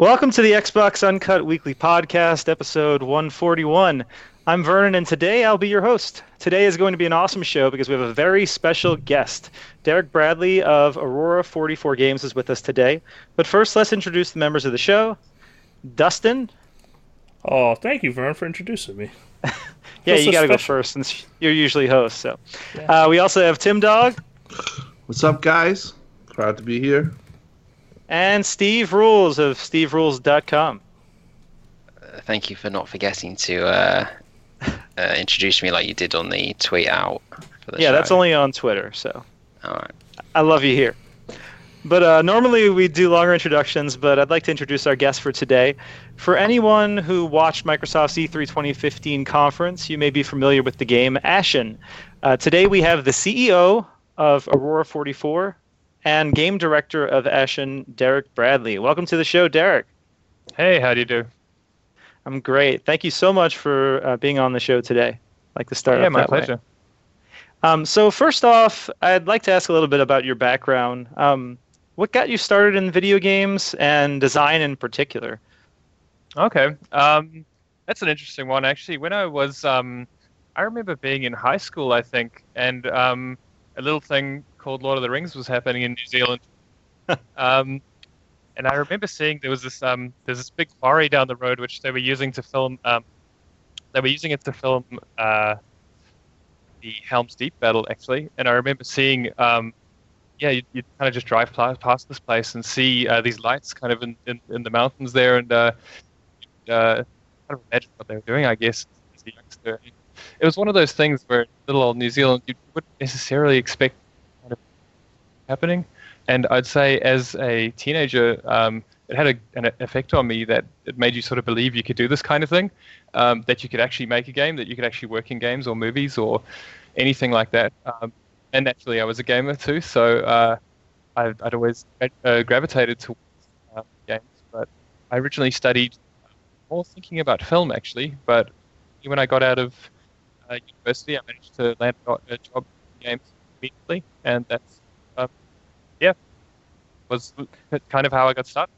Welcome to the Xbox Uncut Weekly Podcast, episode 141. I'm Vernon, and today I'll be your host. Today is going to be an awesome show because we have a very special guest. Derek Bradley of Aurora 44 Games is with us today. But first, let's introduce the members of the show. Dustin. Oh, thank you, Vern, for introducing me. yeah, you got to go first since you're usually host. So, yeah. uh, we also have Tim Dog. What's up, guys? Proud to be here and Steve Rules of SteveRules.com. Uh, thank you for not forgetting to uh, uh, introduce me like you did on the tweet out. yeah, show. that's only on Twitter, so. All right. I love you here. But uh, normally we do longer introductions, but I'd like to introduce our guest for today. For anyone who watched Microsoft's E3 2015 conference, you may be familiar with the game Ashen. Uh, today we have the CEO of Aurora 44, and game director of Ashen, Derek Bradley. Welcome to the show, Derek. Hey, how do you do? I'm great. Thank you so much for uh, being on the show today. I'd like to start. Yeah, my pleasure. Um, so first off, I'd like to ask a little bit about your background. Um, what got you started in video games and design in particular? Okay, um, that's an interesting one. Actually, when I was, um, I remember being in high school, I think, and um, a little thing called Lord of the Rings was happening in New Zealand. um, and I remember seeing there was this um, there's this big quarry down the road which they were using to film. Um, they were using it to film uh, the Helm's Deep battle actually, and I remember seeing. Um, yeah, you kind of just drive past this place and see uh, these lights kind of in, in, in, the mountains there, and uh, uh, kind of imagine what they were doing, I guess, as a youngster. It was one of those things where little old New Zealand, you wouldn't necessarily expect happening. And I'd say as a teenager, um, it had a, an effect on me that it made you sort of believe you could do this kind of thing, um, that you could actually make a game, that you could actually work in games or movies or anything like that. Um, and naturally, I was a gamer too, so uh, I, would always uh, gravitated towards uh, games. But I originally studied more thinking about film actually, but when I got out of uh, university, I managed to land a job in games immediately, and that's yeah, was kind of how I got started.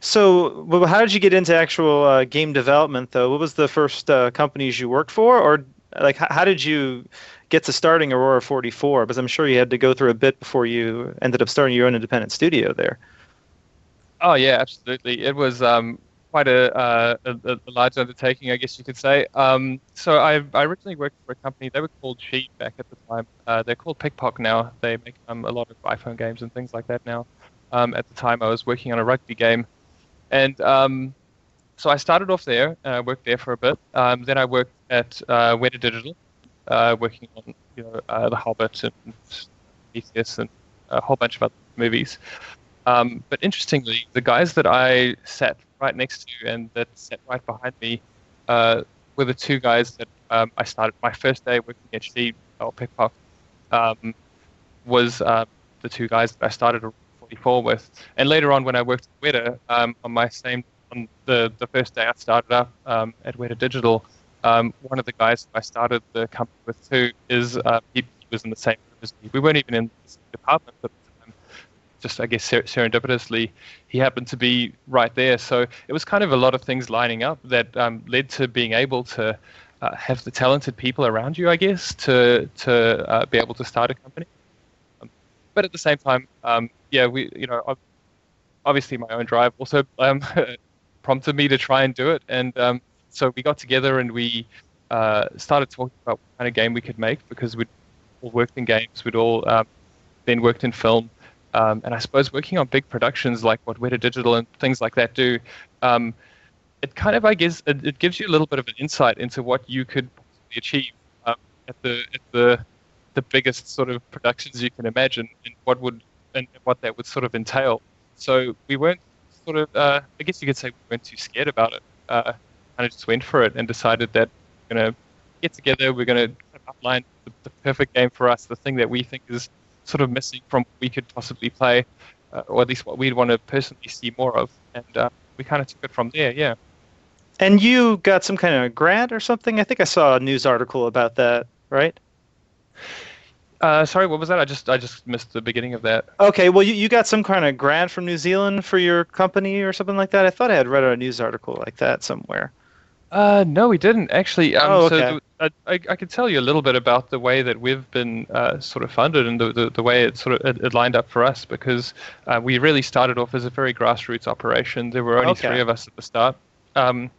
So, well, how did you get into actual uh, game development, though? What was the first uh, companies you worked for, or like how did you get to starting Aurora 44? Because I'm sure you had to go through a bit before you ended up starting your own independent studio there. Oh yeah, absolutely. It was um, quite a, uh, a, a, large undertaking, I guess you could say. Um, so I, I, originally worked for a company. They were called Sidhe back at the time. Uh, they're called PikPok now. They make um, a lot of iPhone games and things like that now. Um, at the time, I was working on a rugby game, and um, so I started off there. Uh, worked there for a bit. Um, then I worked at uh, Weta Digital, uh, working on you know uh, The Hobbit and Theseus and a whole bunch of other movies. Um, but interestingly, the guys that I sat right next to and that sat right behind me uh, were the two guys that um, I started my first day working at Sidhe or PikPok um, was uh, the two guys that I started 44 with. And later on, when I worked at Weta, um, on my same on the the first day I started up um, at Weta Digital, um, one of the guys that I started the company with too is uh, he, was in the same. We weren't even in the same department, but just I guess ser- serendipitously, he happened to be right there. So it was kind of a lot of things lining up that um, led to being able to uh, have the talented people around you, I guess, to to uh, be able to start a company. Um, but at the same time, um, yeah, we you know obviously my own drive also um, prompted me to try and do it, and um, so we got together and we uh, started talking about what kind of game we could make because we'd all worked in games, we'd all um, then worked in film. Um, and I suppose working on big productions like what Weta Digital and things like that do, um, it kind of, I guess, it, it, gives you a little bit of an insight into what you could achieve um, at the at the the biggest sort of productions you can imagine, and what would and what that would sort of entail. So we weren't sort of, uh, I guess you could say, we weren't too scared about it. Uh, kind of just went for it and decided that we're gonna get together, we're gonna outline the, the perfect game for us, the thing that we think is sort of missing from what we could possibly play, uh, or at least what we'd want to personally see more of. And uh, we kind of took it from there, yeah. And you got some kind of grant or something? I think I saw a news article about that, right? Uh, sorry, what was that? I just I just missed the beginning of that. Okay, well, you, you got some kind of grant from New Zealand for your company or something like that. I thought I had read a news article like that somewhere. Uh, no, we didn't actually. Um, Oh, so okay. th- I, I, I could tell you a little bit about the way that we've been uh, sort of funded and the, the, the way it sort of it, it lined up for us because uh, we really started off as a very grassroots operation. There were only Okay. three of us at the start. Um,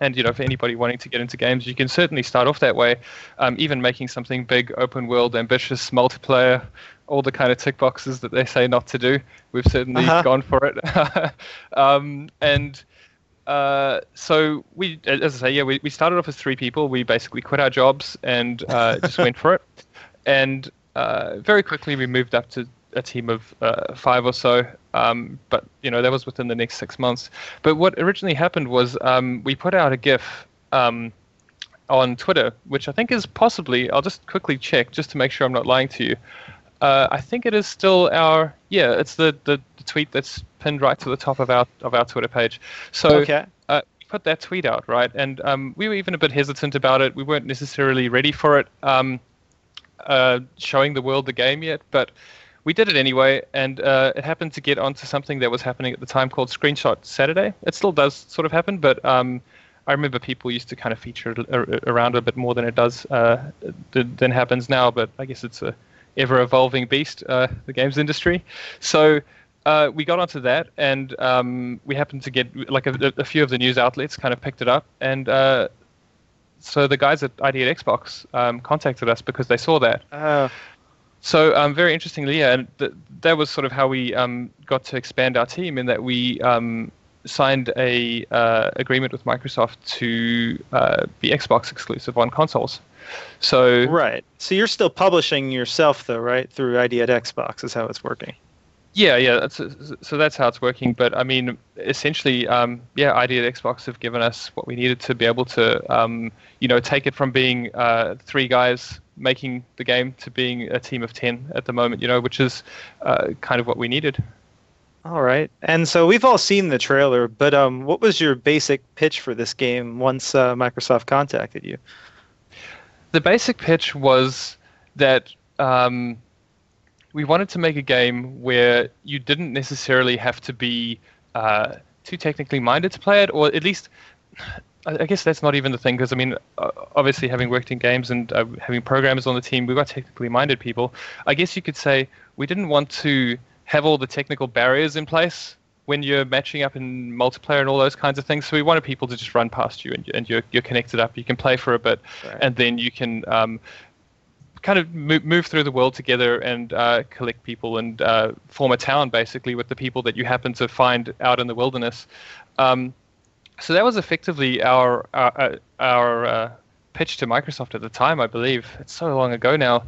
and you know, for anybody wanting to get into games, you can certainly start off that way. Um, even making something big, open world, ambitious, multiplayer, all the kind of tick boxes that they say not to do. We've certainly Uh-huh. gone for it. um, and uh, so we, as I say, yeah, we, we started off as three people. We basically quit our jobs and uh, just went for it. And uh, very quickly we moved up to a team of uh, five or so. Um, but you know that was within the next six months. But what originally happened was um, we put out a GIF um, on Twitter, which I think is possibly. I'll just quickly check just to make sure I'm not lying to you. Uh, I think it is still our yeah. It's the, the, the tweet that's pinned right to the top of our of our Twitter page. So Okay. uh, put that tweet out, right? And um, we were even a bit hesitant about it. We weren't necessarily ready for it, um, uh, showing the world the game yet, but we did it anyway. And uh, it happened to get onto something that was happening at the time called Screenshot Saturday. It still does sort of happen, but um, I remember people used to kind of feature it around a bit more than it does uh, than happens now. But I guess it's a ever evolving beast, uh, the games industry. So uh, we got onto that, and um, we happened to get like a, a few of the news outlets kind of picked it up, and uh, so the guys at ID at Xbox um, contacted us because they saw that. Uh, So um, very interestingly, yeah, and th- that was sort of how we um, got to expand our team in that we um, signed a uh, agreement with Microsoft to uh, be Xbox exclusive on consoles. So right. So you're still publishing yourself, though, right? Through ID at Xbox is how it's working. Yeah, yeah. That's, so that's how it's working. But I mean, essentially, um, yeah, ID at Xbox have given us what we needed to be able to, um, you know, take it from being uh, three guys making the game to being a team of ten at the moment. You know, which is uh, kind of what we needed. All right. And so we've all seen the trailer, but um, what was your basic pitch for this game once uh, Microsoft contacted you? The basic pitch was that um, we wanted to make a game where you didn't necessarily have to be uh, too technically minded to play it, or at least. I guess that's not even the thing because I mean, obviously, having worked in games and uh, having programmers on the team, we got technically minded people. I guess you could say we didn't want to have all the technical barriers in place when you're matching up in multiplayer and all those kinds of things. So we wanted people to just run past you and, and you're, you're connected up. You can play for a bit, Right. and then you can um, kind of move, move through the world together and uh, collect people and uh, form a town basically with the people that you happen to find out in the wilderness. Um, so that was effectively our our, our uh, pitch to Microsoft at the time, I believe. It's so long ago now.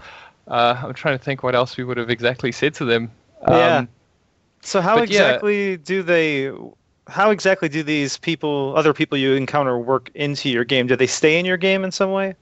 Uh, I'm trying to think what else we would have exactly said to them. Yeah. So how But yeah. exactly do they? How exactly do these people, other people you encounter, work into your game? Do they stay in your game in some way?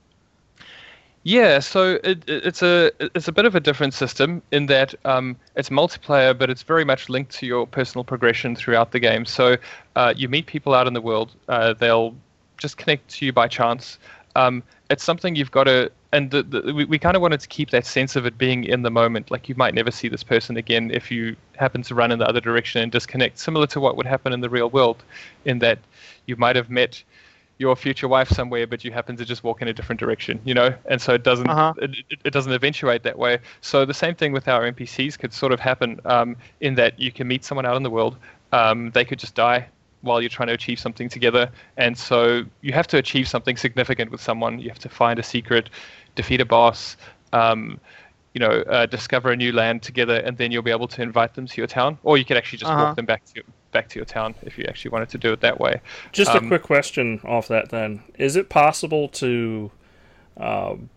Yeah, so it, it- it's a it's a bit of a different system in that um, it's multiplayer, but it's very much linked to your personal progression throughout the game. So uh, you meet people out in the world; uh, they'll just connect to you by chance. Um, it's something you've got to, and the, the, we, we kind of wanted to keep that sense of it being in the moment. Like you might never see this person again if you happen to run in the other direction and disconnect, similar to what would happen in the real world, in that you might have met your future wife somewhere, but you happen to just walk in a different direction, you know, and so it doesn't Uh-huh. it, it- doesn't eventuate that way. So the same thing with our NPCs could sort of happen um, in that you can meet someone out in the world, um, they could just die while you're trying to achieve something together, and so you have to achieve something significant with someone. You have to find a secret, defeat a boss. Um, you know, uh, discover a new land together, and then you'll be able to invite them to your town, or you could actually just Uh-huh. walk them back to back to your town if you actually wanted to do it that way. Just a Um, quick question off that then. Is it possible to um,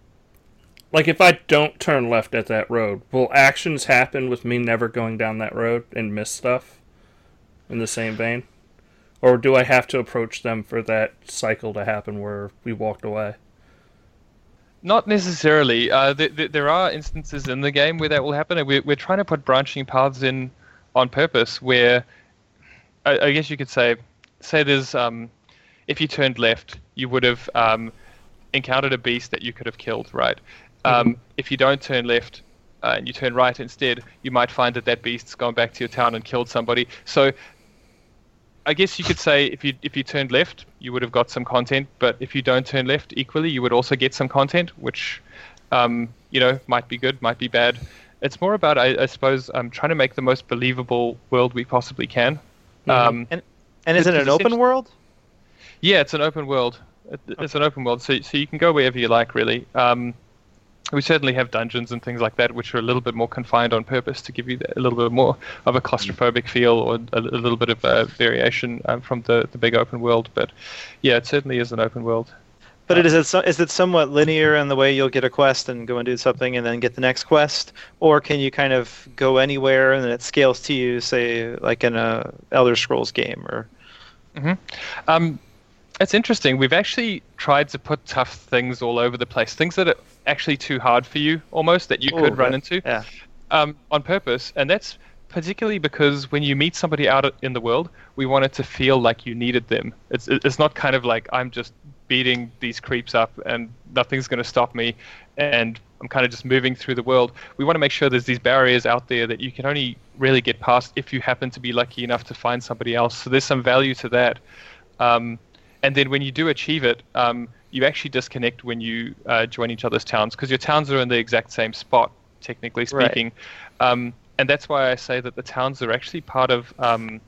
like if I don't turn left at that road, will actions happen with me never going down that road and miss stuff in the same vein? Or do I have to approach them for that cycle to happen where we walked away? Not necessarily. Uh, th- th- there are instances in the game where that will happen, and we're, we're trying to put branching paths in on purpose. Where I, I guess you could say, say there's um, if you turned left, you would have um, encountered a beast that you could have killed, right? Um, if you don't turn left, uh, and you turn right instead, you might find that that beast's gone back to your town and killed somebody. So I guess you could say if you if you turned left, you would have got some content, but if you don't turn left equally, you would also get some content, which um, you know might be good, might be bad. It's more about I, I suppose um, trying to make the most believable world we possibly can. Um, And and is it an open world? yeah, it's an open world. It- It's an open world, so so you can go wherever you like, really. Um, we certainly have dungeons and things like that, which are a little bit more confined on purpose to give you a little bit more of a claustrophobic feel or a, a little bit of uh, variation um, from the, the big open world. But yeah, it certainly is an open world. But it is it so- is it somewhat linear in the way you'll get a quest and go and do something and then get the next quest, or can you kind of go anywhere and then it scales to you, say like in a Elder Scrolls game or? Um, it's interesting. We've actually tried to put tough things all over the place, things that are actually too hard for you almost that you Ooh, could run into. Yeah. um, on purpose, and that's particularly because when you meet somebody out in the world, we want it to feel like you needed them. It's it's not kind of like I'm just beating these creeps up and nothing's going to stop me, and I'm kind of just moving through the world. We want to make sure there's these barriers out there that you can only really get past if you happen to be lucky enough to find somebody else. So there's some value to that. Um, and then when you do achieve it, um, you actually disconnect when you uh, join each other's towns because your towns are in the exact same spot, technically Right. speaking. Um, and that's why I say that the towns are actually part of um,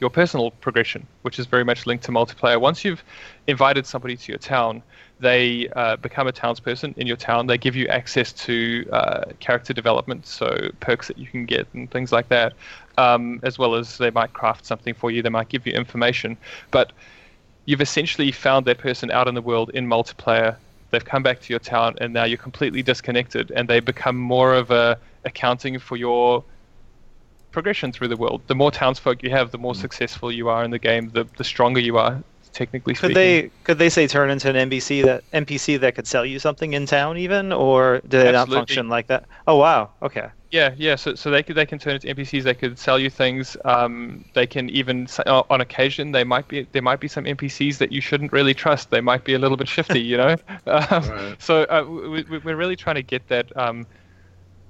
your personal progression, which is very much linked to multiplayer. Once you've invited somebody to your town, they uh, become a townsperson in your town. They give you access to uh, character development, so perks that you can get and things like that, um, as well as they might craft something for you. They might give you information, but you've essentially found that person out in the world in multiplayer. They've come back to your town, and now you're completely disconnected, and they become more of a accounting for your progression through the world. The more townsfolk you have, the more hmm. successful you are in the game. The the stronger you are, technically Could speaking. they could they say turn into an NPC that NPC that could sell you something in town even, or do they not function like that? Oh wow, okay. Yeah, yeah. So, so they could they can turn into NPCs. They could sell you things. Um, they can even uh, on occasion they might be there might be some NPCs that you shouldn't really trust. They might be a little bit shifty, you know. Um, Right. So uh, we, we- we're really trying to get that um,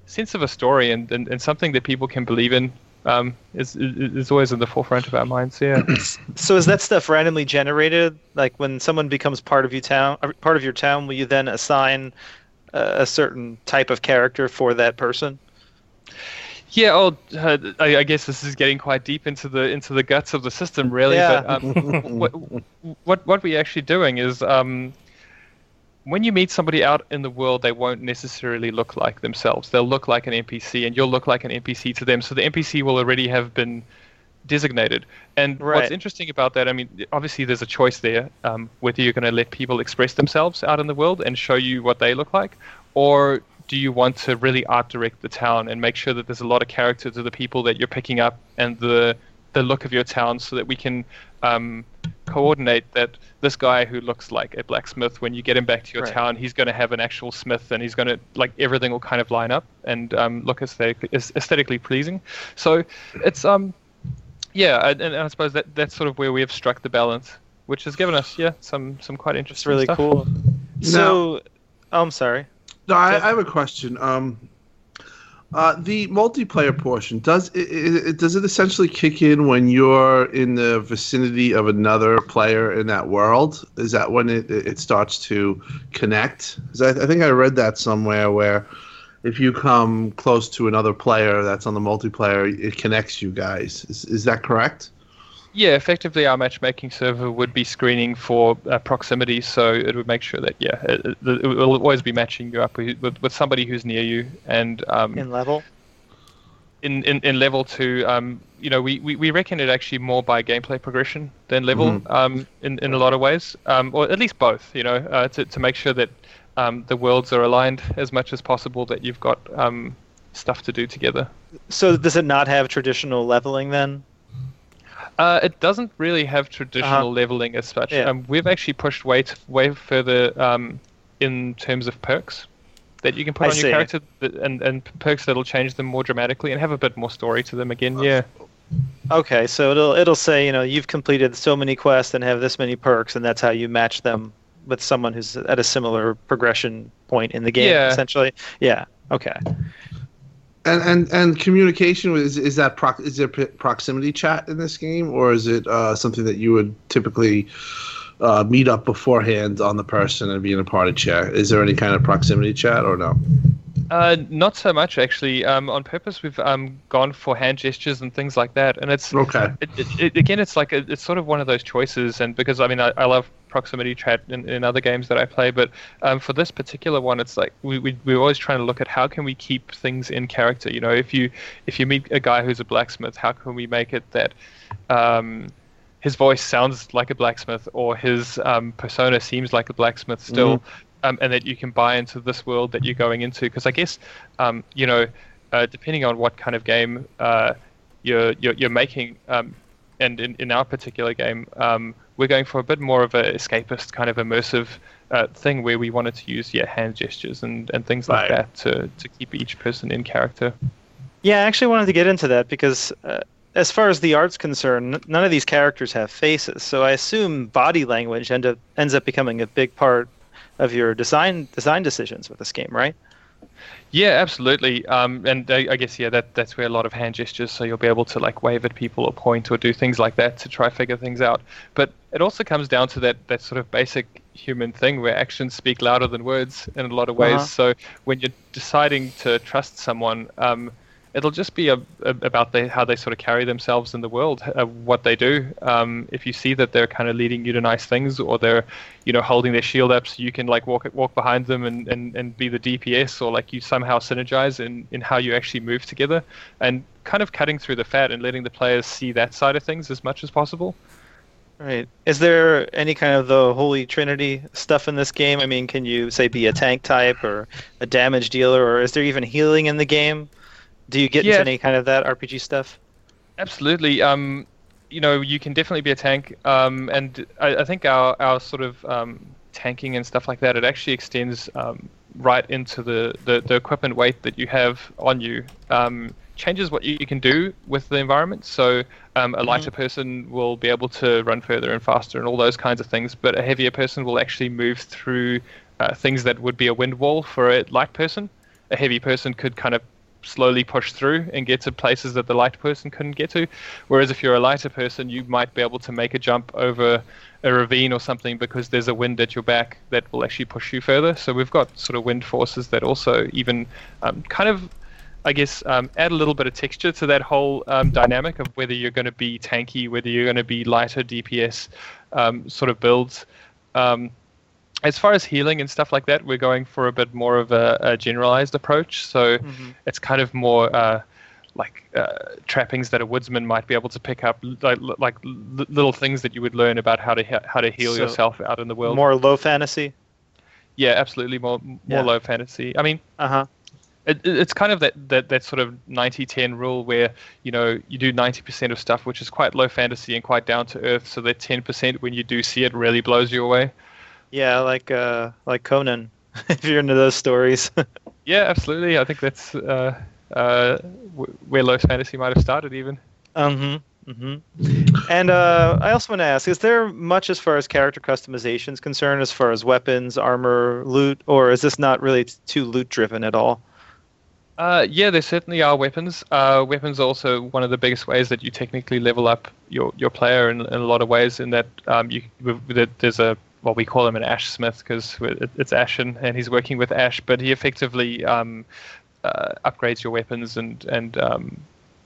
sense of a story and, and, and something that people can believe in. Um, is, is is always in the forefront of our minds. Yeah. So is that stuff randomly generated? Like when someone becomes part of your town, part of your town, will you then assign uh, a certain type of character for that person? Yeah, oh, uh, I, I guess this is getting quite deep into the into the guts of the system, really. Yeah. But um, what, what what we're actually doing is, um, when you meet somebody out in the world, they won't necessarily look like themselves. They'll look like an NPC, and you'll look like an NPC to them. So the NPC will already have been designated. And what's interesting about that, I mean, obviously there's a choice there um, whether you're going to let people express themselves out in the world and show you what they look like, or do you want to really art direct the town and make sure that there's a lot of character to the people that you're picking up and the the look of your town so that we can um, coordinate that this guy who looks like a blacksmith when you get him back to your Right. town he's going to have an actual smith and he's going to like everything will kind of line up and um, look aesthetically, aesthetically pleasing so it's um yeah and, and I suppose that that's sort of where we have struck the balance which has given us yeah some some quite It's interesting really stuff. cool. So, oh, I'm sorry. No, I, I have a question. Um, uh, the multiplayer portion does it, it, does it essentially kick in when you're in the vicinity of another player in that world? Is that when it, it starts to connect? I, I think I read that somewhere where if you come close to another player that's on the multiplayer, it connects you guys. Is, is that correct? Yeah, effectively, our matchmaking server would be screening for uh, proximity, so it would make sure that yeah, it, it, it will always be matching you up with, with, with somebody who's near you, and um, In level. in, in, in level two, um, you know, we, we, we reckon it actually more by gameplay progression than level Mhm. um, in, in a lot of ways, um, or at least both, you know, uh, to, to make sure that um, the worlds are aligned as much as possible, that you've got um, stuff to do together. So does it not have traditional leveling then? Uh, it doesn't really have traditional Uh-huh. leveling as such. Yeah. Um, we've actually pushed way t- way further um, in terms of perks that you can put I on see. your character, that, and and perks that'll change them more dramatically and have a bit more story to them again. Yeah, Okay, so it'll it'll say you know you've completed so many quests and have this many perks, and that's how you match them with someone who's at a similar progression point in the game. Yeah. Essentially, yeah. Okay. And and and communication is is that proc, is there proximity chat in this game, or is it uh, something that you would typically uh, meet up beforehand on the person and be in a party chat? Is there any kind of proximity chat or no? Uh, not so much actually. Um, on purpose, we've um, gone for hand gestures and things like that, and it's Okay. it, it, it, again, it's like it's sort of one of those choices, and because I mean, I, I love proximity chat in, in other games that I play, but um, for this particular one, it's like we, we we're always trying to look at how can we keep things in character. You know, if you if you meet a guy who's a blacksmith, how can we make it that um, his voice sounds like a blacksmith or his um, persona seems like a blacksmith still, um, and that you can buy into this world that you're going into. Because I guess, um, you know, uh, depending on what kind of game uh, you're, you're you're making, um, and in, in our particular game, um, we're going for a bit more of a escapist kind of immersive. Uh, thing where we wanted to use yeah hand gestures and, and things like Right. that to, to keep each person in character. Yeah, I actually wanted to get into that because, uh, as far as the art's concerned, n- none of these characters have faces. So I assume body language end up, ends up becoming a big part of your design design decisions with this game, right? Yeah, absolutely. Um, and I, I guess yeah, that that's where a lot of hand gestures. So you'll be able to like wave at people or point or do things like that to try figure things out. But it also comes down to that that sort of basic human thing where actions speak louder than words in a lot of ways. Uh-huh. So when you're deciding to trust someone, um, it'll just be a, a, about they, how they sort of carry themselves in the world, uh, what they do. Um, if you see that they're kind of leading you to nice things, or they're, you know, holding their shield up so you can like walk walk behind them and, and, and be the DPS, or like you somehow synergize in, in how you actually move together, and kind of cutting through the fat and letting the players see that side of things as much as possible. Right. Is there any kind of the holy trinity stuff in this game? I mean, can you say be a tank type or a damage dealer, or is there even healing in the game? Do you get Yeah. into any kind of that RPG stuff? Absolutely. Um, you know, you can definitely be a tank, um, and I, I think our, our sort of um, tanking and stuff like that, it actually extends um, right into the, the, the equipment weight that you have on you. Um, changes what you can do with the environment. So um, a lighter person will be able to run further and faster and all those kinds of things, but a heavier person will actually move through uh, things that would be a wind wall for a light person. A heavy person could kind of slowly push through and get to places that the light person couldn't get to. Whereas if you're a lighter person, you might be able to make a jump over a ravine or something because there's a wind at your back that will actually push you further. So we've got sort of wind forces that also even um, kind of, I guess, um, add a little bit of texture to that whole um, dynamic of whether you're going to be tanky, whether you're going to be lighter DPS um, sort of builds. Um, as far as healing and stuff like that, we're going for a bit more of a, a generalized approach. So it's kind of more uh, like uh, trappings that a woodsman might be able to pick up, like, like l- little things that you would learn about how to he- how to heal So, yourself out in the world. More low fantasy. yeah, absolutely more more Yeah. low fantasy. I mean, Uh huh. it, it- it's kind of that, that, that sort of 90-10 rule where you know you do 90% of stuff which is quite low fantasy and quite down to earth so that 10% when you do see it really blows you away Yeah, like uh, like Conan. if you're into those stories. yeah absolutely i think that's uh, uh, where low fantasy might have started even Mm-hmm. Mm-hmm. And uh, I also want to ask: Is there much as far as character customization is concerned, as far as weapons, armor, loot, or is this not really too loot driven at all? Uh, yeah, there certainly are weapons. Uh, weapons are also one of the biggest ways that you technically level up your, your player in, in a lot of ways. In that um, you with- with it- there's a well we call him an Ash Smith because it's Ashen and he's working with Ash, but he effectively um, uh, upgrades your weapons and and um,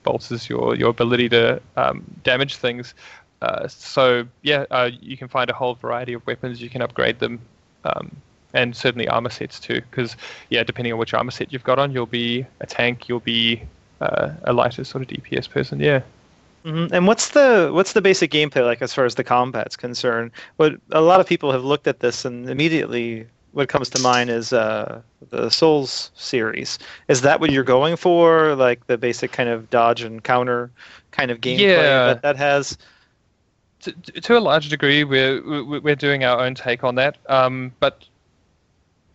bolsters your your ability to um, damage things. Uh, so yeah, uh, you can find a whole variety of weapons. You can upgrade them. Um, and certainly armor sets too. Because yeah, depending on which armor set you've got on, you'll be a tank, you'll be uh, a lighter sort of DPS person. Yeah. Hmm And what's the what's the basic gameplay like as far as the combat's concerned? What a lot of people have looked at this and immediately what comes to mind is uh, the Souls series. Is that what you're going for? Like the basic kind of dodge and counter kind of gameplay Yeah. that that has? To, to a large degree, we're we're doing our own take on that. Um, but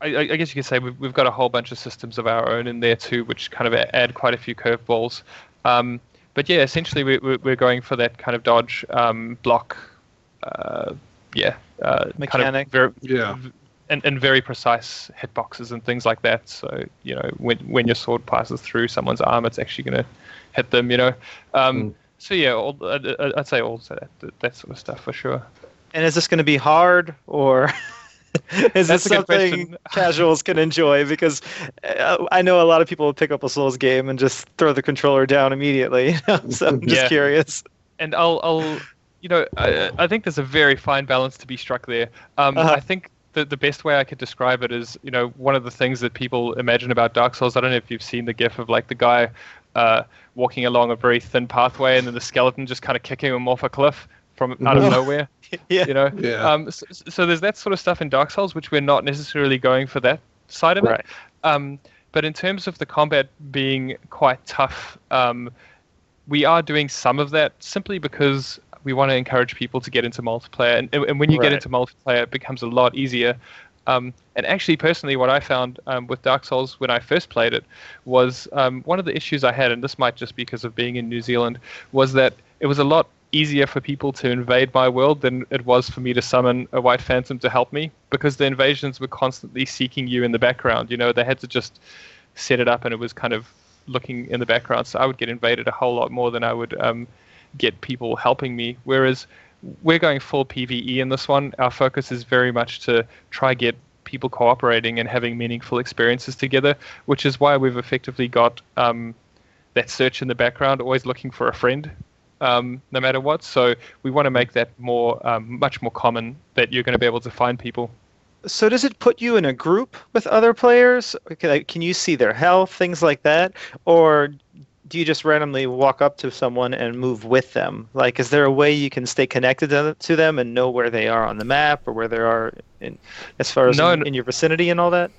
I, I I guess you could say we've, we've got a whole bunch of systems of our own in there too, which kind of add quite a few curveballs. Um, but yeah, essentially we, we- we're going for that kind of dodge um, block. Uh, yeah, uh, Mechanic. Kind of ver- Yeah. and, and very precise hitboxes and things like that. So you know when when your sword passes through someone's arm, it's actually going to hit them. You know. Um, Mm. So yeah, all, I'd, I'd say also that, that sort of stuff for sure. And is this going to be hard or is That's this something casuals can enjoy? Because uh, I know a lot of people will pick up a Souls game and just throw the controller down immediately. You know? So I'm just Yeah. curious. and I'll, I'll, you know, I, I think there's a very fine balance to be struck there. Um, Uh-huh. I think the the best way I could describe it is, you know, one of the things that people imagine about Dark Souls. I don't know if you've seen the GIF of like the guy uh, walking along a very thin pathway, and then the skeleton just kind of kicking him off a cliff from out of nowhere. Yeah. You know, Yeah. um, so, so there's that sort of stuff in Dark Souls, which we're not necessarily going for that side of it. Right. Um, but in terms of the combat being quite tough, um, we are doing some of that simply because we want to encourage people to get into multiplayer. And, and when you Right. get into multiplayer, it becomes a lot easier. Um, and actually, personally, what I found um, with Dark Souls when I first played it was um, one of the issues I had, and this might just be because of being in New Zealand, was that it was a lot easier for people to invade my world than it was for me to summon a white phantom to help me because the invasions were constantly seeking you in the background. You know, they had to just set it up and it was kind of looking in the background. So I would get invaded a whole lot more than I would um, get people helping me. Whereas we're going full PVE in this one. Our focus is very much to try get people cooperating and having meaningful experiences together, which is why we've effectively got um, that search in the background, always looking for a friend. Um, no matter what, so we want to make that more, um, much more common that you're going to be able to find people. So does it put you in a group with other players? Can you see their health, things like that, or do you just randomly walk up to someone and move with them? Like, is there a way you can stay connected to them and know where they are on the map or where they are in, as far as No, in, in your vicinity and all that?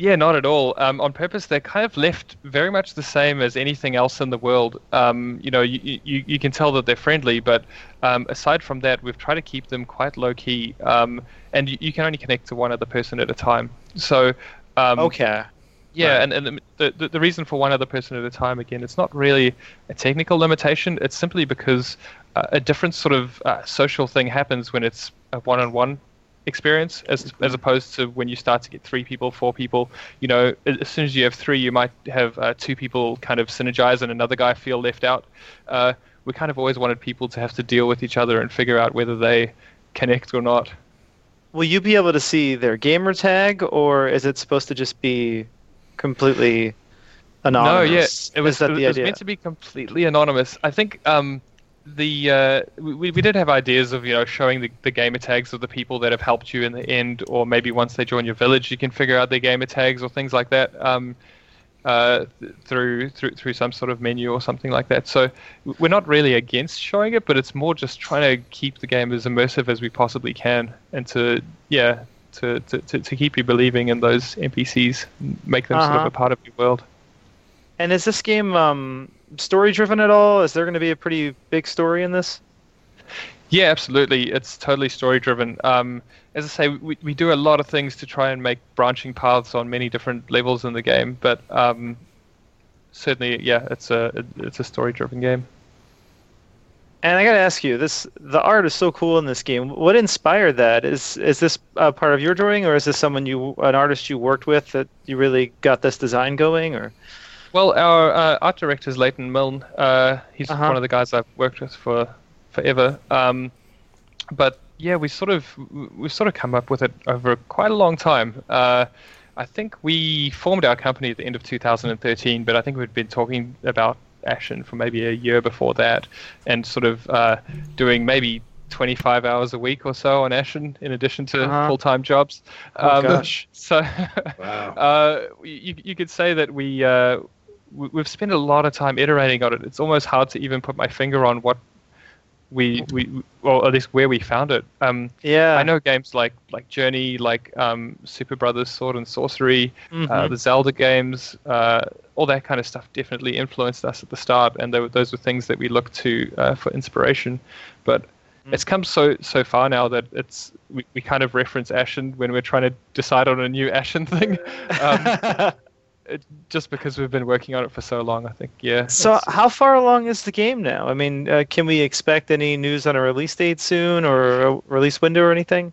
Yeah, not at all. Um, on purpose, they're kind of left very much the same as anything else in the world. Um, you know, you, you, you can tell that they're friendly, but um, aside from that, we've tried to keep them quite low key. Um, and you, you can only connect to one other person at a time. So, um, Okay. yeah, Right. and, and the, the the reason for one other person at a time again, it's not really a technical limitation. It's simply because uh, a different sort of uh, social thing happens when it's a one-on-one experience, as as opposed to when you start to get three people, four people. You know, as soon as you have three, you might have uh, two people kind of synergize and another guy feel left out. Uh, we kind of always wanted people to have to deal with each other and figure out whether they connect or not. Will you be able to see their gamer tag, or is it supposed to just be completely anonymous? No, yeah, it was, that it the was idea? meant to be completely anonymous. I think um, the uh, we, we did have ideas of you know showing the, the gamer tags of the people that have helped you in the end, or maybe once they join your village, you can figure out their gamer tags or things like that. Um, uh, th- through through through some sort of menu or something like that. So we're not really against showing it, but it's more just trying to keep the game as immersive as we possibly can, and to yeah to to, to, to keep you believing in those NPCs, make them sort of Uh-huh. a part of your world. And is this game um, story driven at all? Is there going to be a pretty big story in this? Yeah, absolutely. It's totally story driven. Um, as I say, we, we do a lot of things to try and make branching paths on many different levels in the game, but um, certainly, yeah, it's a it's a story driven game. And I got to ask you, this the art is so cool in this game. What inspired that? Is is this uh, part of your drawing, or is this someone you an artist you worked with that you really got this design going? Or Well, our uh, art director is Leighton Milne. Uh, he's Uh-huh. one of the guys I've worked with for forever. Um, but yeah, we sort of we've sort of come up with it over quite a long time. Uh, I think we formed our company at the end of 2013, but I think we'd been talking about Ashen for maybe a year before that, and sort of uh, doing maybe 25 hours a week or so on Ashen in addition to Uh-huh. full-time jobs. Oh, Um, gosh. So Wow. uh, you, you could say that we, uh, we we've spent a lot of time iterating on it. It's almost hard to even put my finger on what we we well at least where we found it. Um, yeah, I know games like like Journey, like um, Superbrothers Sword and Sworcery, uh, Mhm. the Zelda games, uh, all that kind of stuff definitely influenced us at the start, and they were, those were things that we looked to uh, for inspiration. But Mm. it's come so so far now that it's we, we kind of reference Ashen when we're trying to decide on a new Ashen thing. Um, just because we've been working on it for so long, I think. Yeah. so how far along is the game now? I mean, uh, can we expect any news on a release date soon, or a release window or anything?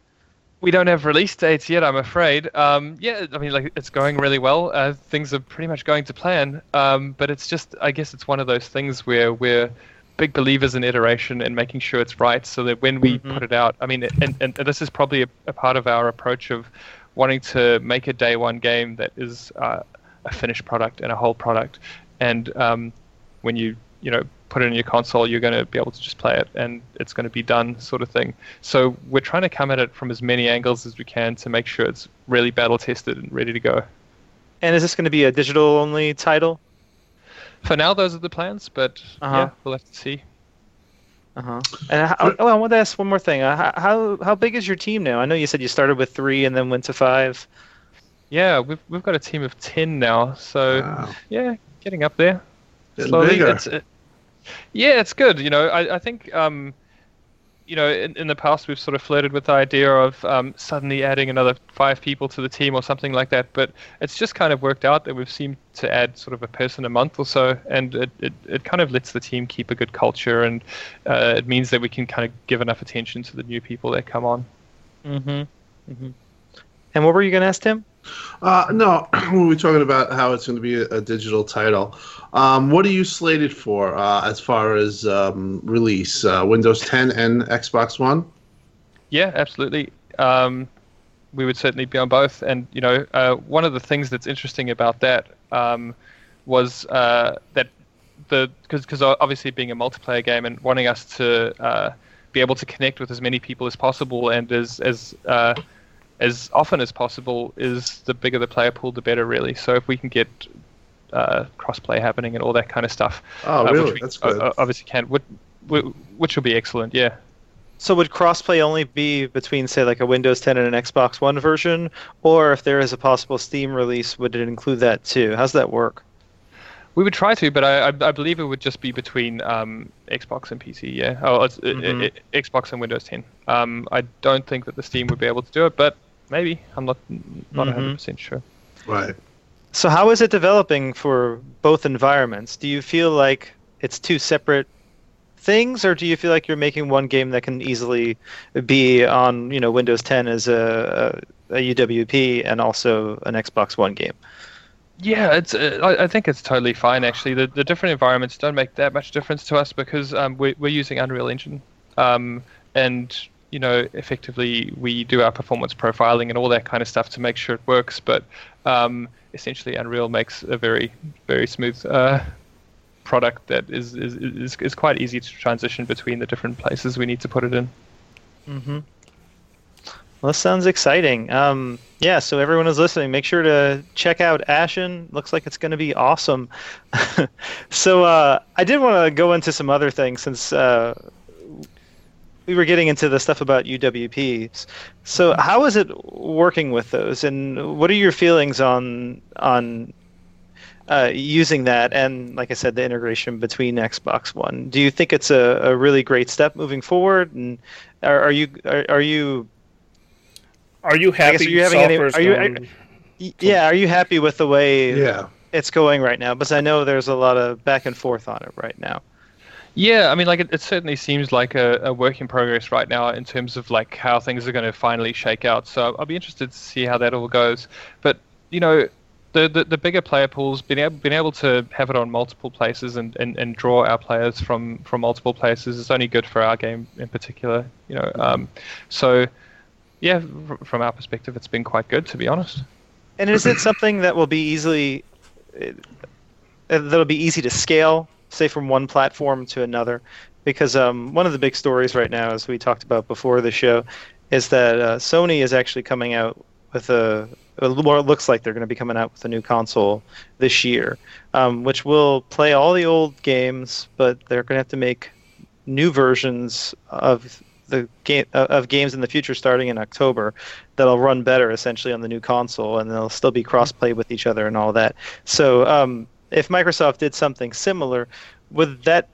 We don't have release dates yet, I'm afraid. Um, yeah, I mean, like it's going really well. Uh, things are pretty much going to plan. Um, but it's just, I guess, it's one of those things where we're big believers in iteration and making sure it's right, so that when we Mhm. put it out, I mean, and, and, and this is probably a, a part of our approach of wanting to make a day one game that is uh, a finished product and a whole product. And um, when you you know put it in your console, you're going to be able to just play it and it's going to be done, sort of thing. So we're trying to come at it from as many angles as we can to make sure it's really battle tested and ready to go. And is this going to be a digital only title? For now, those are the plans, but Uh-huh. yeah, we'll have to see. Uh huh. And how, oh, I want to ask one more thing. Uh, how- how how big is your team now? I know you said you started with three and then went to five. Yeah, we've we've got a team of ten now, so Wow. yeah, getting up there. Getting slowly. bigger. It's, uh, yeah, it's good. You know, I, I think um, you know in, in the past we've sort of flirted with the idea of um, suddenly adding another five people to the team or something like that, but it's just kind of worked out that we've seemed to add sort of a person a month or so, and it, it, it kind of lets the team keep a good culture, and uh, it means that we can kind of give enough attention to the new people that come on. Mm-hmm. mm-hmm. And what were you going to ask Tim? Uh, no, we were talking about how it's going to be a, a digital title. Um, what are you slated for uh, as far as um, release? Uh, Windows 10 and Xbox One? Yeah, absolutely. Um, we would certainly be on both. And you know, uh, one of the things that's interesting about that um, was uh, that the because obviously being a multiplayer game and wanting us to uh, be able to connect with as many people as possible and as as as often as possible is the bigger the player pool, the better, really. So if we can get uh, crossplay happening and all that kind of stuff, Oh, uh, really? which we That's good. o- obviously can, which, which will be excellent. Yeah. So would crossplay only be between, say, like a Windows 10 and an Xbox One version, or if there is a possible Steam release, would it include that too? How's that work? We would try to, but I, I, I believe it would just be between um, Xbox and PC. Yeah, oh, it's, it- it- it- Xbox and Windows 10. Um, I don't think that the Steam would be able to do it, but maybe. I'm not not Mhm. 100 percent sure. Right. So how is it developing for both environments? Do you feel like it's two separate things, or do you feel like you're making one game that can easily be on, you know, Windows 10 as a, a, a UWP and also an Xbox One game? Yeah, it's. Uh, I, I think it's totally fine actually. The the different environments don't make that much difference to us because um, we're we're using Unreal Engine, um, and you know effectively we do our performance profiling and all that kind of stuff to make sure it works. But um, essentially, Unreal makes a very very smooth uh, product that is, is is is quite easy to transition between the different places we need to put it in. Mm-hmm. Well, this sounds exciting. Um, yeah, so everyone is listening, make sure to check out Ashen. Looks like it's going to be awesome. so uh, I did want to go into some other things since uh, we were getting into the stuff about UWPs. So how is it working with those, and what are your feelings on on uh, using that and, like I said, the integration between Xbox One? Do you think it's a, a really great step moving forward? And are, are you are, are you Are you happy? guess, are you having any- are you- going- y- yeah are you happy with the way Yeah. it's going right now? Because I know there's a lot of back and forth on it right now. Yeah, I mean, like it, it certainly seems like a, a work in progress right now in terms of like how things are going to finally shake out. So I'll be interested to see how that all goes. But you know, the the, the bigger player pools, being able being able to have it on multiple places and, and, and draw our players from from multiple places is only good for our game in particular. You know, um, so yeah, from our perspective, it's been quite good to be honest. And is it something that will be easily uh, that'll be easy to scale, say from one platform to another? Because um, one of the big stories right now, as we talked about before the show, is that uh, Sony is actually coming out with a or it looks like they're going to be coming out with a new console this year, um, which will play all the old games, but they're going to have to make new versions of the game of games in the future starting in October that'll run better essentially on the new console and they'll still be cross-play with each other and all that. So um, if Microsoft did something similar, would that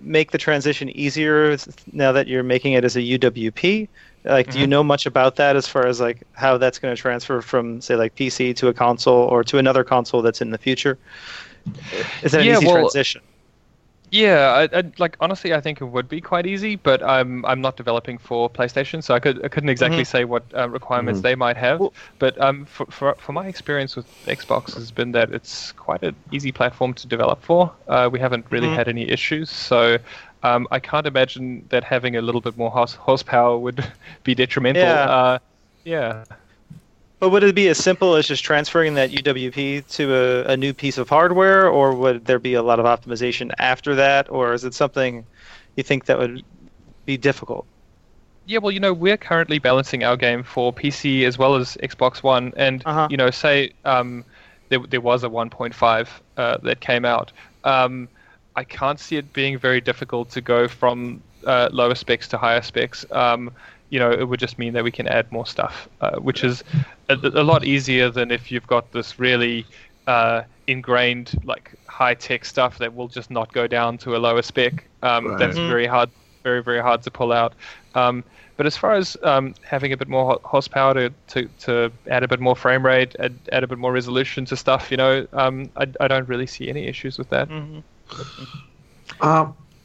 make the transition easier now that you're making it as a UWP? Like, do you Mhm. know much about that as far as like how that's going to transfer from say like PC to a console or to another console that's in the future? Is that an easy well, transition? Yeah, I, I, like honestly, I think it would be quite easy, but I'm I'm not developing for PlayStation, so I could I couldn't exactly Mhm. say what uh, requirements Mhm. they might have. Well- but um, for, for for my experience with Xbox has been that it's quite an easy platform to develop for. Uh, we haven't really Mhm. had any issues, so um, I can't imagine that having a little bit more horse, horsepower would be detrimental. Yeah. Uh, yeah. But would it be as simple as just transferring that UWP to a, a new piece of hardware, or would there be a lot of optimization after that, or is it something you think that would be difficult? Yeah, well, you know, we're currently balancing our game for PC as well as Xbox One, and Uh-huh. you know, say um, there there was a 1.5 uh, that came out. Um, I can't see it being very difficult to go from uh, lower specs to higher specs. Um, you know, it would just mean that we can add more stuff, uh, which is a, a lot easier than if you've got this really uh, ingrained, like high tech stuff that will just not go down to a lower spec. Um, Right. That's Mhm. very hard, very very hard to pull out. Um, but as far as um, having a bit more horsepower to, to, to add a bit more frame rate, add, add a bit more resolution to stuff, you know, um, I, I don't really see any issues with that. Mm-hmm.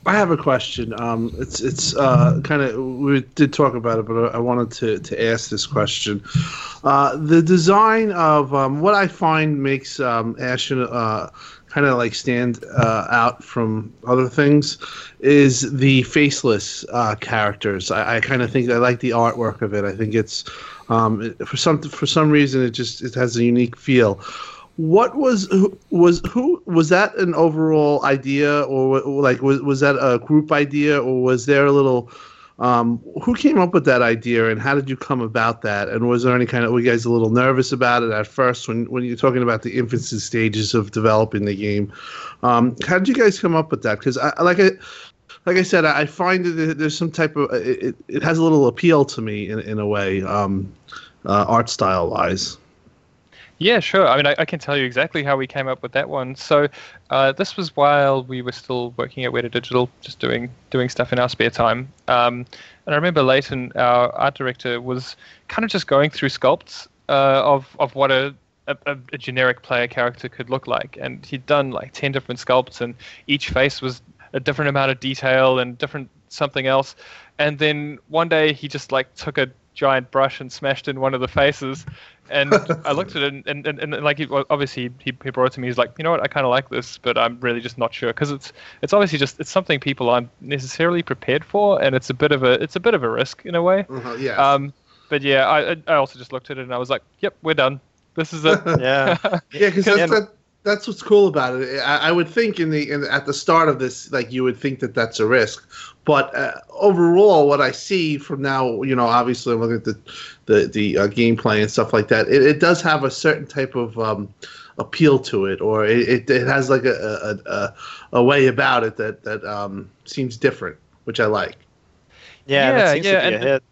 I have a question. Um, it's it's uh, kind of we did talk about it, but I wanted to, to ask this question. Uh, the design of um, what I find makes um, Ashen uh, kind of like stand uh, out from other things is the faceless uh, characters. I, I kind of think I like the artwork of it. I think it's um, it- for some for some reason it just it has a unique feel what was was who was that an overall idea or like was was that a group idea or was there a little um, who came up with that idea and how did you come about that? And was there any kind of were you guys a little nervous about it at first when when you're talking about the infancy stages of developing the game? Um, how did you guys come up with that? Because I like I like I said, I find that there's some type of it, it- it has a little appeal to me in, in a way, um, uh, art style wise. Yeah, sure. I mean, I, I can tell you exactly how we came up with that one. So, uh, this was while we were still working at Weta Digital, just doing doing stuff in our spare time. Um, and I remember Leighton, our art director, was kind of just going through sculpts uh, of of what a, a a generic player character could look like, and he'd done like ten different sculpts, and each face was a different amount of detail and different something else. And then one day he just like took a giant brush and smashed in one of the faces. And I looked at it, and, and, and, and like he, obviously he, he brought it to me. He's like, you know what, I kind of like this, but I'm really just not sure because it's it's obviously just it's something people aren't necessarily prepared for, and it's a bit of a it's a bit of a risk in a way. Uh-huh, yeah. Um, but yeah, I I- I also just looked at it and I was like, yep, we're done. This is it. Yeah. Yeah, because that's, that, that's what's cool about it. I, I would think in the in, at the start of this, like you would think that that's a risk, but uh, overall, what I see from now, you know, obviously I'm looking at the the the uh, gameplay and stuff like that. It, it does have a certain type of um, appeal to it, or it, it, it has like a, a a a way about it that that um, seems different, which I like. Yeah, Yeah, that seems yeah, to be and- a hit.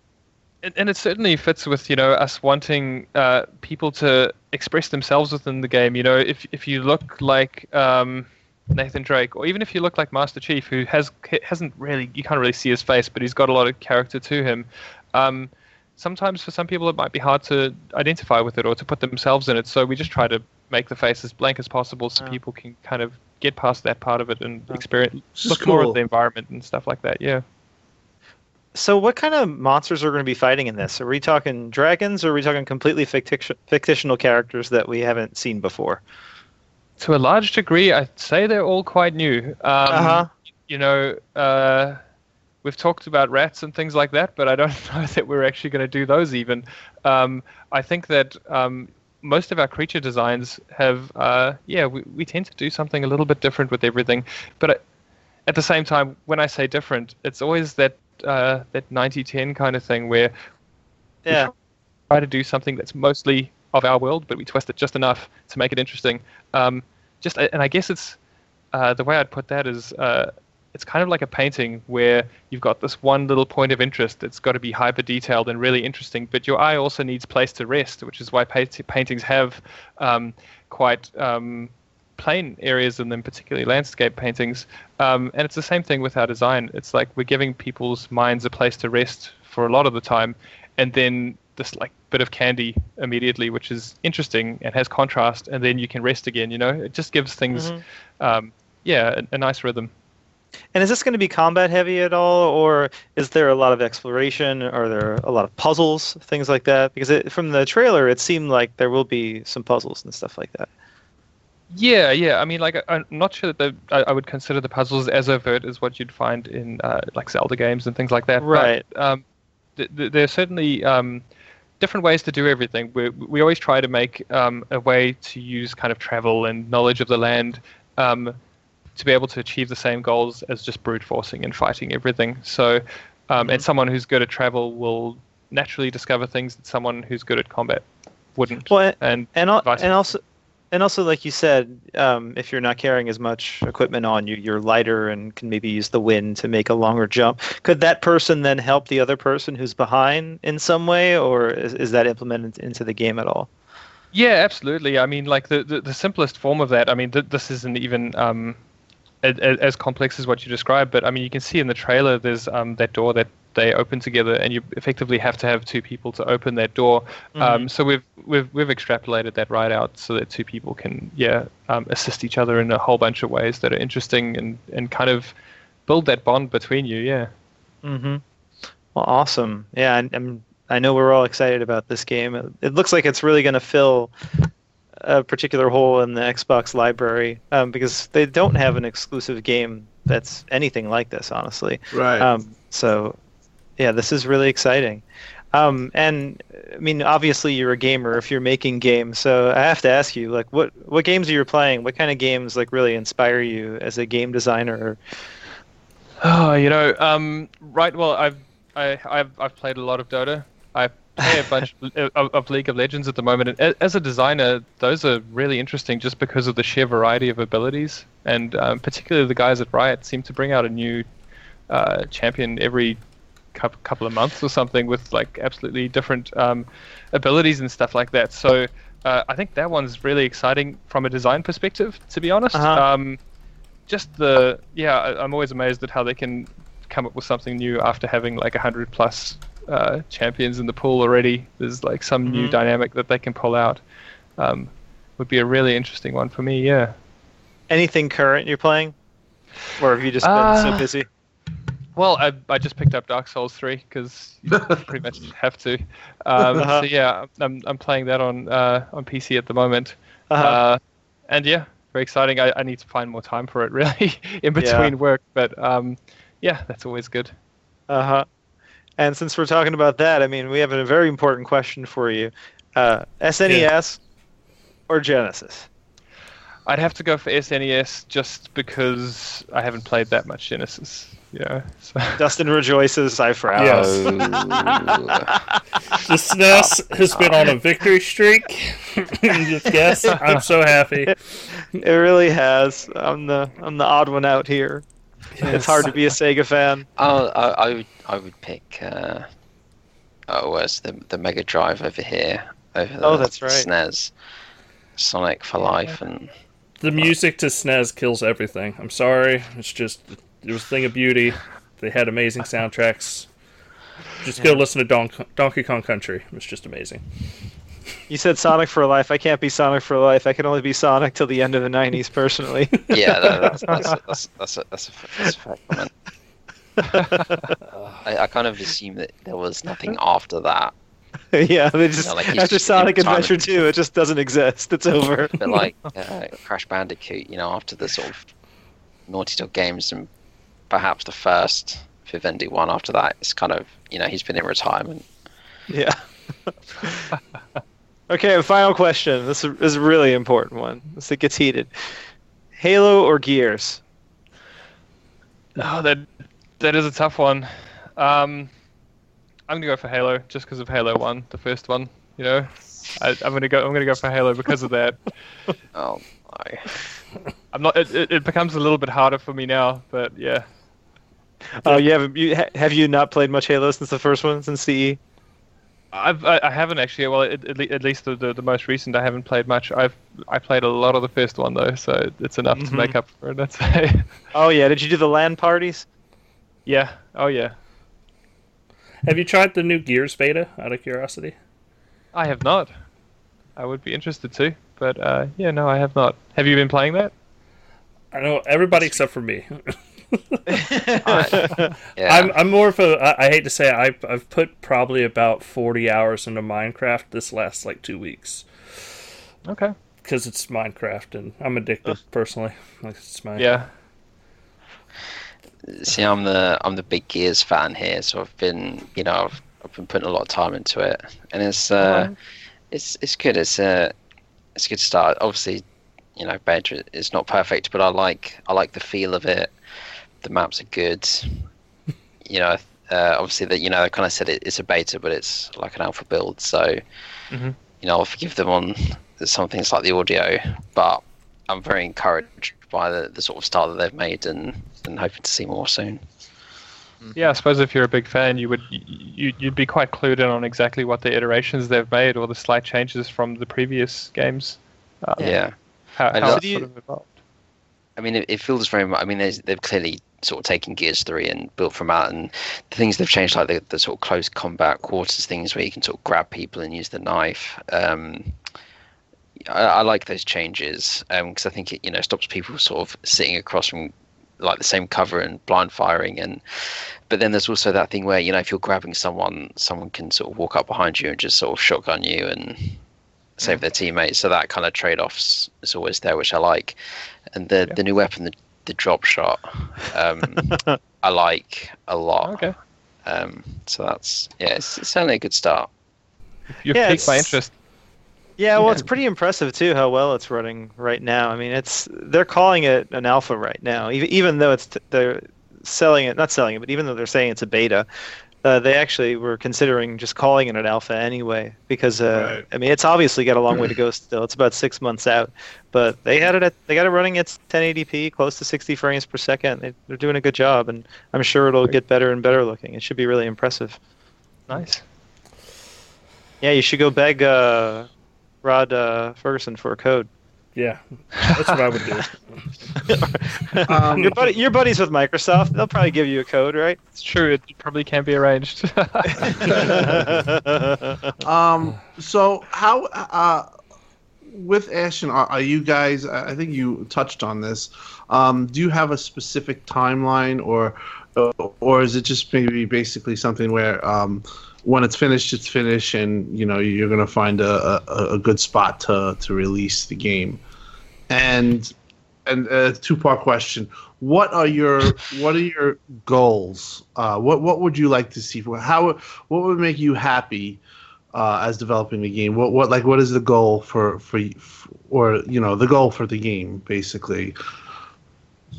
and, and it certainly fits with you know us wanting uh, people to express themselves within the game. You know, if if you look like um, Nathan Drake, or even if you look like Master Chief, who has hasn't really you can't really see his face, but he's got a lot of character to him. Um, sometimes for some people it might be hard to identify with it or to put themselves in it. So we just try to make the face as blank as possible so Yeah. people can kind of get past that part of it and Yeah. experience This is look more cool. at the environment and stuff like that. Yeah. So, what kind of monsters are going to be fighting in this? Are we talking dragons, or are we talking completely ficti- fictional characters that we haven't seen before? To a large degree, I'd say they're all quite new. Um, Uh-huh. You know, uh, we've talked about rats and things like that, but I don't know that we're actually going to do those even. Um, I think that um, most of our creature designs have, uh, yeah, we, we tend to do something a little bit different with everything. But at- at the same time, when I say different, it's always that uh, that 90-10 kind of thing where Yeah. try to do something that's mostly of our world, but we twist it just enough to make it interesting. Um, just and I guess it's uh, the way I'd put that is uh, it's kind of like a painting where you've got this one little point of interest that's got to be hyper detailed and really interesting, but your eye also needs place to rest, which is why paint- paintings have um, quite um, plain areas in them, particularly landscape paintings. Um, and it's the same thing with our design. It's like we're giving people's minds a place to rest for a lot of the time, and then this like bit of candy immediately, which is interesting and has contrast, and then you can rest again. You know, it just gives things, Mhm. um, yeah, a, a nice rhythm. And is this going to be combat heavy at all, or is there a lot of exploration? Are there a lot of puzzles, things like that? Because it, from the trailer, it seemed like there will be some puzzles and stuff like that. Yeah, yeah. I mean, like, I'm not sure that the, I, I would consider the puzzles as overt as what you'd find in uh, like Zelda games and things like that. Right. But, um, th- th- there's certainly um, different ways to do everything. We we always try to make um, a way to use kind of travel and knowledge of the land um, to be able to achieve the same goals as just brute forcing and fighting everything. So, um, and someone who's good at travel will naturally discover things that someone who's good at combat wouldn't. Well, and and vice and also and also like you said um, if you're not carrying as much equipment on you you're lighter and can maybe use the wind to make a longer jump could that person then help the other person who's behind in some way or is, is that implemented into the game at all Yeah, absolutely. I mean, like the, the, the simplest form of that. I mean, th- this isn't even um, as complex as what you described, but I mean, you can see in the trailer there's um, that door that they open together, and you effectively have to have two people to open that door. Um, so we've we've we've extrapolated that right out so that two people can yeah um, assist each other in a whole bunch of ways that are interesting and and kind of build that bond between you. Yeah. mm-hmm. well awesome yeah and, and i know we're all excited about this game it looks like it's really going to fill a particular hole in the xbox library um, because they don't have an exclusive game that's anything like this honestly Right. Um, so, yeah, this is really exciting. Um, and I mean, obviously, you're a gamer if you're making games. So I have to ask you, like, what what games are you playing? What kind of games like really inspire you as a game designer? Oh, you know, um, right. Well, I've I, I've I've played a lot of Dota. Play a bunch of, of League of Legends at the moment, and as a designer, those are really interesting just because of the sheer variety of abilities, and um, particularly the guys at Riot seem to bring out a new uh, champion every couple of months or something with like absolutely different um, abilities and stuff like that. So uh, I think that one's really exciting from a design perspective, to be honest. Uh-huh. Um, just the yeah, I, I'm always amazed at how they can come up with something new after having like a hundred plus uh, champions in the pool already. There's like some new Mhm. dynamic that they can pull out. Um, would be a really interesting one for me. Yeah. Anything current you're playing, or have you just been so Uh, busy? Well, I, I just picked up Dark Souls 3 because you pretty much have to. Um, Uh-huh. So yeah, I'm, I'm playing that on uh, on PC at the moment. Uh-huh. Uh, and yeah, very exciting. I, I need to find more time for it really in between work, but um, yeah, that's always good. Uh huh. And since we're talking about that, I mean, we have a very important question for you: uh, SNES or Genesis? I'd have to go for SNES just because I haven't played that much Genesis. Yeah. So. Dustin rejoices. I frown. Yes. Oh. The SNES has been on a victory streak. yes, I'm so happy. It really has. I'm the I'm the odd one out here. It's hard to be a Sega fan. Oh, I, I would I would pick. Uh, oh, where's the the Mega Drive over here? Over the Oh, that's right. SNES, Sonic for Life, and The music to SNES kills everything. I'm sorry. It's just it was a thing of beauty. They had amazing soundtracks. Just go listen to Don- Donkey Kong Country. It was just amazing. You said Sonic for Life. I can't be Sonic for Life. I can only be Sonic till the end of the '90s, personally. yeah, that, that's that's a, that's that's a, that's a, that's a fair comment. I, I kind of assume that there was nothing after that. yeah, they just No, like, after just Sonic Adventure 2, it just doesn't exist. It's over. But like uh, Crash Bandicoot, you know, after the sort of Naughty Dog games and perhaps the first Vivendi one after that, it's kind of you know he's been in retirement. Yeah. Okay, a final question. This is is a really important one. This it gets heated. Halo or Gears? Oh, that that is a tough one. Um, I'm gonna go for Halo just because of Halo One, the first one. You know, I, I'm gonna go. I'm gonna go for Halo because of that. Oh, I, I'm not. It, it, it becomes a little bit harder for me now, but yeah. Oh, you haven't. You, have you not played much Halo since the first one, since E? CE? I've I, I haven't actually. Well, at, at, least the, the the most recent, I haven't played much. I've I played a lot of the first one though, so it's enough Mhm. to make up for it. I'd say. Oh yeah. Did you do the LAN parties? yeah. Oh yeah. Have you tried the new Gears beta? Out of curiosity. I have not. I would be interested to, but uh, yeah, no, I have not. Have you been playing that? I know everybody except for me. Yeah. I'm I'm more of a. I, I hate to say it, I've I've put probably about forty hours into Minecraft this last like two weeks Okay. because it's Minecraft and I'm addicted personally. Like it's my Yeah. See, I'm the I'm the big Gears fan here, so I've been you know I've, I've been putting a lot of time into it, and it's uh, it's it's good. It's a it's a good start. Obviously, you know, beta is not perfect, but I like I like the feel of it. The maps are good. You know, uh, obviously that you know I kind of said it, it's a beta, but it's like an alpha build, so Mhm. you know I'll forgive them on some things like the audio, but I'm very encouraged by the, the sort of start that they've made and and hoping to see more soon. Yeah, I suppose if you're a big fan, you would you, you'd be quite clued in on exactly what the iterations they've made or the slight changes from the previous games. Um, yeah. How, how so it's do you- sort of evolved. I mean, it, it feels very much. I mean, they've clearly sort of taking Gears 3 and built from that, and the things they've changed, like the, the sort of close combat quarters things where you can sort of grab people and use the knife. Um, I, I like those changes because I think it, you know, stops people sort of sitting across from like the same cover and blind firing and but then there's also that thing where you know if you're grabbing someone someone can sort of walk up behind you and just sort of shotgun you and save their teammates so that kind of trade-offs is always there which i like and the Yeah. the new weapon the, the drop shot um i like a lot Okay. um so that's yeah it's, it's certainly a good start You've Yeah, piqued my interest. Yeah, well, Yeah. it's pretty impressive too how well it's running right now. I mean, it's they're calling it an alpha right now, even even though it's they're selling it, not selling it, but even though they're saying it's a beta, uh, they actually were considering just calling it an alpha anyway because uh, Right. I mean, it's obviously got a long way to go still. It's about six months out, but they had it at they got it running at 1080p, close to 60 frames per second. They, they're doing a good job, and I'm sure it'll get better and better looking. It should be really impressive. Nice. Yeah, you should go beg uh, Rod uh, Fergusson for a code. Yeah. That's what I would do. Um, your buddy, your buddies with Microsoft, they'll probably give you a code, right? It's true. It probably can't be arranged. Um. So how uh, with Ashen, are, are you guys? I I think you touched on this. Um, do you have a specific timeline, or or is it just maybe basically something where um, when it's finished, it's finished, and you know you're gonna find a, a, a good spot to to release the game? And and a two part question: What are your what are your goals? Uh, what what would you like to see? How what would make you happy? uh, as developing the game? What what like what is the goal for for or you know the goal for the game basically?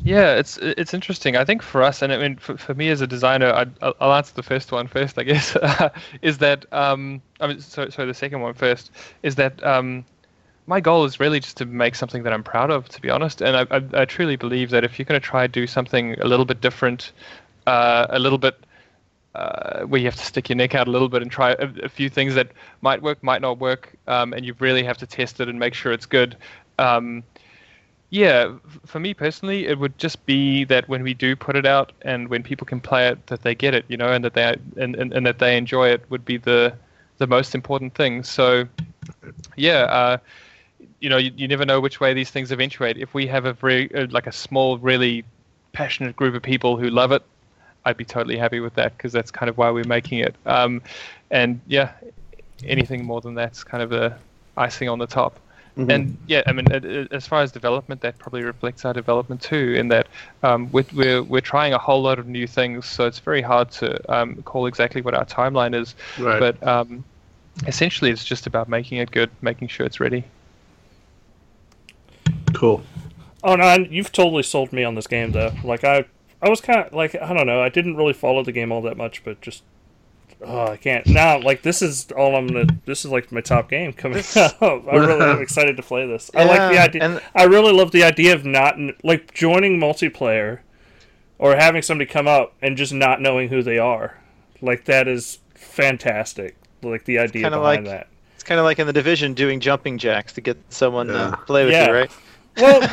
Yeah, it's it's interesting. I think for us, and I mean for, for me as a designer, I'd, I'll I'll answer the first one first. I guess is that um, I mean, so so the second one first is that um, my goal is really just to make something that I'm proud of, to be honest. And I I, I truly believe that if you're going to try to do something a little bit different, uh, a little bit uh, where you have to stick your neck out a little bit and try a, a few things that might work, might not work, um, and you really have to test it and make sure it's good. Um, yeah, for me personally, it would just be that when we do put it out and when people can play it, that they get it, you know, and that they and, and, and that they enjoy it would be the the most important thing. So, yeah, uh, you know, you, you never know which way these things eventuate. If we have a very uh, like a small, really passionate group of people who love it, I'd be totally happy with that because that's kind of why we're making it. Um, and yeah, anything more than that's kind of a icing on the top. Mm-hmm. And yeah, I mean, it- it- as far as development, that probably reflects our development too. In that um, we're, we're we're trying a whole lot of new things, so it's very hard to um, call exactly what our timeline is. Right. But um, essentially, it's just about making it good, making sure it's ready. Cool. Oh no, you've totally sold me on this game though. Like I, I was kind of like I don't know. I didn't really follow the game all that much, but just oh, I can't now. Like this is all I'm gonna. This is like my top game coming up. I really am excited to play this. I like the idea. and- I really love the idea of not like joining multiplayer or having somebody come up and just not knowing who they are. Like that is fantastic. Like the idea kinda behind like- that. It's kind of like in the division doing jumping jacks to get someone Yeah. to play with Yeah. you, right? Well, no,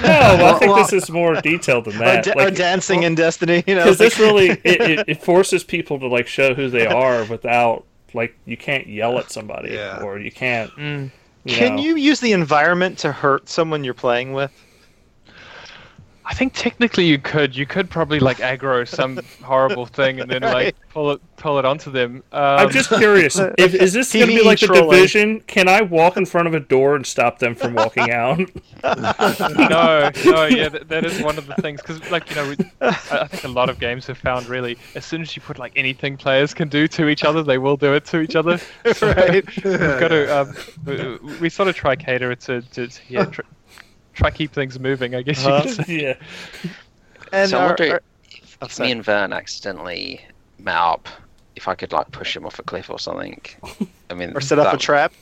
I think Well- this is more detailed than Or, that. da- or Like, dancing in Destiny, you know. because it's this really it, it, it forces people to like show who they are without like you can't yell at somebody Yeah. or you can't mm. Can know. you use the environment to hurt someone you're playing with? I think technically you could. You could probably like aggro some horrible thing and then like pull it pull it onto them. Um, I'm just curious. If, is this going to be PvE like the division? Can I walk in front of a door and stop them from walking out? no, no, yeah, that, that is one of the things because, like, you know, we, I, I think a lot of games have found really as soon as you put like anything players can do to each other, they will do it to each other. So Right. We've got to, um, we, we sort of try cater it to, to, to yeah, tr- try keep things moving. I guess you uh-huh. could say. yeah. And so I wonder our- if, Oh, if me and Vern accidentally met up, if I could like push him off a cliff or something. I mean, or set up a trap.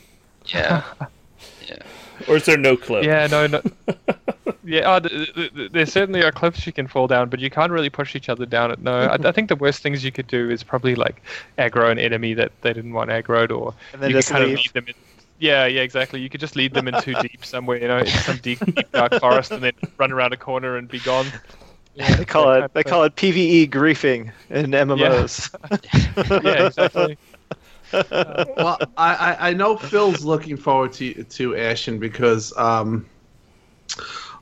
Yeah. Yeah. Or is there no clip? Yeah, no, no. Yeah, oh, th- th- th- there certainly are cliffs you can fall down, but you can't really push each other down. It no, I, I think the worst things you could do is probably like aggro an enemy that they didn't want aggroed, or And then you could just kind leave. of lead them in. Yeah, yeah, exactly. You could just lead them in too deep somewhere, you know, in some deep, deep dark forest, and then run around a corner and be gone. Yeah, They call it they call it PVE griefing in MMOs. Yeah, exactly. well, I, I, I know Phil's looking forward to to Ashen because um,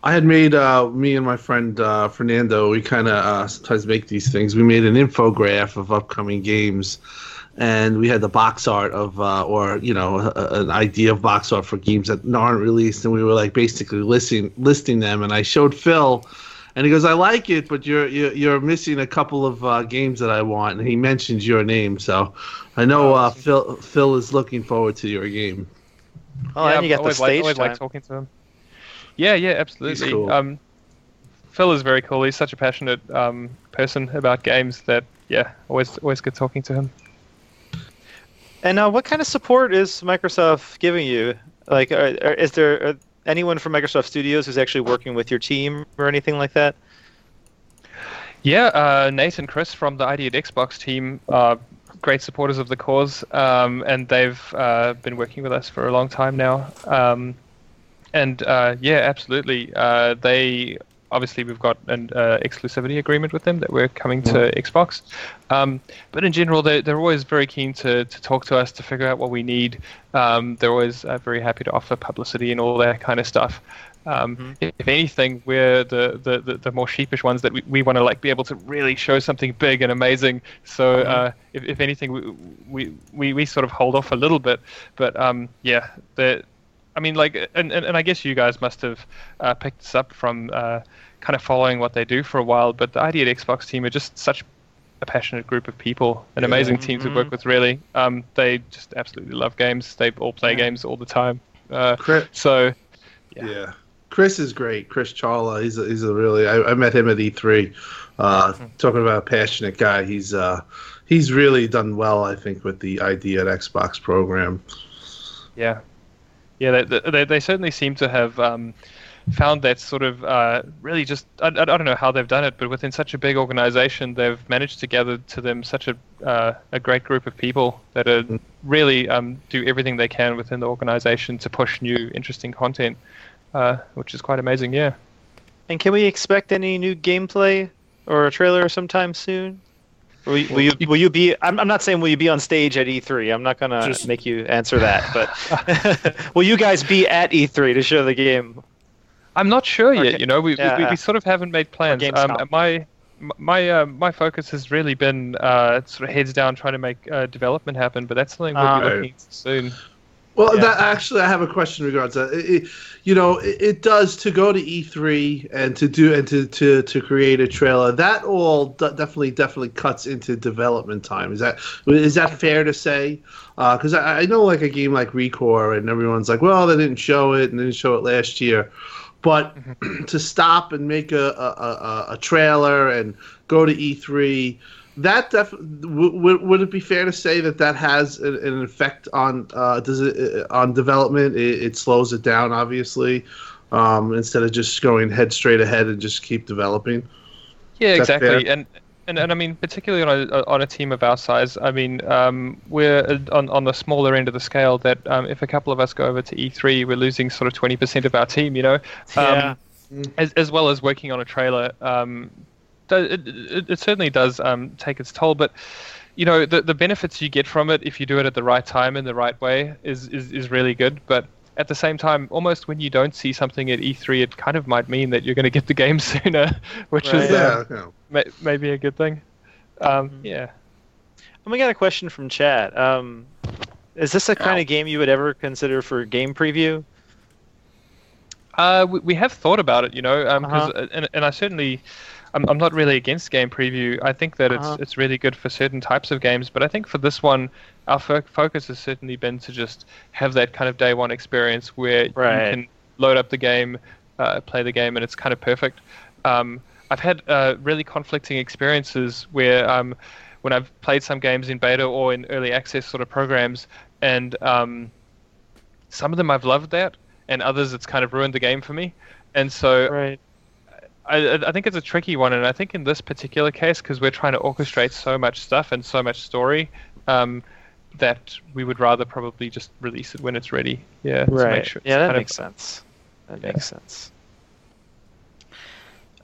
I had made uh, me and my friend uh, Fernando. We kind of uh, sometimes make these things. We made an infograph of upcoming games, and we had the box art of uh, or you know a, a- an idea of box art for games that aren't released, and we were like basically listing listing them. And I showed Phil. And he goes, "I like it, but you're you're, you're missing a couple of uh, games that I want." And he mentions your name, so I know uh, Phil Phil is looking forward to your game. Oh, yeah, and you I got the always like, stage always time. like talking to him. Yeah, yeah, absolutely. cool. Um, Phil is very cool. He's such a passionate um, person about games that yeah, always always good talking to him. And uh, what kind of support is Microsoft giving you? Like, are, are, is there uh anyone from Microsoft Studios who's actually working with your team or anything like that? Yeah, uh, Nate and Chris from the ID at Xbox team are great supporters of the cause, um, and they've uh, been working with us for a long time now. Um, and uh, yeah, absolutely. Uh, they obviously we've got an uh, exclusivity agreement with them that we're coming to Xbox. Um, but in general, they're, they're always very keen to, to talk to us to figure out what we need. Um, they're always uh, very happy to offer publicity and all that kind of stuff. Um, if, if anything, we're the, the, the, the more sheepish ones that we, we want to like be able to really show something big and amazing. So uh, if, if anything, we, we, we, we sort of hold off a little bit. But um, yeah, the I mean, like, and, and, and I guess you guys must have uh, picked this up from uh, kind of following what they do for a while. But the ID at Xbox team are just such a passionate group of people, an amazing team to work with. Really, um, they just absolutely love games. They all play games all the time. Uh, Chris, so yeah. Yeah. Chris is great. Chris Charla, he's a, he's a really. I, I met him at E3. Uh, Talking about a passionate guy, he's uh, he's really done well. I think with the ID at Xbox program. Yeah, yeah, they, they, they certainly seem to have um, found that sort of uh, really just I, I don't know how they've done it, but within such a big organization, they've managed to gather to them such a uh, a great group of people that are really um, do everything they can within the organization to push new, interesting content, uh, which is quite amazing. Yeah. And can we expect any new gameplay or a trailer sometime soon? Will you, will you, will you be? I'm, I'm not saying will you be on stage at E3. I'm not gonna Just- make you answer that. But will you guys be at E3 to show the game? I'm not sure Okay. yet. You know, we, we, Yeah. we sort of haven't made plans. Um, my my uh, my focus has really been uh, sort of heads down trying to make uh, development happen, but that's something we'll Ah. be looking into soon. Well, Yeah. that actually, I have a question in regards to that. It, it- you know, it, it does to go to E3 and to do and to to, to create a trailer. That all d- definitely definitely cuts into development time. Is that is that fair to say? Uh, because I, I know like a game like Recore, and everyone's like, well, they didn't show it and they didn't show it last year. But mm-hmm. to stop and make a, a, a, a trailer and go to E3, that def- w- w- would it be fair to say that that has an, an effect on uh, does it uh, on development? It, it slows it down, obviously, um, instead of just going head straight ahead and just keep developing. Yeah, exactly. fair? And, and and I mean, particularly on a on a team of our size, I mean, um, we're uh, on on the smaller end of the scale. That um, if a couple of us go over to E3, we're losing sort of twenty percent of our team. You know, um, Yeah. as as well as working on a trailer. Um, do- it, it, it certainly does um, take its toll, but you know the the benefits you get from it if you do it at the right time in the right way is is, is really good. But at the same time, almost when you don't see something at E3, it kind of might mean that you're going to get the game sooner, which Right. is Yeah. uh, yeah. may, maybe a good thing. Um, Mhm. yeah. And we got a question from chat. Um, is this a kind Ow. of game you would ever consider for game preview? Uh, we, we have thought about it, you know, um 'cause Uh-huh. uh and, and I certainly, I'm, I'm not really against game preview. I think that Uh-huh. it's it's really good for certain types of games, but I think for this one, our fo- focus has certainly been to just have that kind of day one experience where Right. you can load up the game, uh, play the game, and it's kind of perfect. Um, I've had uh, really conflicting experiences where um, when I've played some games in beta or in early access sort of programs, and um, some of them I've loved that, and others it's kind of ruined the game for me. And so Right. I, I- I think it's a tricky one, and I think in this particular case, because we're trying to orchestrate so much stuff and so much story, um, that we would rather probably just release it when it's ready. Yeah, to Right. make sure yeah, that kind of- makes sense. That Yeah. makes sense.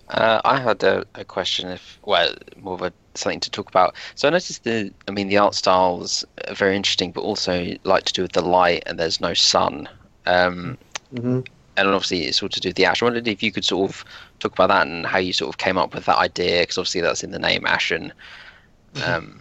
Uh, I had a, a question, if well, more of a something to talk about. So I noticed the, I mean, the art styles are very interesting, but also like to do with the light, and there's no sun. Um, Mhm. And obviously it's all to do with the ash. I wondered if you could sort of talk about that and how you sort of came up with that idea, because obviously that's in the name Ashen. Um,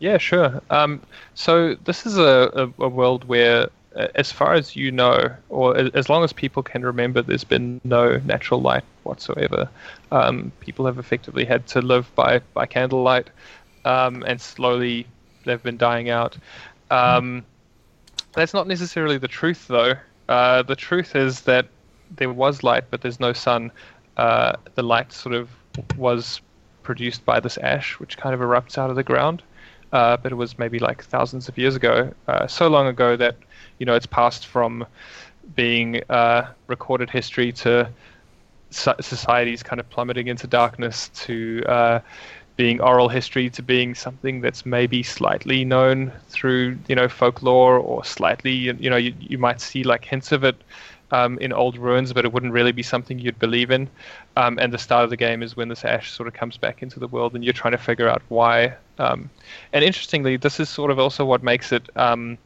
Yeah, sure. Um, so this is a, a, a world where, uh, as far as you know, or as long as people can remember, there's been no natural light whatsoever. Um, people have effectively had to live by, by candlelight, um, and slowly they've been dying out. Um, that's not necessarily the truth, though. Uh, the truth is that there was light, but there's no sun. Uh, the light sort of was produced by this ash, which kind of erupts out of the ground. Uh, but it was maybe like thousands of years ago, uh, so long ago that you know it's passed from being uh, recorded history to so- societies kind of plummeting into darkness to being oral history to being something that's maybe slightly known through you know folklore or slightly you know you, you might see like hints of it um, in old ruins but it wouldn't really be something you'd believe in um, and the start of the game is when this ash sort of comes back into the world and you're trying to figure out why um, and interestingly this is sort of also what makes it um,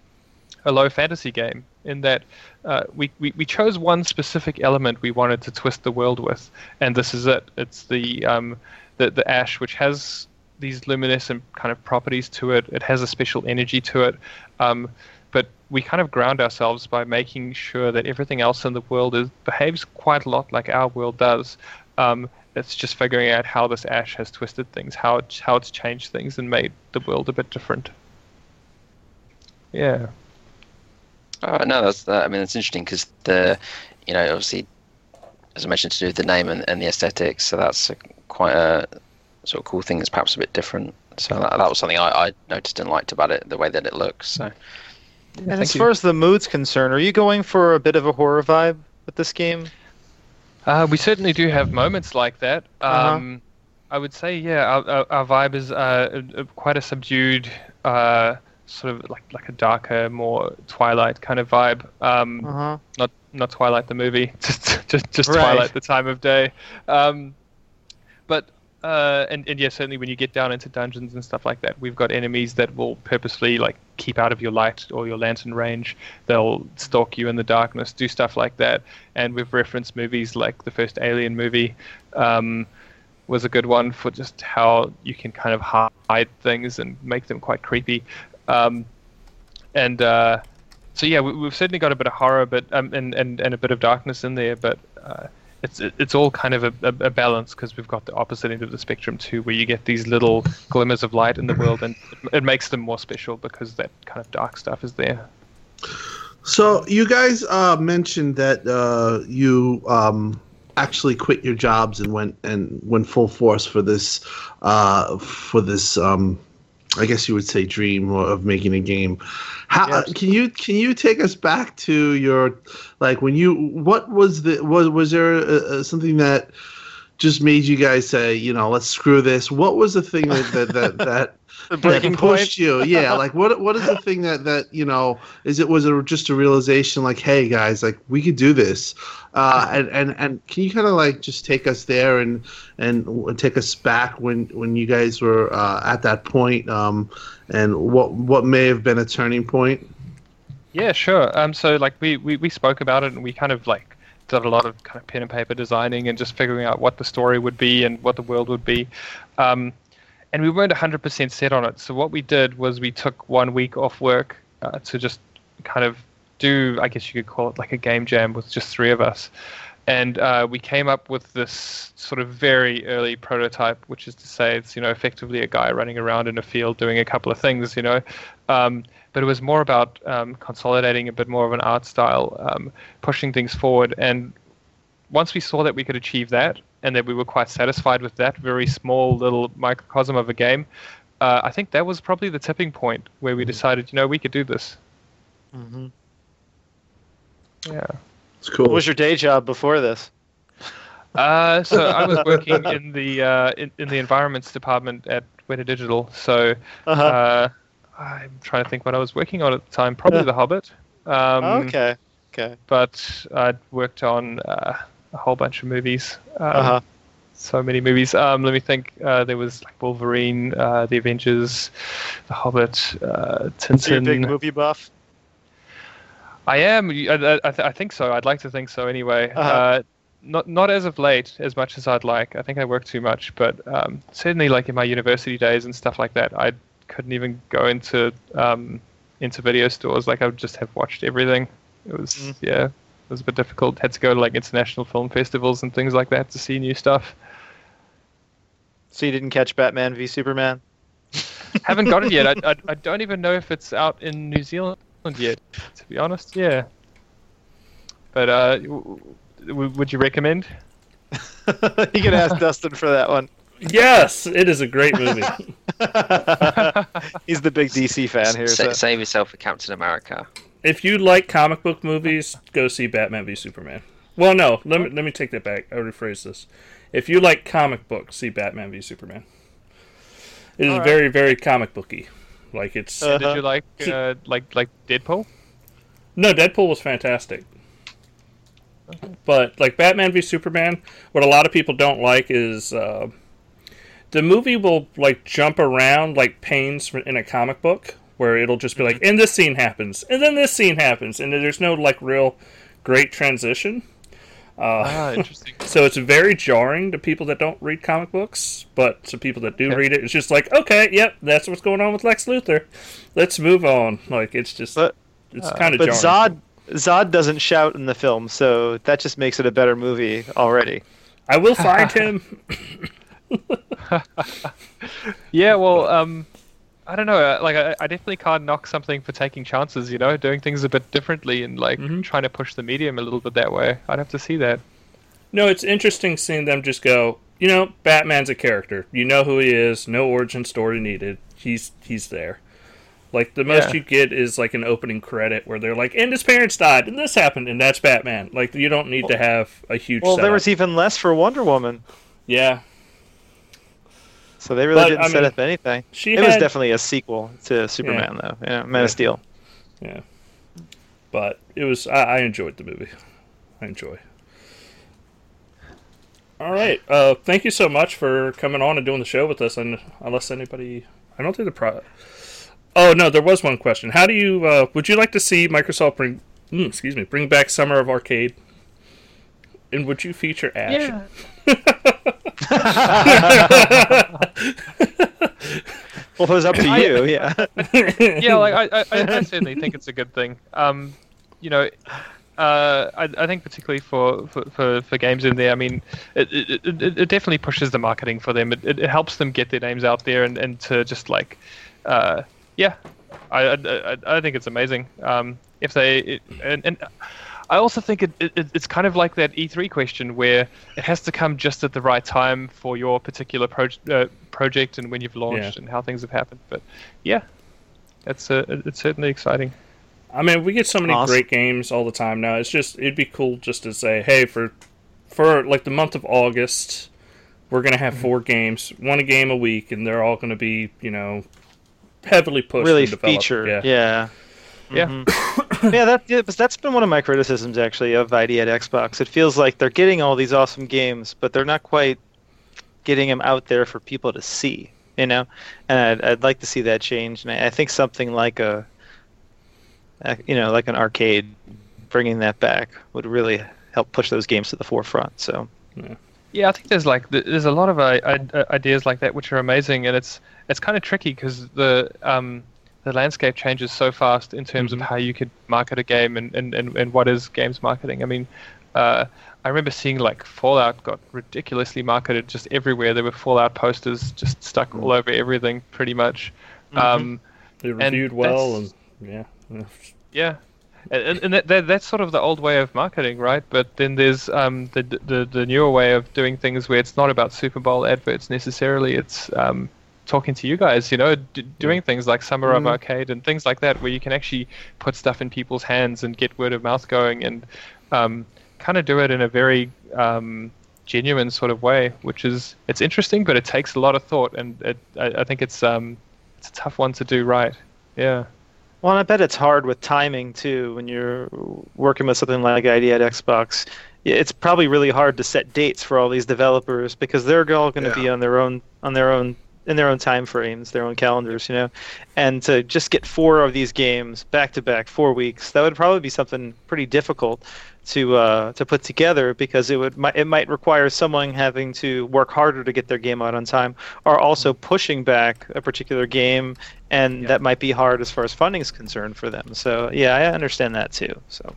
a low fantasy game in that uh, we, we, we chose one specific element we wanted to twist the world with, and this is it. It's the um, the, the ash, which has these luminescent kind of properties to it. It has a special energy to it, um, but we kind of ground ourselves by making sure that everything else in the world is, behaves quite a lot like our world does. Um, it's just figuring out how this ash has twisted things, how it, how it's changed things and made the world a bit different. Yeah. Oh, no, that's that. I mean, it's interesting because the, you know, obviously, as I mentioned, to do with the name and, and the aesthetics. So that's a, quite a sort of cool thing. That's perhaps a bit different. So that, that was something I, I noticed and liked about it, the way that it looks. So And as you. far as the mood's concerned, are you going for a bit of a horror vibe with this game? Uh, we certainly do have moments like that. Uh-huh. Um, I would say, yeah, our, our, our vibe is uh, a- a- quite a subdued, uh, sort of like like a darker, more Twilight kind of vibe. Um, Uh huh. not not Twilight the movie, just just, just Right. Twilight the time of day. Um, but uh, and and yeah, certainly when you get down into dungeons and stuff like that, we've got enemies that will purposely like keep out of your light or your lantern range. They'll stalk you in the darkness, do stuff like that. And we've referenced movies like the first Alien movie. Um, was a good one for just how you can kind of hide things and make them quite creepy. Um, and uh, so yeah, we, we've certainly got a bit of horror, but um, and, and and a bit of darkness in there, but uh, it's it's all kind of a, a, a balance because we've got the opposite end of the spectrum too, where you get these little glimmers of light in the world, and it, it makes them more special because that kind of dark stuff is there. So you guys uh, mentioned that uh, you um, actually quit your jobs and went and went full force for this uh, for this. Um, I guess you would say dream of making a game. How Yes. can you can you take us back to your like when you what was the was was there uh uh something that just made you guys say you know let's screw this? What was the thing that that that, that that breaking point. pushed you yeah like what what is the thing that that you know is it was it just a realization like hey guys like we could do this uh and and, and can you kind of like just take us there and and take us back when when you guys were uh, at that point um and what what may have been a turning point Yeah, sure. Um, so like we, we, we spoke about it and we kind of like did a lot of kind of pen and paper designing and just figuring out what the story would be and what the world would be. Um, and we weren't 100% set on it. So what we did was we took one week off work uh, to just kind of do, I guess you could call it like a game jam with just three of us. And uh, we came up with this sort of very early prototype, which is to say, it's you know effectively a guy running around in a field doing a couple of things, you know. Um, but it was more about um, consolidating a bit more of an art style, um, pushing things forward. And once we saw that we could achieve that, and that we were quite satisfied with that very small little microcosm of a game, uh, I think that was probably the tipping point where we decided, you know, we could do this. Mm-hmm. Yeah. It's cool. What was your day job before this? Uh, so I was working in the uh, in, in the environments department at Weta Digital. So Uh-huh. uh, I'm trying to think what I was working on at the time. Probably Yeah. The Hobbit. Um, okay. Okay. But I'd worked on uh, a whole bunch of movies. Um, Uh-huh. So many movies. Um, let me think. Uh, there was like Wolverine, uh, The Avengers, The Hobbit, uh, So you're a big movie buff. I am. I, I, I think so. I'd like to think so. Anyway, Uh-huh. uh, not not as of late, as much as I'd like. I think I work too much, but um, certainly, like in my university days and stuff like that, I couldn't even go into um, into video stores. Like I would just have watched everything. It was Mm. yeah, it was a bit difficult. Had to go to like international film festivals and things like that to see new stuff. So you didn't catch Batman v Superman? Haven't got it yet. I, I I don't even know if it's out in New Zealand yet. To be honest, yeah. But uh, w- w- would you recommend? you can ask Dustin for that one. Yes, it is a great movie. He's the big DC fan here. Sa- So. Save yourself for Captain America. If you like comic book movies, go see Batman v Superman. Well, no, let me let me take that back. I rephrase this. If you like comic books, see Batman v Superman. It is Alright. very very comic booky. Like it's Uh, Did Uh-huh. you like uh, like like Deadpool? no Deadpool was fantastic. But like Batman v Superman, what a lot of people don't like is uh, the movie will like jump around like panes in a comic book, where it'll just be like, and this scene happens, and then this scene happens, and there's no like real great transition. Uh, Ah, interesting. so it's very jarring to people that don't read comic books, but to people that do Okay. read it, it's just like, okay, yep, that's what's going on with Lex Luthor. Let's move on. Like it's just, But- it's kind of But jarring. Zod Zod doesn't shout in the film, so that just makes it a better movie already. I will find him. Yeah, well, um, I don't know. uh, Like, I, I definitely can't knock something for taking chances. You know, doing things a bit differently and like Mhm. trying to push the medium a little bit that way. I'd have to see that. No, it's interesting seeing them just go. You know, Batman's a character. You know who he is. No origin story needed. He's he's there. Like the most Yeah. you get is like an opening credit where they're like, "And his parents died, and this happened, and that's Batman." Like you don't need to have a huge. Well, there was even less for Wonder Woman, yeah. So they really But, didn't I set mean, up anything. She It was definitely a sequel to Superman, though. Yeah, Man Yeah. of Steel. Yeah. But it was I, I enjoyed the movie. I enjoy. All right. Uh, thank you so much for coming on and doing the show with us. And unless anybody, I don't think the pro. Oh no, there was one question. How do you? Uh, would you like to see Microsoft bring? mm, excuse me, bring back Summer of Arcade? And would you feature Ash? Well, it was up to you. Yeah. yeah, like I, I, I I certainly think it's a good thing. Um, you know, uh, I, I think particularly for, for, for, for games in there, I mean, it, it, it, it definitely pushes the marketing for them. It, it, it helps them get their names out there and, and to just like, uh, yeah, I, I, I- I think it's amazing. Um, if they it, and, and I also think it, it, it's kind of like that E3 question where it has to come just at the right time for your particular proj- uh, project and when you've launched Yeah. and how things have happened. But yeah, it's uh, it's certainly exciting. I mean, we get so many Awesome. great games all the time now. It's just it'd be cool just to say, hey, for for like the month of August, we're gonna Mm-hmm. have four games, one a game a week, and they're all gonna be you know heavily pushed really and developed. featured. Yeah. Yeah. Yeah. Yeah, that, yeah, that's been one of my criticisms actually of ID at Xbox. It feels like they're getting all these awesome games, but they're not quite getting them out there for people to see. You know, and I'd, I'd like to see that change. And I, I think something like a uh, you know, like an arcade, bringing that back would really help push those games to the forefront. So. Yeah, I think there's like there's a lot of uh, ideas like that which are amazing, and it's it's kind of tricky because the um, the landscape changes so fast in terms Mm-hmm. of how you could market a game and, and, and, and what is games marketing. I mean, uh, I remember seeing like Fallout got ridiculously marketed just everywhere. There were Fallout posters just stuck all over everything, pretty much. Mm-hmm. Um, They reviewed well, and yeah. yeah, and, and that, that, that's sort of the old way of marketing, right? But then there's um, the, the the newer way of doing things where it's not about Super Bowl adverts necessarily. It's um, talking to you guys, you know, d- doing things like Summer of Arcade and things like that, where you can actually put stuff in people's hands and get word of mouth going, and um, kind of do it in a very um, genuine sort of way, which is it's interesting, but it takes a lot of thought, and it, I, I think it's um, it's a tough one to do right. Yeah. Well, and I bet it's hard with timing too when you're working with something like ID at Xbox. It's probably really hard to set dates for all these developers because they're all going to be on their own on their own in their own time frames, their own calendars, you know. And to just get four of these games back to back, four weeks, that would probably be something pretty difficult to uh, to put together because it would it might require someone having to work harder to get their game out on time, or also pushing back a particular game, and that might be hard as far as funding is concerned for them. So yeah, I understand that too. So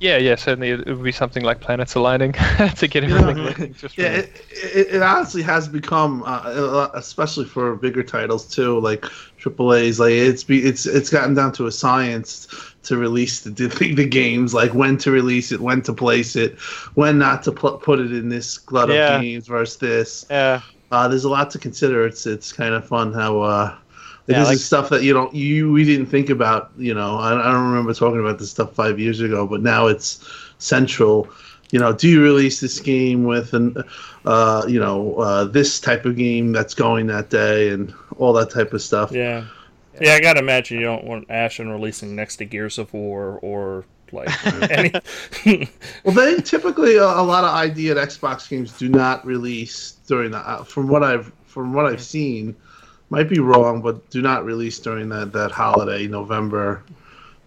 Yeah, yeah, certainly it would be something like planets aligning to get everything Yeah. working just Yeah, right. it, it, it honestly has become, uh, especially for bigger titles too, like AAA's. Like it's be, it's it's gotten down to a science to release the the, the games, like when to release it, when to place it, when not to pl- put it in this glut Yeah. of games versus this. yeah, Uh, there's a lot to consider. It's it's kind of fun how uh, this Yeah, is like- stuff that you don't you we didn't think about. You know, I, I don't remember talking about this stuff five years ago, but now it's central. You know, do you release this game with an uh, you know uh, this type of game that's going that day and all that type of stuff. Yeah. Yeah, I gotta imagine you don't want Ashen releasing next to Gears of War or like any. Well, they typically a, a lot of ID at Xbox games do not release during the. Uh, from what I've from what I've seen, might be wrong, but do not release during that that holiday November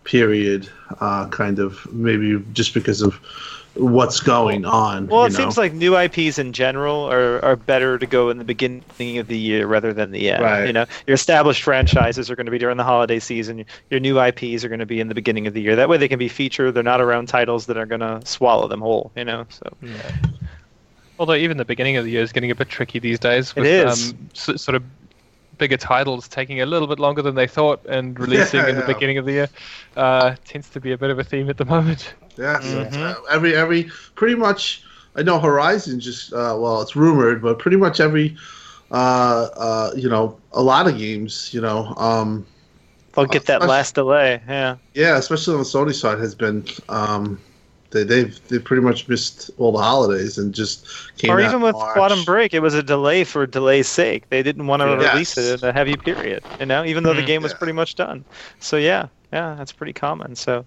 period. Uh, kind of maybe just because of what's going on. Well, you it know? seems like new IPs in general are, are better to go in the beginning of the year rather than the end. Right. You know, your established franchises are going to be during the holiday season. Your new IPs are going to be in the beginning of the year. That way, they can be featured. They're not around titles that are going to swallow them whole. You know, so Although even the beginning of the year is getting a bit tricky these days. It With, is. Um, s- sort of bigger titles taking a little bit longer than they thought and releasing in the beginning of the year uh, tends to be a bit of a theme at the moment. Yeah, so it's, Mhm. uh, every every pretty much. I know Horizon just uh, well, it's rumored, but pretty much every uh, uh, you know a lot of games, you know, um, they'll get that last delay. Yeah. yeah, especially on the Sony side, has been um, they they've they pretty much missed all the holidays and just came Or out even with March. Quantum Break, it was a delay for delay's sake. They didn't want to Yeah. release it in a heavy period, you know, even though the Mm. game was Yeah. pretty much done. So yeah, yeah, that's pretty common. So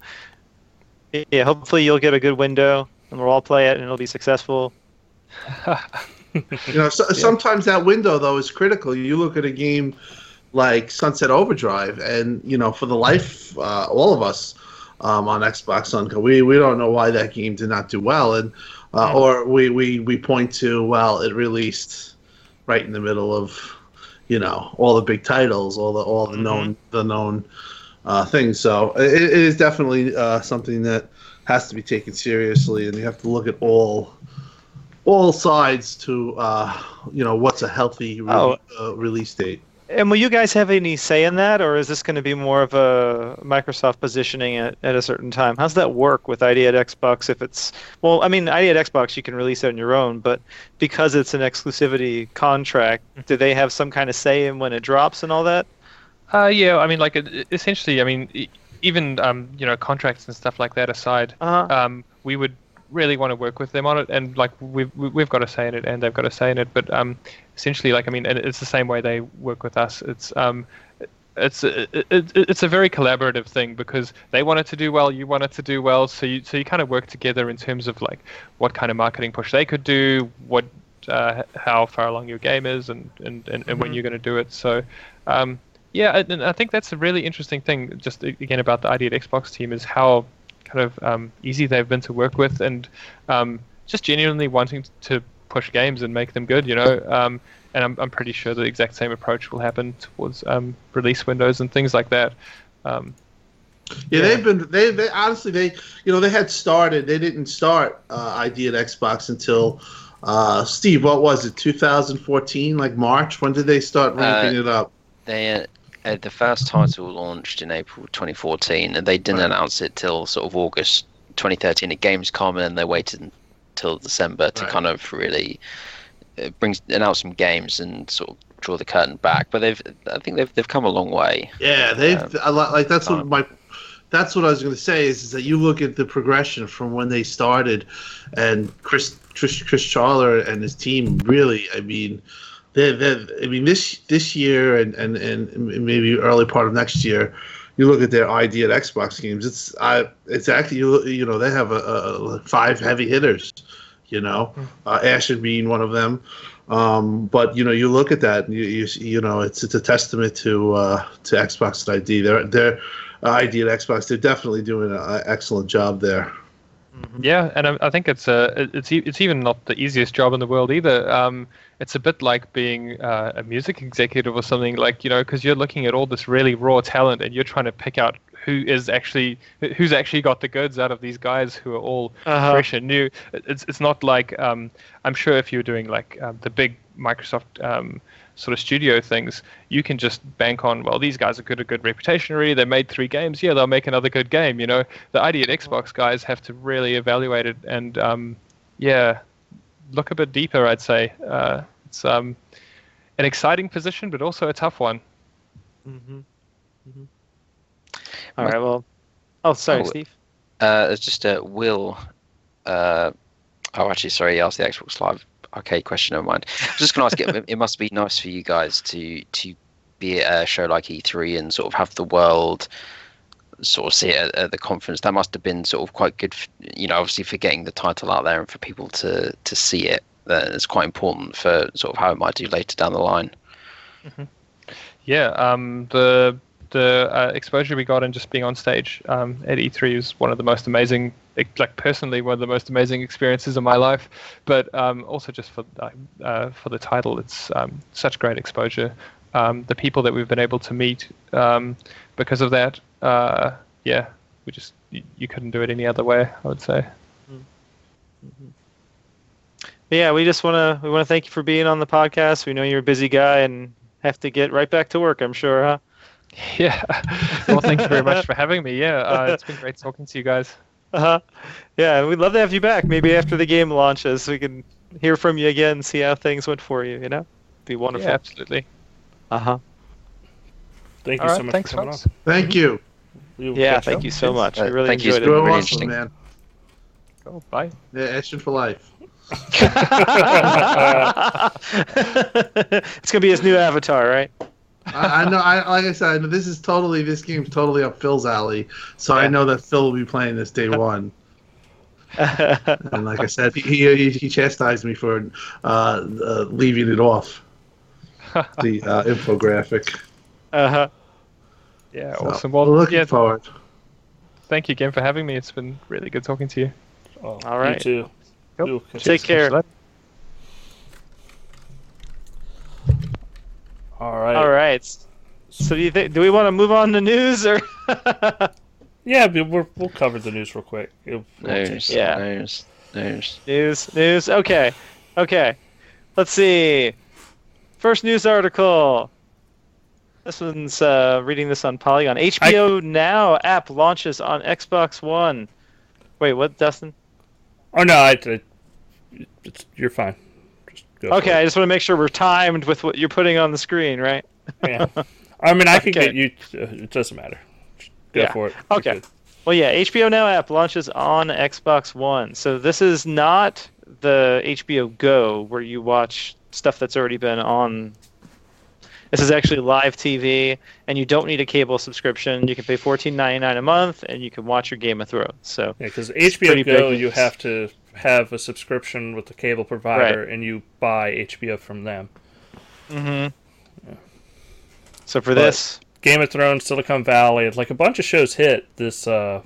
yeah, hopefully you'll get a good window and we'll all play it and it'll be successful. You know, so, sometimes that window though is critical. You look at a game like Sunset Overdrive, and you know, for the life, uh, all of us um, on Xbox One, we we don't know why that game did not do well, and uh, or we, we we point to well, it released right in the middle of you know all the big titles, all the all the known the known uh, things. So it, it is definitely uh, something that has to be taken seriously, and you have to look at all all sides to uh, you know what's a healthy re- Oh. uh, release date. And will you guys have any say in that, or is this going to be more of a Microsoft positioning it at a certain time? How's that work with ID at Xbox? If it's well, I mean, ID at Xbox you can release it on your own, but because it's an exclusivity contract, do they have some kind of say in when it drops and all that? Uh, yeah, I mean, like essentially, I mean, even um, you know contracts and stuff like that aside, Uh-huh. um, we would really want to work with them on it, and like we've we- we've got a say in it, and they've got a say in it. But um, essentially, like I mean, it's the same way they work with us. It's um, it's it, it, it's a very collaborative thing because they want it to do well, you want it to do well, so you so you kind of work together in terms of like what kind of marketing push they could do, what uh, how far along your game is, and and, and, and when you're going to do it. So. Um, Yeah, and I think that's a really interesting thing. Just again about the ID at Xbox team is how kind of um, easy they've been to work with, and um, just genuinely wanting to push games and make them good. You know, um, and I'm I'm pretty sure the exact same approach will happen towards um, release windows and things like that. Um, yeah, they've been they, they honestly they you know they had started they didn't start uh, ID at Xbox until uh, Steve what was it 2014 like March when did they start ramping Uh, it up? They uh, uh, the first title launched in April 2014, and they didn't Right. announce it till sort of August 2013 at Gamescom, and they waited until December to Right. kind of really uh, bring announce some games and sort of draw the curtain back. But they've I think they've they've come a long way. Yeah, they've Um, like that's what um, my that's what I was going to say is, is that you look at the progression from when they started, and Chris Chris Chris Charla and his team really, I mean, they they I mean this this year and, and and maybe early part of next year. You look at their ID at Xbox games. It's I. It's actually you. You know they have a, a five heavy hitters. You know, uh, Ashen being one of them. Um, but you know, you look at that, and you you, you know, it's it's a testament to uh, to Xbox and ID. They're they're uh, ID at Xbox. They're definitely doing an excellent job there. Yeah, and I, I think it's a it's e- it's even not the easiest job in the world either. Um, it's a bit like being uh, a music executive or something like you know because you're looking at all this really raw talent and you're trying to pick out who is actually who's actually got the goods out of these guys who are all Uh-huh. fresh and new. It's it's not like um, I'm sure if you're doing like um, the big Microsoft um, sort of studio things, you can just bank on well these guys have got a good reputation already. They made three games, yeah, they'll make another good game. You know, the ID at Xbox guys have to really evaluate it and um, yeah, look a bit deeper. I'd say uh, it's um, an exciting position, but also a tough one. Mm-hmm. hmm All right. Well. Oh, sorry, Oh, Steve. Uh, it's just a will. Uh, oh, actually, sorry. Ask the Xbox Live arcade question. Never mind. I was just going to ask. It, it must be nice for you guys to to be at a show like E3 and sort of have the world sort of see it at, at the conference. That must have been sort of quite good. f you know, obviously for getting the title out there and for people to to see it. That it's quite important for sort of how it might do later down the line. Yeah, um, the the uh, exposure we got and just being on stage um, at E3 was one of the most amazing, like personally, one of the most amazing experiences of my life. But um, also just for uh, uh, for the title, it's um, such great exposure. Um, the people that we've been able to meet um, because of that, uh, yeah, we just you, you couldn't do it any other way. I would say. Yeah, we just want to we want to thank you for being on the podcast. We know you're a busy guy and have to get right back to work. I'm sure, huh? Yeah. well, thank you very much for having me. Yeah, uh, it's been great talking to you guys. Uh huh. Yeah, and we'd love to have you back. Maybe after the game launches, we can hear from you again, see how things went for you. You know, be wonderful. Yeah, absolutely. Uh huh. Thank you All so right, much thanks, for coming folks. on. Thank you. We will Yeah, thank up. you so much. Uh, We really thank you. enjoyed It's it. You're Very awesome, interesting. man. Cool. Bye. Yeah, Action for life. it's gonna be his new avatar, right? I, I know. I like I said, I know this is totally this game's totally up Phil's alley. So I know that Phil will be playing this day one. And like I said, he he, he chastised me for uh, uh, leaving it off the uh, infographic. uh huh. Yeah, So, awesome. Well, looking yeah, forward. thank you again for having me. It's been really good talking to you. Oh, All right. You too. Cool. We Take up. care. All right. All right. So do you think? Do we want to move on to news or? Yeah, we're, we'll cover the news real quick. It won't News, Yeah. news, news. News, news. Okay, okay. Let's see. First news article. This one's uh, reading this on Polygon. HBO Now app launches on Xbox One. Wait, what, Dustin? Oh no, I, I it's, you're fine. Just go Okay. I just want to make sure we're timed with what you're putting on the screen, right? Yeah. I mean, I can Okay. get you. It doesn't matter. Just go Yeah. for it. Okay. Well, yeah, HBO Now app launches on Xbox One. So this is not the HBO Go where you watch stuff that's already been on. This is actually live TV, and you don't need a cable subscription. You can pay fourteen ninety nine a month, and you can watch your Game of Thrones. So Yeah, because HBO Go, you have to have a subscription with the cable provider, and you buy HBO from them. Mm-hmm. So for But- this, Game of Thrones, Silicon Valley, like a bunch of shows hit this uh,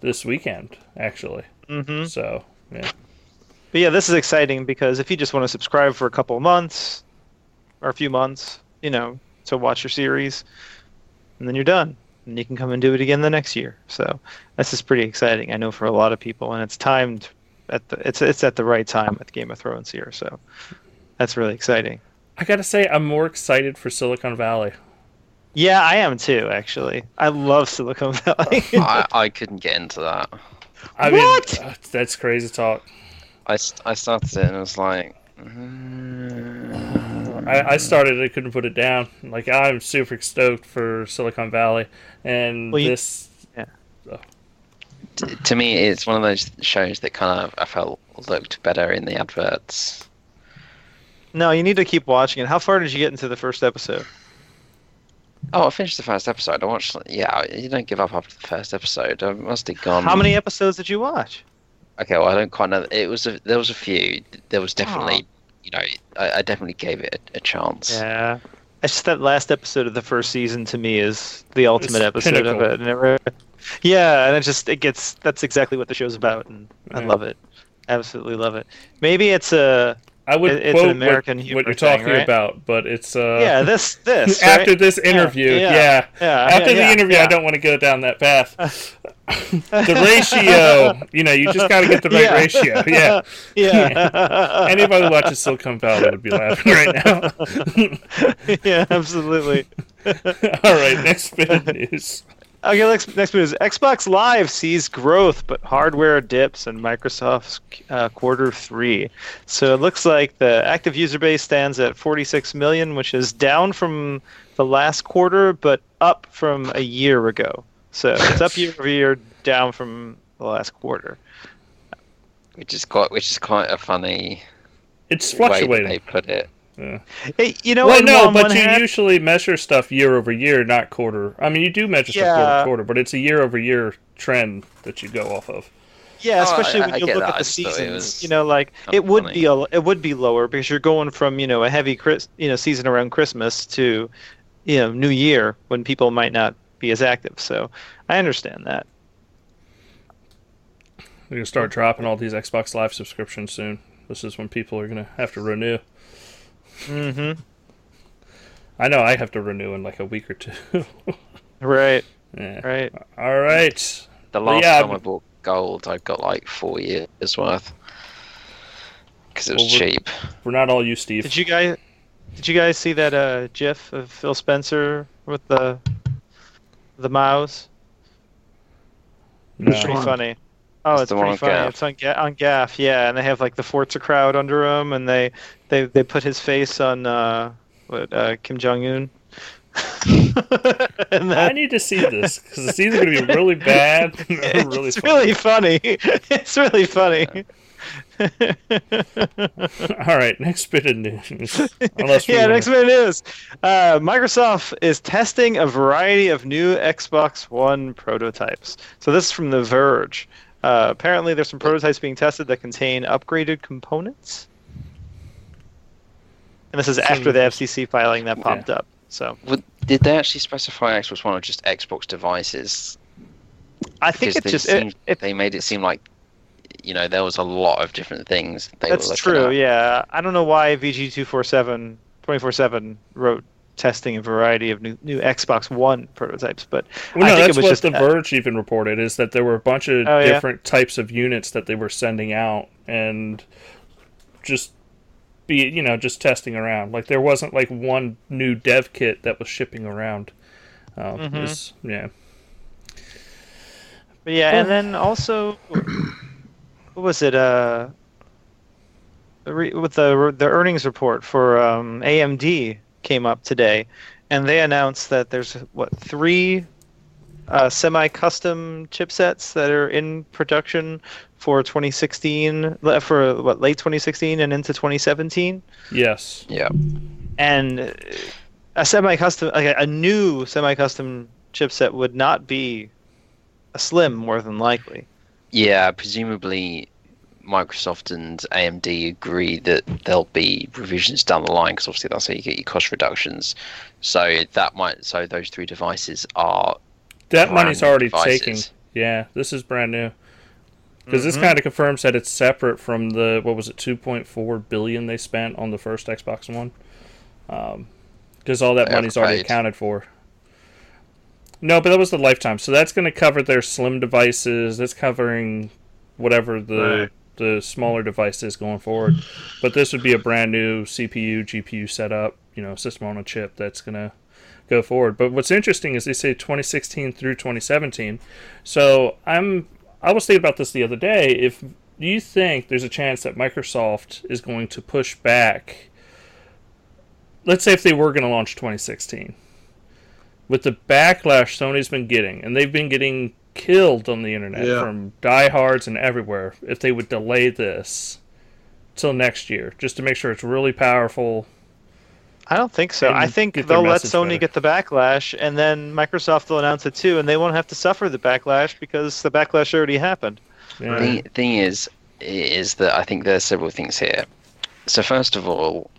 this weekend actually. Mm-hmm. So yeah, But yeah, this is exciting because if you just want to subscribe for a couple of months or a few months, you know, to watch your series, and then you're done, and you can come and do it again the next year. So this is pretty exciting. I know for a lot of people, and it's timed at the it's it's at the right time with Game of Thrones here. So that's really exciting. I gotta say I'm more excited for Silicon Valley. Yeah, I am too. Actually, I love Silicon Valley. I, I couldn't get into that. I What? mean, uh, that's crazy talk. I, I started it and I was like, mm, I, I started, I couldn't put it down. Like I'm super stoked for Silicon Valley, and Well, you- this. t- to me, it's one of those shows that kind of I felt looked better in the adverts. no, you need to keep watching it. How far did you get into the first episode? Oh, I finished the first episode. I watched. Yeah, you don't give up after the first episode. I must have gone. How many episodes did you watch? Okay, well, I don't quite know. It was a, there was a few. There was definitely, you know, I, I definitely gave it a, a chance. Yeah. It's just that last episode of the first season to me is the ultimate It's episode of it. And it re- yeah, and it just it gets that's exactly what the show's about, and I love it. Absolutely love it. Maybe it's a I would It- it's an quote American what, humor what you're thing, talking right? about, but it's uh, yeah this this after right? this interview, yeah, yeah. yeah, After yeah, the yeah, interview, I don't want to go down that path. the ratio, you know, you just got to get the right Yeah. ratio. Yeah. yeah. Anybody who watches Silicon Valley would be laughing right now. yeah, absolutely. All right, next bit of news. Okay, next next bit is Xbox Live sees growth, but hardware dips in Microsoft's uh, quarter three. So it looks like the active user base stands at 46 million, which is down from the last quarter, but up from a year ago. So it's up year over year, down from the last quarter. which is quite, which is quite a funny It's way they fluctuating. put it. Hey, you know, Well, no, but you hand- usually measure stuff year over year, not quarter. I mean, you do measure stuff quarter quarter, but it's a year over year trend that you go off of. Yeah, Oh, especially I- when I you get look that. at the just thought it seasons. You know, like kinda it would funny. be a it would be lower because you're going from you know a heavy Chris you know season around Christmas to you know New Year when people might not be as active. So I understand that. We're gonna start dropping all these Xbox Live subscriptions soon. This is when people are gonna have to renew. Mm-hmm. I know I have to renew in like a week or two. Right. yeah. Right. All right. The last yeah, time I- I bought gold, I got like four years worth because it was Well, we're- cheap. We're not all you, Steve. Did you guys did you guys see that uh GIF of Phil Spencer with the the mouse? No. Which Pretty funny. Oh, It's it's, pretty funny. GAF. It's on Ga- on GAF, yeah, and they have like the Forza crowd under him, and they they they put his face on uh, what uh, Kim Jong Un. and I need to see this because it's either going to be really bad or really it's funny. really funny. It's really funny. All right, next bit of news. Unless yeah, wanna- next minute is uh, Microsoft is testing a variety of new Xbox One prototypes. So this is from The Verge. Uh, apparently, there's some prototypes being tested that contain upgraded components. And this is after the FCC filing that popped up. So Would, did they actually specify Xbox One or just Xbox devices? I think Because it's they, just it, it, they made it seem like, you know, there was a lot of different things they that's looking true. at. Yeah, I don't know why VG247 24/7 wrote testing a variety of new, new Xbox One prototypes, but Well, I no, think that's it was what just The Verge even reported is that there were a bunch of Oh, yeah? different types of units that they were sending out and just be you know just testing around. Like there wasn't like one new dev kit that was shipping around. Um, Mhm. is- yeah. But yeah, and then also, what was it? Uh, with the the earnings report for um, AMD came up today, and they announced that there's what three uh, semi-custom chipsets that are in production for 2016, for what late 2016 and into 2017 Yes. Yeah. and uh, a semi-custom like a- a new semi-custom chipset would not be a slim more than likely Yeah, presumably Microsoft and AMD agree that there'll be revisions down the line because obviously that's how you get your cost reductions. So that might so those three devices are That money's already devices. taken. Yeah, this is brand new. Because this Mhm. kind of confirms that it's separate from the what was it, two point four billion they spent on the first Xbox One. Because all that They money's already accounted for. No, but that was the lifetime. So that's going to cover their slim devices. That's covering whatever the Right. the smaller device is going forward. But this would be a brand new CPU, GPU setup. You know, system on a chip that's going to go forward. But what's interesting is they say 2016 through 2017. So I'm I was thinking about this the other day. If you think there's a chance that Microsoft is going to push back, let's say if they were going to launch 2016, with the backlash Sony's been getting, and they've been getting killed on the internet Yeah. from diehards and everywhere, if they would delay this till next year, just to make sure it's really powerful. I don't think so. I think they'll let Sony better. get the backlash, and then Microsoft will announce it too, and they won't have to suffer the backlash because the backlash already happened. Yeah. The thing is, is that I think there's several things here. So first of all,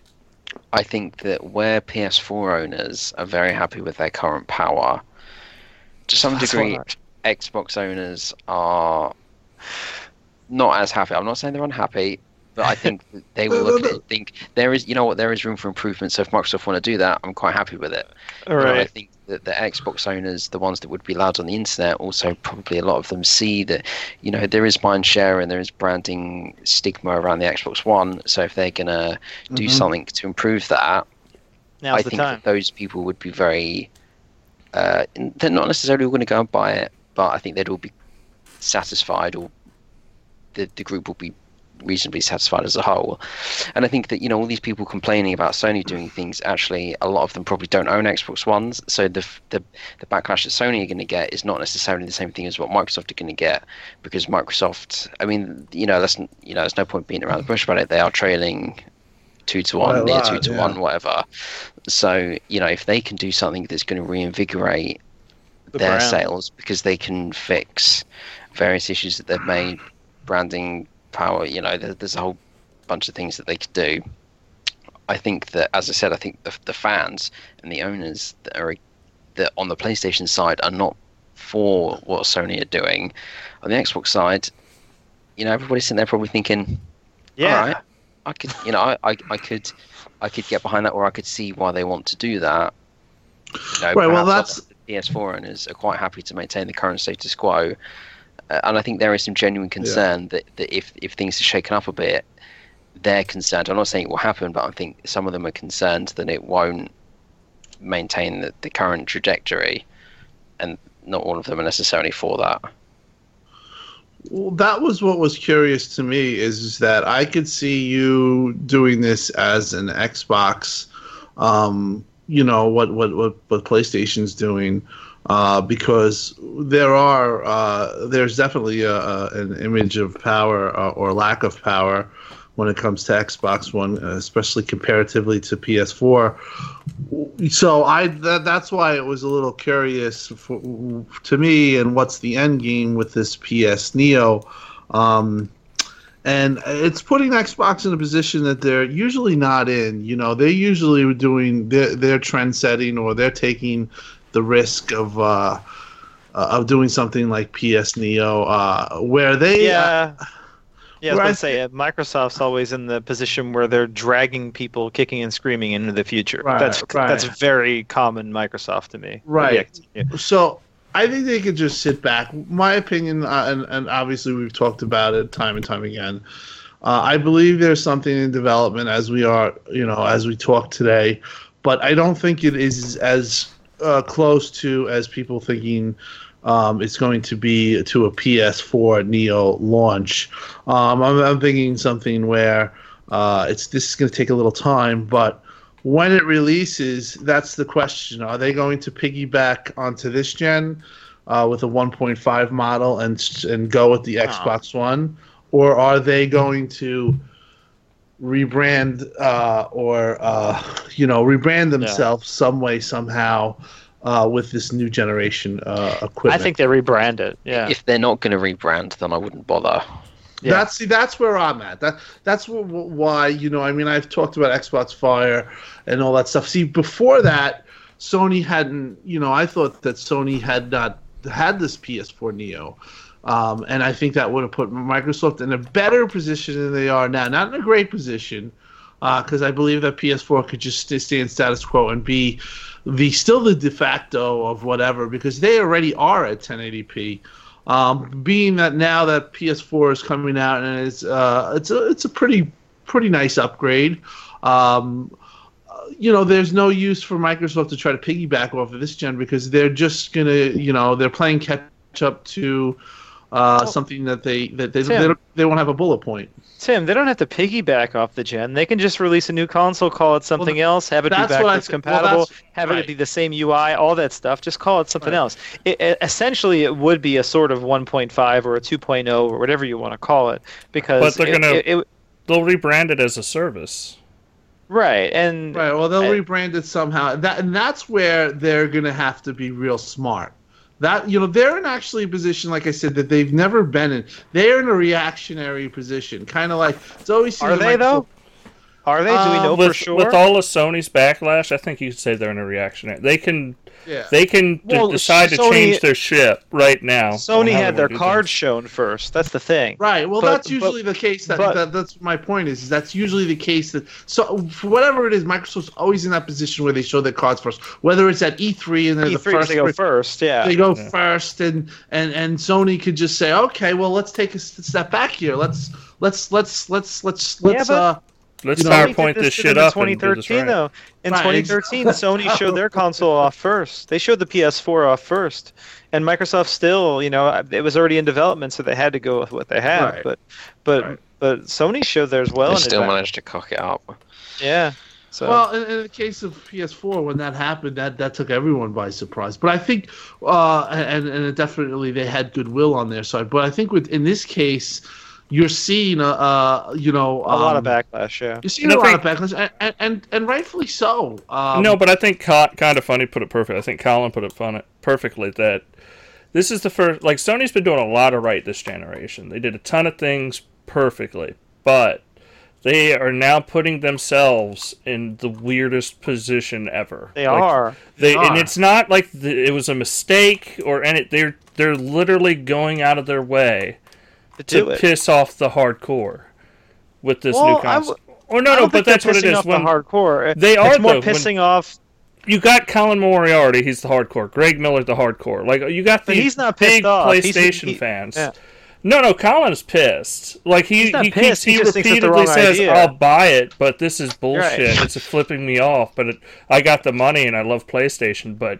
I think that where PS4 owners are very happy with their current power, to some That's degree, Xbox owners are not as happy. I'm not saying they're unhappy, but I think they will look at it and think there is, you know what, there is room for improvement. So if Microsoft want to do that, I'm quite happy with it. All But I think that the Xbox owners, the ones that would be allowed on the internet, also probably a lot of them see that, you know, there is mind share and there is branding stigma around the Xbox One. So if they're gonna do Mhm. something to improve that, Now's I the think time. that those people would be very. Uh, they're not necessarily going to go and buy it, but I think they'd all be satisfied, or the the group will be reasonably satisfied as a whole. And I think that you know all these people complaining about Sony doing things, actually a lot of them probably don't own Xbox Ones, so the the the backlash that Sony are going to get is not necessarily the same thing as what Microsoft are going to get, because Microsoft, I mean, you know, that's you know, there's no point being around the bush about it. They are trailing two to Quite a one, near lot, two to yeah. one, whatever. So you know, if they can do something that's going to reinvigorate The their brand. sales because they can fix various issues that they've made, branding, power. You know, there, there's a whole bunch of things that they could do. I think that, as I said, I think the, the fans and the owners that are that on the PlayStation side are not for what Sony are doing. On the Xbox side, you know, everybody's sitting there probably thinking, Yeah. right, I could, you know, I, I, I could, I could get behind that, or I could see why they want to do that. You know, Right, well, that's- the PS4 owners are quite happy to maintain the current status quo, and I think there is some genuine concern that, that if if things are shaken up a bit, they're concerned. I'm not saying it will happen, but I think some of them are concerned that it won't maintain the, the current trajectory, and not all of them are necessarily for that. Well, that was what was curious to me is, is that I could see you doing this as an Xbox, um, you know what what what what PlayStation's doing, uh, because there are uh, there's definitely a, a, an image of power uh, or lack of power when it comes to Xbox One, especially comparatively to PS4. So I that, that's why it was a little curious for, to me, and what's the end game with this PS Neo? Um, and it's putting Xbox in a position that they're usually not in. You know, they're usually doing their trend setting or they're taking the risk of uh, uh, of doing something like PS Neo, uh, where they Yeah. Yeah, I was going to say, uh, Microsoft's always in the position where they're dragging people kicking and screaming into the future. Right, that's right. that's very common Microsoft to me. Right. Yeah. So I think they could just sit back. My opinion, uh, and, and obviously we've talked about it time and time again. Uh, I believe there's something in development as we are, you know, as we talk today, but I don't think it is as uh, close to as people thinking um, it's going to be to a PS4 Neo launch. Um, I'm, I'm thinking something where uh, it's this is going to take a little time, but when it releases, that's the question. Are they going to piggyback onto this gen uh, with a 1.5 model and and go with the Oh. Xbox One, or are they going to rebrand uh, or uh, you know rebrand themselves some way somehow uh, with this new generation uh, equipment. I think they rebrand it. Yeah. If they're not going to rebrand, then I wouldn't bother. Yeah. That's see, that's where I'm at. That that's wh- wh- why you know. I mean, I've talked about Xbox Fire and all that stuff. See, before that, Sony hadn't. You know, I thought that Sony had not had this PS4 Neo. Um, and I think that would have put Microsoft in a better position than they are now. Not in a great position, because I believe that PS4 could just stay, in status quo and be the still the de facto of whatever, because they already are at 1080p. Um, being that now that PS4 is coming out and it's uh, it's a it's a pretty pretty nice upgrade. Um, uh, you know, there's no use for Microsoft to try to piggyback off of this gen because they're just gonna, you know, they're playing catch up to uh, something that they that they, they, don't, they won't have a bullet point. Tim, they don't have to piggyback off the gen. They can just release a new console, call it something else, have it be that's what backwards thi- well, compatible, that's- have right. it be the same UI, all that stuff. Just call it something Right. else. It, it- essentially, it would be a sort of 1.5 or a 2.0 or whatever you want to call it, because But they're it- gonna- it- it- They'll rebrand it as a service. right and Right. Well, they'll I- rebrand it somehow. That and that's where they're gonna have to be real smart. That you know they're in actually a position, like I said, that they've never been in. They're in a reactionary position, kind of like it's always. are the they though? Are they? Do we Um, know with, for sure? with all of Sony's backlash, I think you could say they're in a reactionary. They can Yeah. they can d- Well, decide to change their ship right now. Sony had their cards shown first. That's the thing. Right. Well, But- that's but- usually the case. That, but- that that's my point is, is that's usually the case. That so for whatever it is, Microsoft's always in that position where they show their cards first. Whether it's at E3 and they're the E3 first, they go first, yeah. they go Yeah. first, and and and Sony could just say, okay, well, let's take a step back here. Let's let's let's let's let's let's but- uh. Let's You know, PowerPoint this to shit them up in and do this 2013 right. though. In Right, 2013, Sony showed their console off first. They showed the PS4 off first, and Microsoft still, you know, it was already in development, so they had to go with what they had. Right. But, but, Right. but Sony showed theirs well. they still advance. managed to cock it up. Yeah. So Well, in, in the case of PS4, when that happened, that, that took everyone by surprise. But I think, uh, and and definitely they had goodwill on their side. But I think with in this case, you're seeing a, uh, you know, a lot of um, backlash. Yeah. You're seeing And a I lot of backlash, and, and, and, and rightfully so. Um, no, but I think kind of funny put it perfect. I think Colin put it fun perfectly that this is the first. Like Sony's been doing a lot of right this generation. They did a ton of things perfectly, but they are now putting themselves in the weirdest position ever. They Like, are. They and are. it's not like the, it was a mistake or any. They're they're literally going out of their way To to it. piss off the hardcore with this Well, new console. w- or no, no, but that's what it is. off the When hardcore. They are, It's more though, when- pissing off. you got Colin Moriarty, he's the hardcore. Greg Miller, the hardcore. Like you got But these he's not pissed big off. He's- PlayStation he- fans. yeah. No, no, Colin's pissed. Like he he pissed, keeps he he, just thinks it's the repeatedly says, idea. "I'll buy it," but this is bullshit. Right. It's flipping me off. But it, I got the money and I love PlayStation. But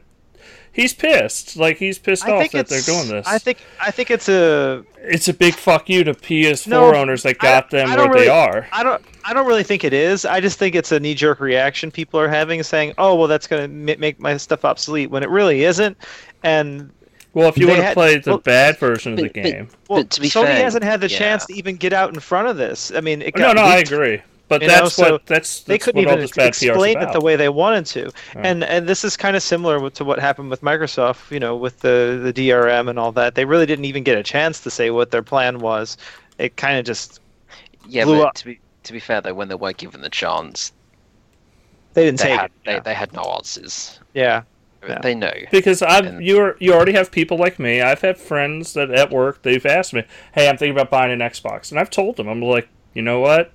he's pissed. Like he's pissed I off that they're doing this. I think. I think it's a. it's a big fuck you to PS4 No, owners that I- got them I where don't they are. I don't. I don't really think it is. I just think it's a knee-jerk reaction people are having, saying, "Oh, well, that's going to make my stuff obsolete," when it really isn't. And Well, if you want to have had- played the well, bad version of the but- but- game, well, But to be Sony fair, hasn't had the yeah. chance to even get out in front of this. I mean, it no, got no, I leaked. agree. But You know, that's so what that's, They couldn't what all even this bad explain it the way they wanted to, and and this is kind of similar to what happened with Microsoft. You know, with the the DRM and all that. They really didn't even get a chance to say what their plan was. It kind of just Yeah, Blew but up. to be to be fair though, when they were given the chance, they didn't they take had it. they, yeah. they had no answers. yeah. Yeah. They know. Because I've you're you already have people like me. I've had friends that at work they've asked me, "Hey, I'm thinking about buying an Xbox," and I've told them, I'm like, you know what?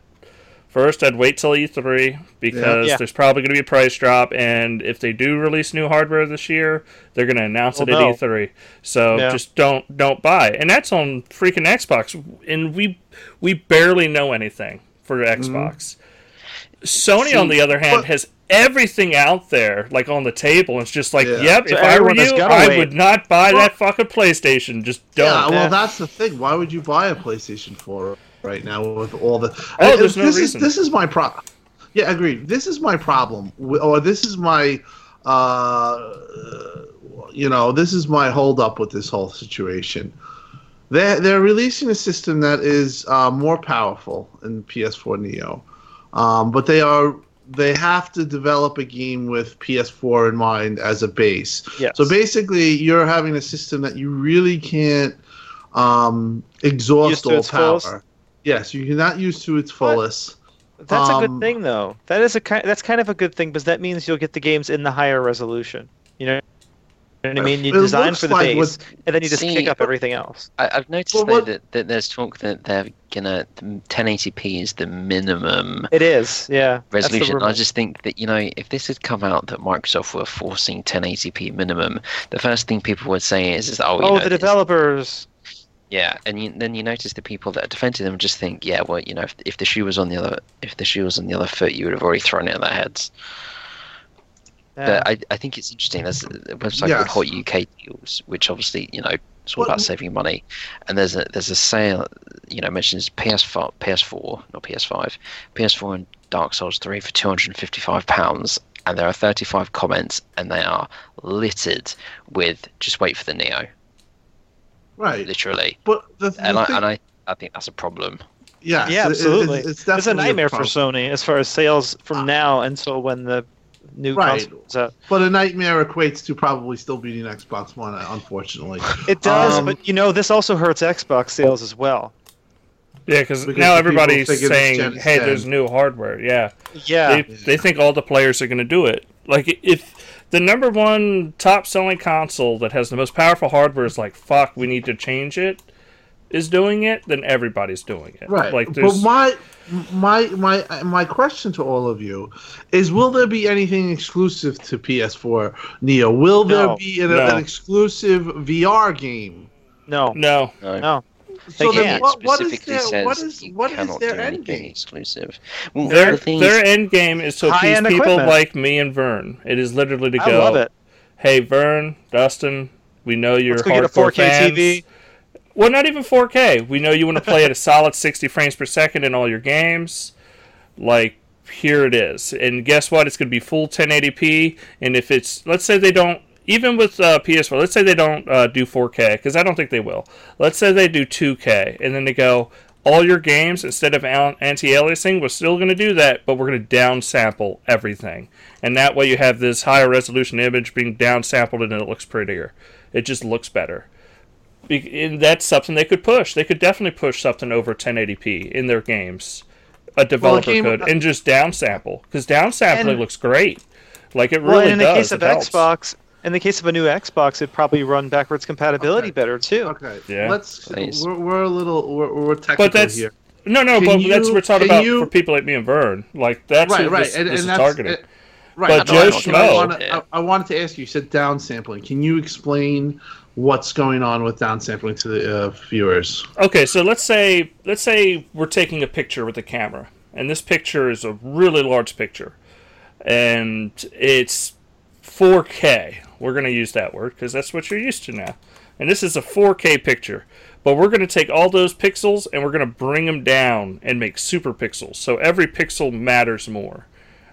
First, I'd wait till E3 because Yeah. there's probably going to be a price drop, and if they do release new hardware this year, they're going to announce it Well, at E3. So Yeah. just don't don't buy, and that's on freaking Xbox, and we we barely know anything for Xbox. Mm-hmm. Sony, on the other hand, but- has everything out there, like on the table. It's just like, Yeah. yep, So if I were everyone has you, I wait. would not buy Well- that fucking PlayStation. Just don't. Yeah, well, Yeah. that's the thing. Why would you buy a PlayStation 4 right now with all the? Oh, I- there's no this reason. Is, this is my problem. Yeah, agreed. This is my problem, or this is my, uh, you know, this is my holdup with this whole situation. They're they're releasing a system that is uh, more powerful in PS4 Neo, um, but they are they have to develop a game with PS4 in mind as a base. Yes. So basically, you're having a system that you really can't um, exhaust all power. Yes, you cannot use to its What? fullest. That's a Um, good thing, though. That is a ki- that's kind of a good thing because that means you'll get the games in the higher resolution. You know, you know what I mean? You design for the like base, what- and then you just See, kick up everything else. I, I've noticed Well, what- that, that there's talk that they're gonna the 1080p is the minimum It is, yeah. Resolution. I just think that you know if this had come out that Microsoft were forcing 1080p minimum, the first thing people would say is, is oh, you oh, know, the this- developers. Yeah, and you, then you notice the people that are defending them just think, yeah, well, you know, if, if the shoe was on the other, if the shoe was on the other foot, you would have already thrown it at their heads. Yeah. But I, I think it's interesting. There's a website Yes. called Hot UK Deals, which obviously, you know, it's all Well, about saving money. And there's a there's a sale, you know, mentions PS4, PS4, not PS5, PS4 and Dark Souls 3 for 255 pounds. And there are 35 comments, and they are littered with just wait for the Neo, Right. literally. But the, the And I and I, I think that's a problem. Yeah, yeah, it- it- absolutely. it's, It's, definitely a nightmare for. Sony as far as sales from Ah. now until when the new Right. console comes out. But a nightmare equates to probably still beating Xbox One, unfortunately. It does, Um, but you know, this also hurts Xbox sales as well. Yeah, because Because now everybody's saying, "Hey, 10. there's new hardware." Yeah, Yeah. they they think all the players are going to do it. Like if the number one top selling console that has the most powerful hardware is like, "Fuck, we need to change it, is doing it, then everybody's doing it. Right. Like but my my my my question to all of you is: Will there be anything exclusive to PS4 Neo? Will there No. be an, No. an exclusive VR game? no. no. No. No. So They then can't. what, what is their says what is what is their end game? exclusive. Well, Their the their end game is to appease people equipment. like me and Vern. It is literally to I go. love it. Hey, Vern, Dustin, we know you're Let's go get a hardcore 4K fans. TV. Well, not even 4K. We know you want to play at a solid 60 frames per second in all your games. Like, here it is. And guess what? It's going to be full 1080p. And if it's, let's say they don't, even with uh, PS4, let's say they don't uh, do 4K, because I don't think they will. Let's say they do 2K, and then they go, all your games, instead of anti-aliasing, we're still going to do that, but we're going to downsample everything. And that way you have this higher resolution image being downsampled and it looks prettier. It just looks better. Be- and that's something they could push. They could definitely push something over 1080p in their games. A developer game- could, and just downsample because downsampling And- looks great. Like it really Well, in the does. case of Xbox, helps. Xbox, in the case of a new Xbox, it'd probably run backwards compatibility Okay. better too. Okay, Yeah. let's. Please. We're, we're a little we're, we're technical but that's here. no, no. Can But you- that's what we're talking about you- for people like me and Vern. Like that's right, who right, this, and, this and is that's targeting. it- right. But Joe I- I Schmo- I, I wanted to ask you. You said downsampling. Can you explain what's going on with downsampling to the uh, viewers? Okay, so let's say let's say we're taking a picture with a camera, and this picture is a really large picture, and it's 4K. We're going to use that word because that's what you're used to now. And this is a 4K picture, but we're going to take all those pixels and we're going to bring them down and make super pixels. So every pixel matters more,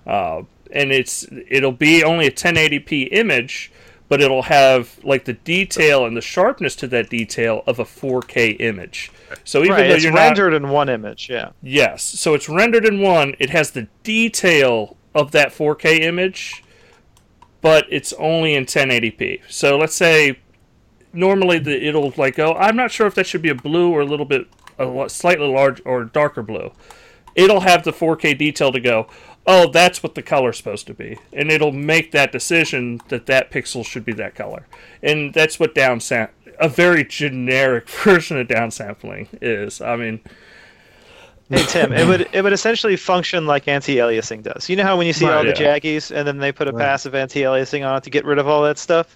uh, and it's it'll be only a 1080p image, but it'll have like the detail and the sharpness to that detail of a 4K image. So even right, though you're rendered in one image. Yeah. yes, so it's rendered in one, it has the detail of that 4K image, but it's only in 1080p. So let's say normally the, it'll like go. I'm not sure if that should be a blue or a little bit a slightly large or darker blue. It'll have the 4K detail to go. Oh, that's what the color's supposed to be, and it'll make that decision that that pixel should be that color, and that's what downsam a very generic version of downsampling is. I mean, Hey Tim, it would it would essentially function like anti-aliasing does. You know how when you see Right, all the jaggies and then they put a Right. passive anti-aliasing on it to get rid of all that stuff?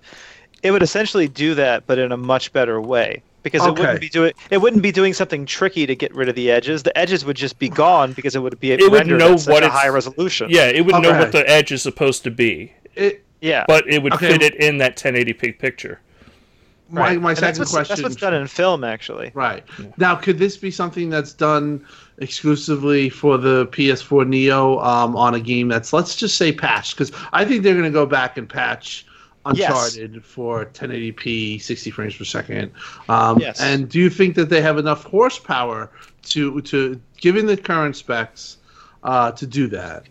It would essentially do that, but in a much better way. Because it wouldn't be doing it wouldn't be doing something tricky to get rid of the edges. The edges would just be gone because it would be It would rendered know at what a it's- high resolution. yeah, it would know what the edge is supposed to be, It, yeah. but it would Okay. fit it in that 1080p picture. my Right. my And that's second what's, question. That's what's done in film, actually. Right. Now, could this be something that's done exclusively for the PS4 Neo um, on a game that's, let's just say, patched? Because I think they're going to go back and patch Yes. Uncharted for 1080p, 60 frames per second. Um, Yes. And do you think that they have enough horsepower to, to given the current specs, uh, to do that?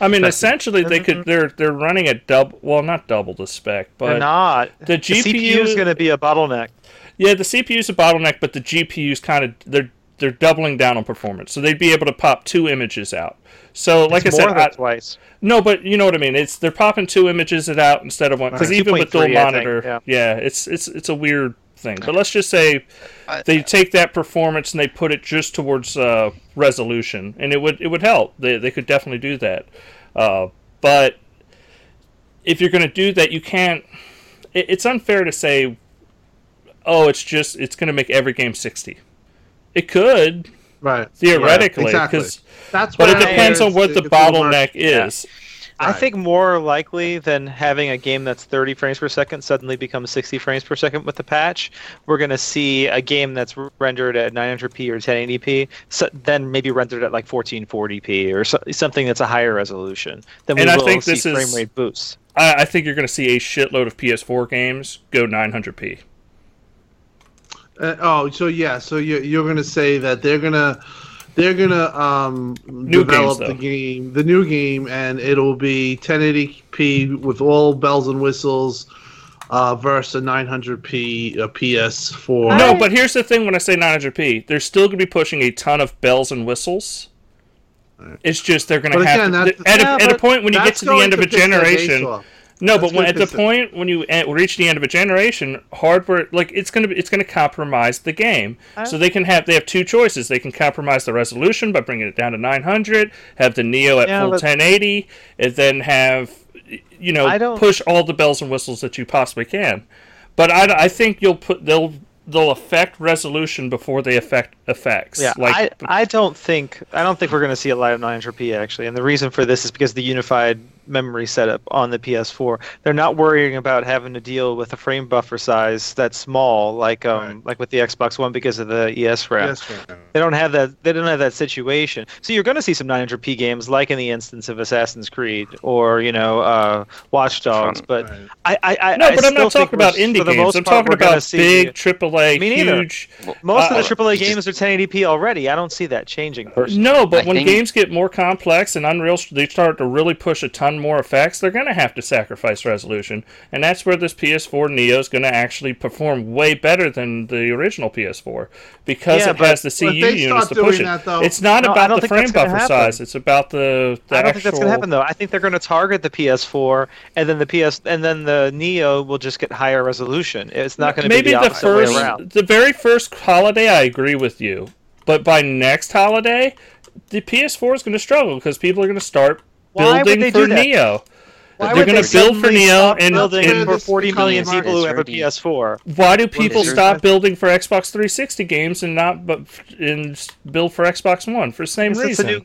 I mean, Effective. essentially, they could they're they're running at double well, not double the spec, They're but not. the GPU is going to be a bottleneck. yeah, the CPU is a bottleneck, but the GPU's kind of they're they're doubling down on performance. So they'd be able to pop two images out. So like It's I said, than I, twice. no, but you know what I mean. It's they're popping two images it out instead of one because Right. even with dual 2.3, I think, monitor, yeah. it's it's it's a weird thing. But let's just say they take that performance and they put it just towards uh, resolution, and it would it would help. They they could definitely do that. Uh, but if you're going to do that, you can't. It, it's unfair to say, oh, it's just it's going to make every game sixty. It could Right. theoretically, Right, exactly. That's but it depends on what the it's a little more- bottleneck is. I Right. think more likely than having a game that's 30 frames per second suddenly becomes 60 frames per second with the patch, we're going to see a game that's rendered at 900p or 1080p, so then maybe rendered at like 1440p or so, something that's a higher resolution. Then we And I will think see this frame is- rate boosts. I, I think you're going to see a shitload of PS4 games go 900p. Uh, oh, so yeah, so you're, you're gonna say that they're gonna they're gonna um New develop games, the game, the new game, and it'll be 1080p with all bells and whistles, uh, versus a 900p uh, PS4. No, but here's the thing: when I say 900p, they're still going to be pushing a ton of bells and whistles. It's just they're going to But have again, to, at, Yeah, a, at a point when you get to the end of a to piss generation. Off. No, That's but when, at the point when you reach the end of a generation, hardware like it's gonna it's gonna compromise the game. So they can have they have two choices. They can compromise the resolution by bringing it down to 900, have the Neo at Yeah, full but- 1080, and then have you know I don't- push all the bells and whistles that you possibly can. But I, I think you'll put they'll they'll affect resolution before they affect effects. Yeah, like I, I don't think I don't think we're going to see a lot of 900p actually, and the reason for this is because the unified memory setup on the PS4. They're not worrying about having to deal with a frame buffer size that's small, like um Right. like with the Xbox One because of the ES RAM. Yes. They don't have that. They don't have that situation. So you're going to see some 900p games, like in the instance of Assassin's Creed or you know uh, Watch Dogs. But Right. I, I, I, no, but I am not talking about indie games. most I'm part, talking about big AAA, Me neither. huge. Most uh, of the AAA it's games are 1080p already. I don't see that changing. Personally. No, but I when think- games get more complex and Unreal, they start to really push a ton more effects. They're going to have to sacrifice resolution, and that's where this PS4 Neo is going to actually perform way better than the original PS4 because Yeah, it has the CU if they units to push it. that, though- it's not No, about the frame buffer happen. size. It's about the. the I don't actual... think that's gonna happen though. I think they're gonna target the PS4, and then the PS, and then the Neo will just get higher resolution. It's not gonna be the the opposite first, way around. the very first holiday, I agree with you, but by next holiday, the PS4 is going to struggle because people are going to start Why would building they for do that? Neo. Why they're would gonna build for Neo and- building and- for 40 million people who have a PS4. Why do people stop building for Xbox 360 games and not but and build for Xbox One for the same reason? new-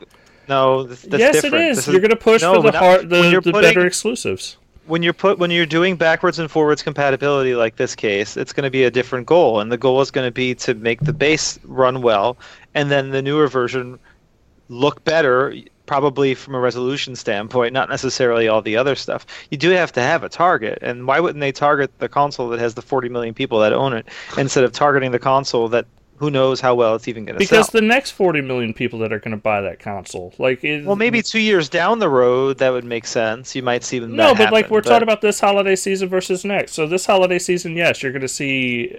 No, that's yes, different. it is. This You're going to push no, for the not- hard, the, you're the putting- better exclusives. when you're put when you're doing backwards and forwards compatibility like this case, it's going to be a different goal, and the goal is going to be to make the base run well, and then the newer version look better, probably from a resolution standpoint, not necessarily all the other stuff. You do have to have a target, and why wouldn't they target the console that has the 40 million people that own it instead of targeting the console that who knows how well it's even going to sell? Because the next 40 million people that are going to buy that console, like, it, well, maybe two years down the road that would make sense. You might see them. No, but like we're but- talking about this holiday season versus next. So this holiday season, yes, you're going to see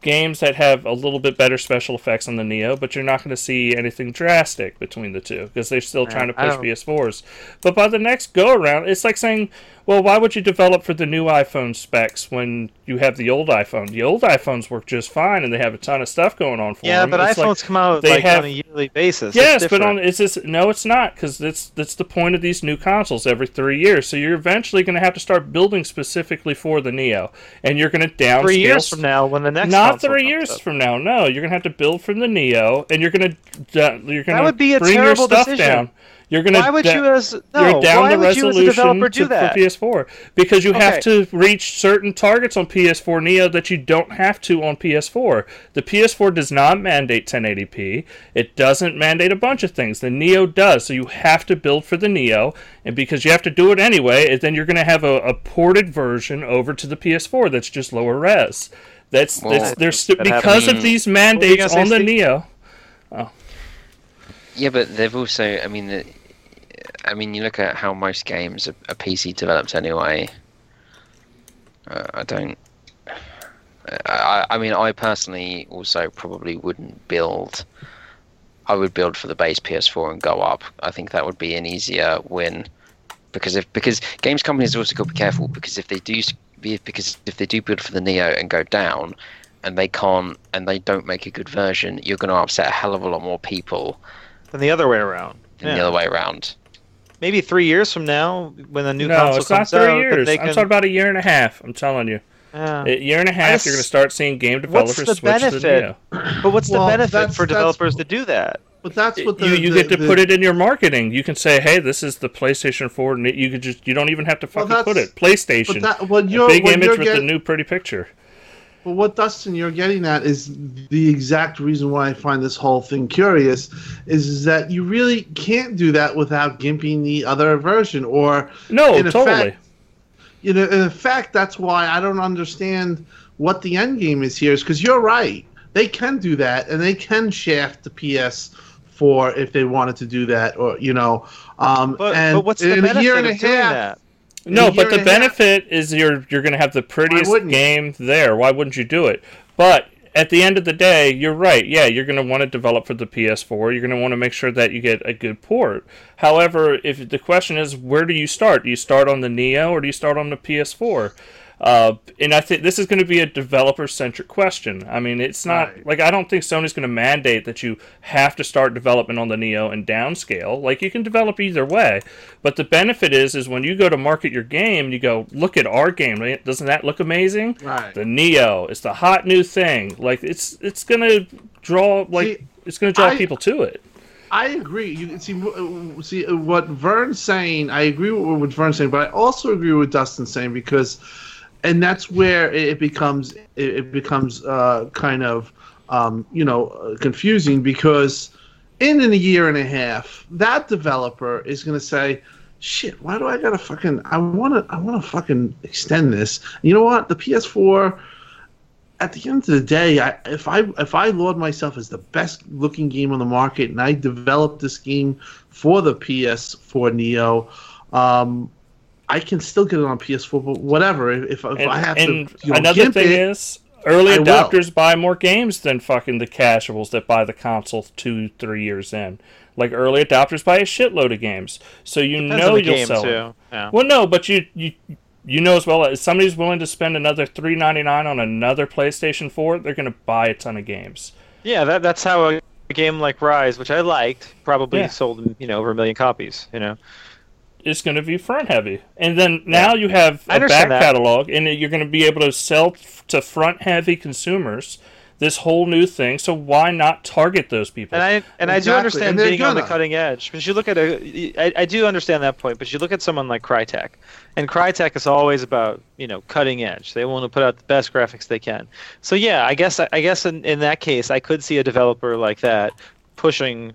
games that have a little bit better special effects on the Neo, but you're not going to see anything drastic between the two because they're still trying to push don't- PS4s. But by the next go around, it's like saying, well, why would you develop for the new iPhone specs when you have the old iPhone? The old iPhones work just fine and they have a ton of stuff going on for Yeah, them. Yeah, but It's like- iPhones come out they like have- on a yearly basis. Yes, but on it's just no, it's not because that's that's the point of these new consoles every three years. So you're eventually going to have to start building specifically for the Neo, and you're going to downscale. three years from now when the next not three years up. from now. No, you're going to have to build from the Neo, and you're going to uh, you're going to would be a bring terrible your stuff decision. down. You're going to Why would you as no? you're down why the would you as a developer do to, that? for PS4 because you have to reach certain targets on PS4 Neo that you don't have to on PS4. The PS4 does not mandate 1080p. It doesn't mandate a bunch of things. The Neo does, so you have to build for the Neo, and because you have to do it anyway, then you're going to have a, a ported version over to the PS4 that's just lower res. That's, Well, that's there's think that because of these What were you mandates on the Steve? Neo. Yeah, but they've also. I mean, the, I mean, you look at how most games are, are PC developed anyway. Uh, I don't. I, I mean, I personally also probably wouldn't build. I would build for the base PS4 and go up. I think that would be an easier win, because if because games companies also got to be careful because if they do because if they do build for the Neo and go down, and they can't and they don't make a good version, you're going to upset a hell of a lot more people Than the other way around. than Yeah. the other way around. Maybe three years from now, when the new no, console it's not comes three out, that years. they I'm can. talking about a year and a half. I'm telling you, Yeah. a year and a half, just- you're going to start seeing game What's developers the switch to the benefit? Neo. But what's Well, the benefit that's- for developers to do that? But that's what the, you you the- get to the- put it in your marketing. You can say, "Hey, this is the PlayStation 4." and You could just you don't even have to Well, fucking put it PlayStation. But that, what a you're, big what image you're with get- the new pretty picture. But what Dustin you're getting at is the exact reason why I find this whole thing curious is, is that you really can't do that without gimping the other version or No, in totally. effect- you know in fact that's why I don't understand what the end game is here is because you're right they can do that and they can shaft the PS4 if they wanted to do that or you know um But, and but what's the in a year and a doing half that? in No, but the a half- benefit is you're you're going to have the prettiest game there. Why wouldn't you do it? But at the end of the day, you're right. Yeah, you're going to want to develop for the PS4. You're going to want to make sure that you get a good port. However, if the question is where do you start? Do you start on the Neo or do you start on the PS4? Uh, and I think this is going to be a developer-centric question. I mean, it's not Right. like I don't think Sony's going to mandate that you have to start development on the Neo and downscale. Like you can develop either way, but the benefit is is when you go to market your game, you go look at our game. right? Doesn't that look amazing? Right. The Neo is the hot new thing. Like it's it's going to draw like See, it's going to draw I- people to it. I agree. You see, see what Vern's saying. I agree with what Vern's saying, but I also agree with Dustin saying because, and that's where it becomes it becomes uh, kind of um, you know confusing because in, in a year and a half, that developer is going to say, "Shit, why do I gotta fucking? I want to I want to fucking extend this. You know what? The PS4." at the end of the day, I, if I if I laud myself as the best looking game on the market, and I developed this game for the PS4 Neo, um, I can still get it on PS4. But whatever, if, if And, I have and to, you know, another gimp thing it, is, early I will. adopters buy more games than fucking the casuals that buy the console two, three years in. Like early adopters buy a shitload of games, so you Depends know on the you'll game sell. too. Them. Yeah. Well, no, but you you you know as well as somebody's willing to spend another three ninety nine on another PlayStation Four, they're gonna buy a ton of games. Yeah, that, that's how a, a game like Rise, which I liked, probably Yeah. sold you know over a million copies. You know. It's going to be front heavy, and then now you have a back that. catalog, and you're going to be able to sell to front heavy consumers this whole new thing. So why not target those people? And I and I do understand and they're being on the cutting edge. But you look at a, I, I do understand that point. But you look at someone like Crytek, and Crytek is always about you know cutting edge. They want to put out the best graphics they can. So yeah, I guess I guess in, in that case, I could see a developer like that pushing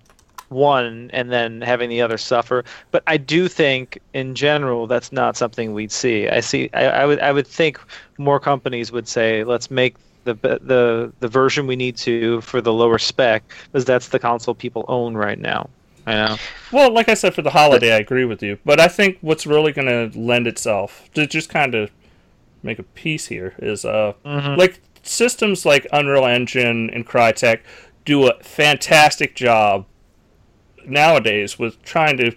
one and then having the other suffer. But I do think in general that's not something we'd see. I see. I, I would I would think more companies would say let's make the the the version we need to for the lower spec because that's the console people own right now. I know. Well, like I said, for the holiday, I agree with you. But I think what's really going to lend itself to just kind of make a piece here is uh, like systems like Unreal Engine and Crytek do a fantastic job nowadays with trying to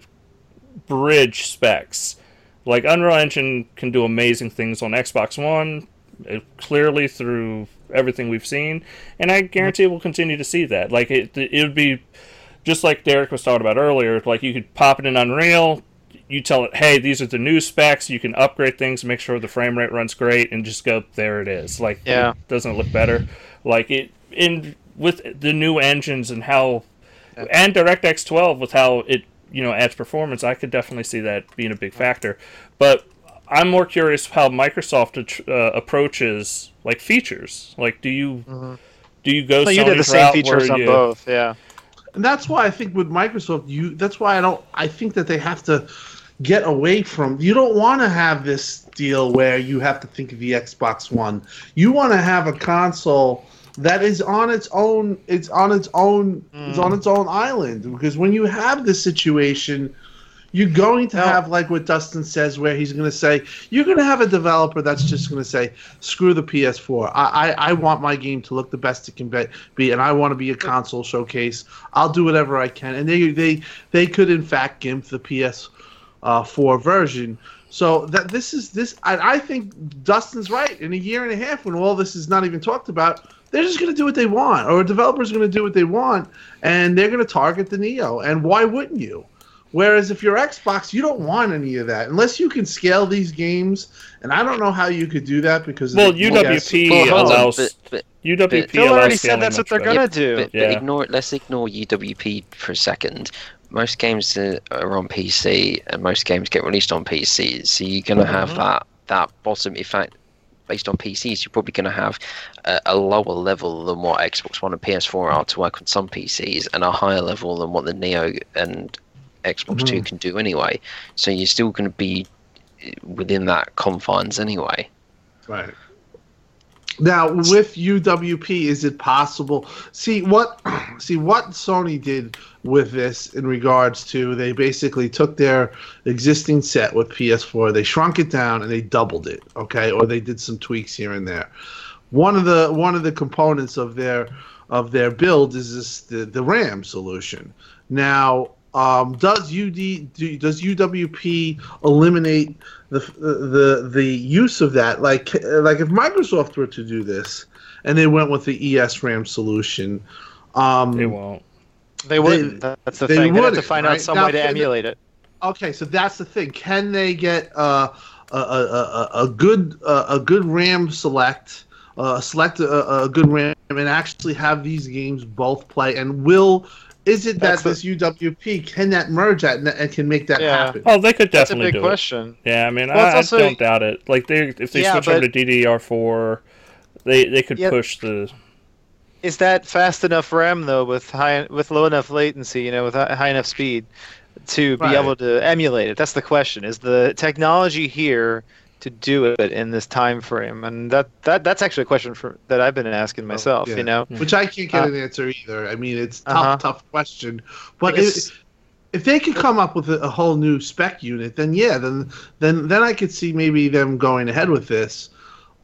bridge specs. Like Unreal Engine can do amazing things on Xbox One, uh, clearly through everything we've seen, and I guarantee we'll continue to see that. Like it, it would be just like Derek was talking about earlier. Like you could pop it in Unreal, you tell it, hey, these are the new specs. You can upgrade things, make sure the frame rate runs great, and just go there. It is. Like, Yeah. doesn't it look better? Like it in with the new engines and how and DirectX 12 with how it you know adds performance. I could definitely see that being a big factor. But I'm more curious how Microsoft uh, approaches like features. Like, do you do you go? So you did the same features on you- both, yeah. and that's why I think with Microsoft, you that's why I don't. I think that they have to get away from. You don't want to have this deal where you have to think of the Xbox One. You want to have a console that is on its own. It's on its own. It's on its own island because when you have this situation, You're going to No. have like what Dustin says, where he's going to say, you're going to have a developer that's just going to say, screw the PS4. I, I, I want my game to look the best it can be, be, and I want to be a console showcase. I'll do whatever I can. And they they they could in fact gimp the PS uh, 4 version. So that this is this, I, I think Dustin's right. In a year and a half, when all this is not even talked about, they're just going to do what they want, or a developers are going to do what they want, and they're going to target the Neo. And why wouldn't you? Whereas if you're Xbox, you don't want any of that unless you can scale these games. And I don't know how you could do that because Well, the- UWP Well, hold on, allows but, but, UWP Phil allows already said that's what they're better. gonna do. but, but Yeah. ignore let's ignore UWP for a second. Most games are on PC and most games get released on PCs, so you're gonna have Mm-hmm. that that bottom. In fact, based on PCs, you're probably gonna have a, a lower level than what Xbox One and PS4 are to work on some PCs, and a higher level than what the Neo and Xbox Two Mhm. can do anyway. So you're still gonna be within that confines anyway. Right. Now with UWP, is it possible? See what, see what Sony did with this in regards to they basically took their existing set with PS4, they shrunk it down and they doubled it. Okay, or they did some tweaks here and there. One of the one of the components of their of their build is this the, the RAM solution. Now, um, does UD do, does UWP eliminate the the the use of that? Like like if Microsoft were to do this and they went with the ES RAM solution, um, They won't. They wouldn't. That's the they thing. They would have to find right? out some Now, way to can- emulate it. Okay, so that's the thing. Can they get uh, a, a, a, a good uh, a good RAM select, uh, select a, a good RAM, and actually have these games both play? And will is it That's that this UWP can that merge that and, and can make that Yeah. happen? Oh, they could definitely That's a definitely big do question. it. Yeah, I mean, Well, I, also- I don't doubt it. Like they, if they Yeah, switch over to DDR4, they they could Yeah. push the. Is that fast enough RAM though, with high with low enough latency, you know, with hi- high enough speed, to be able to emulate it? That's the question. Is the technology here to do it in this time frame? And that, that that's actually a question for that I've been asking myself. yeah. You know, Which I can't get Uh, an answer either. I mean, it's a tough, Uh-huh. tough question. But Because- if, if they could come up with a, a whole new spec unit, then yeah, then then then I could see maybe them going ahead with this.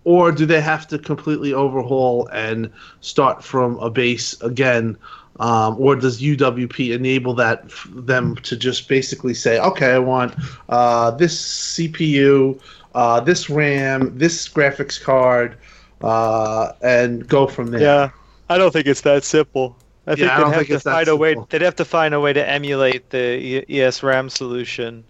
Or do they have to completely overhaul and start from a base again? Um, or does UWP enable that f- them to just basically say, okay, I want uh, this CPU, uh, this RAM, this graphics card, uh, and go from there? Yeah, I don't think it's that simple. I think Yeah, I they'd don't have think to it's that find a way. simple. They'd have to find a way to emulate the ESRAM solution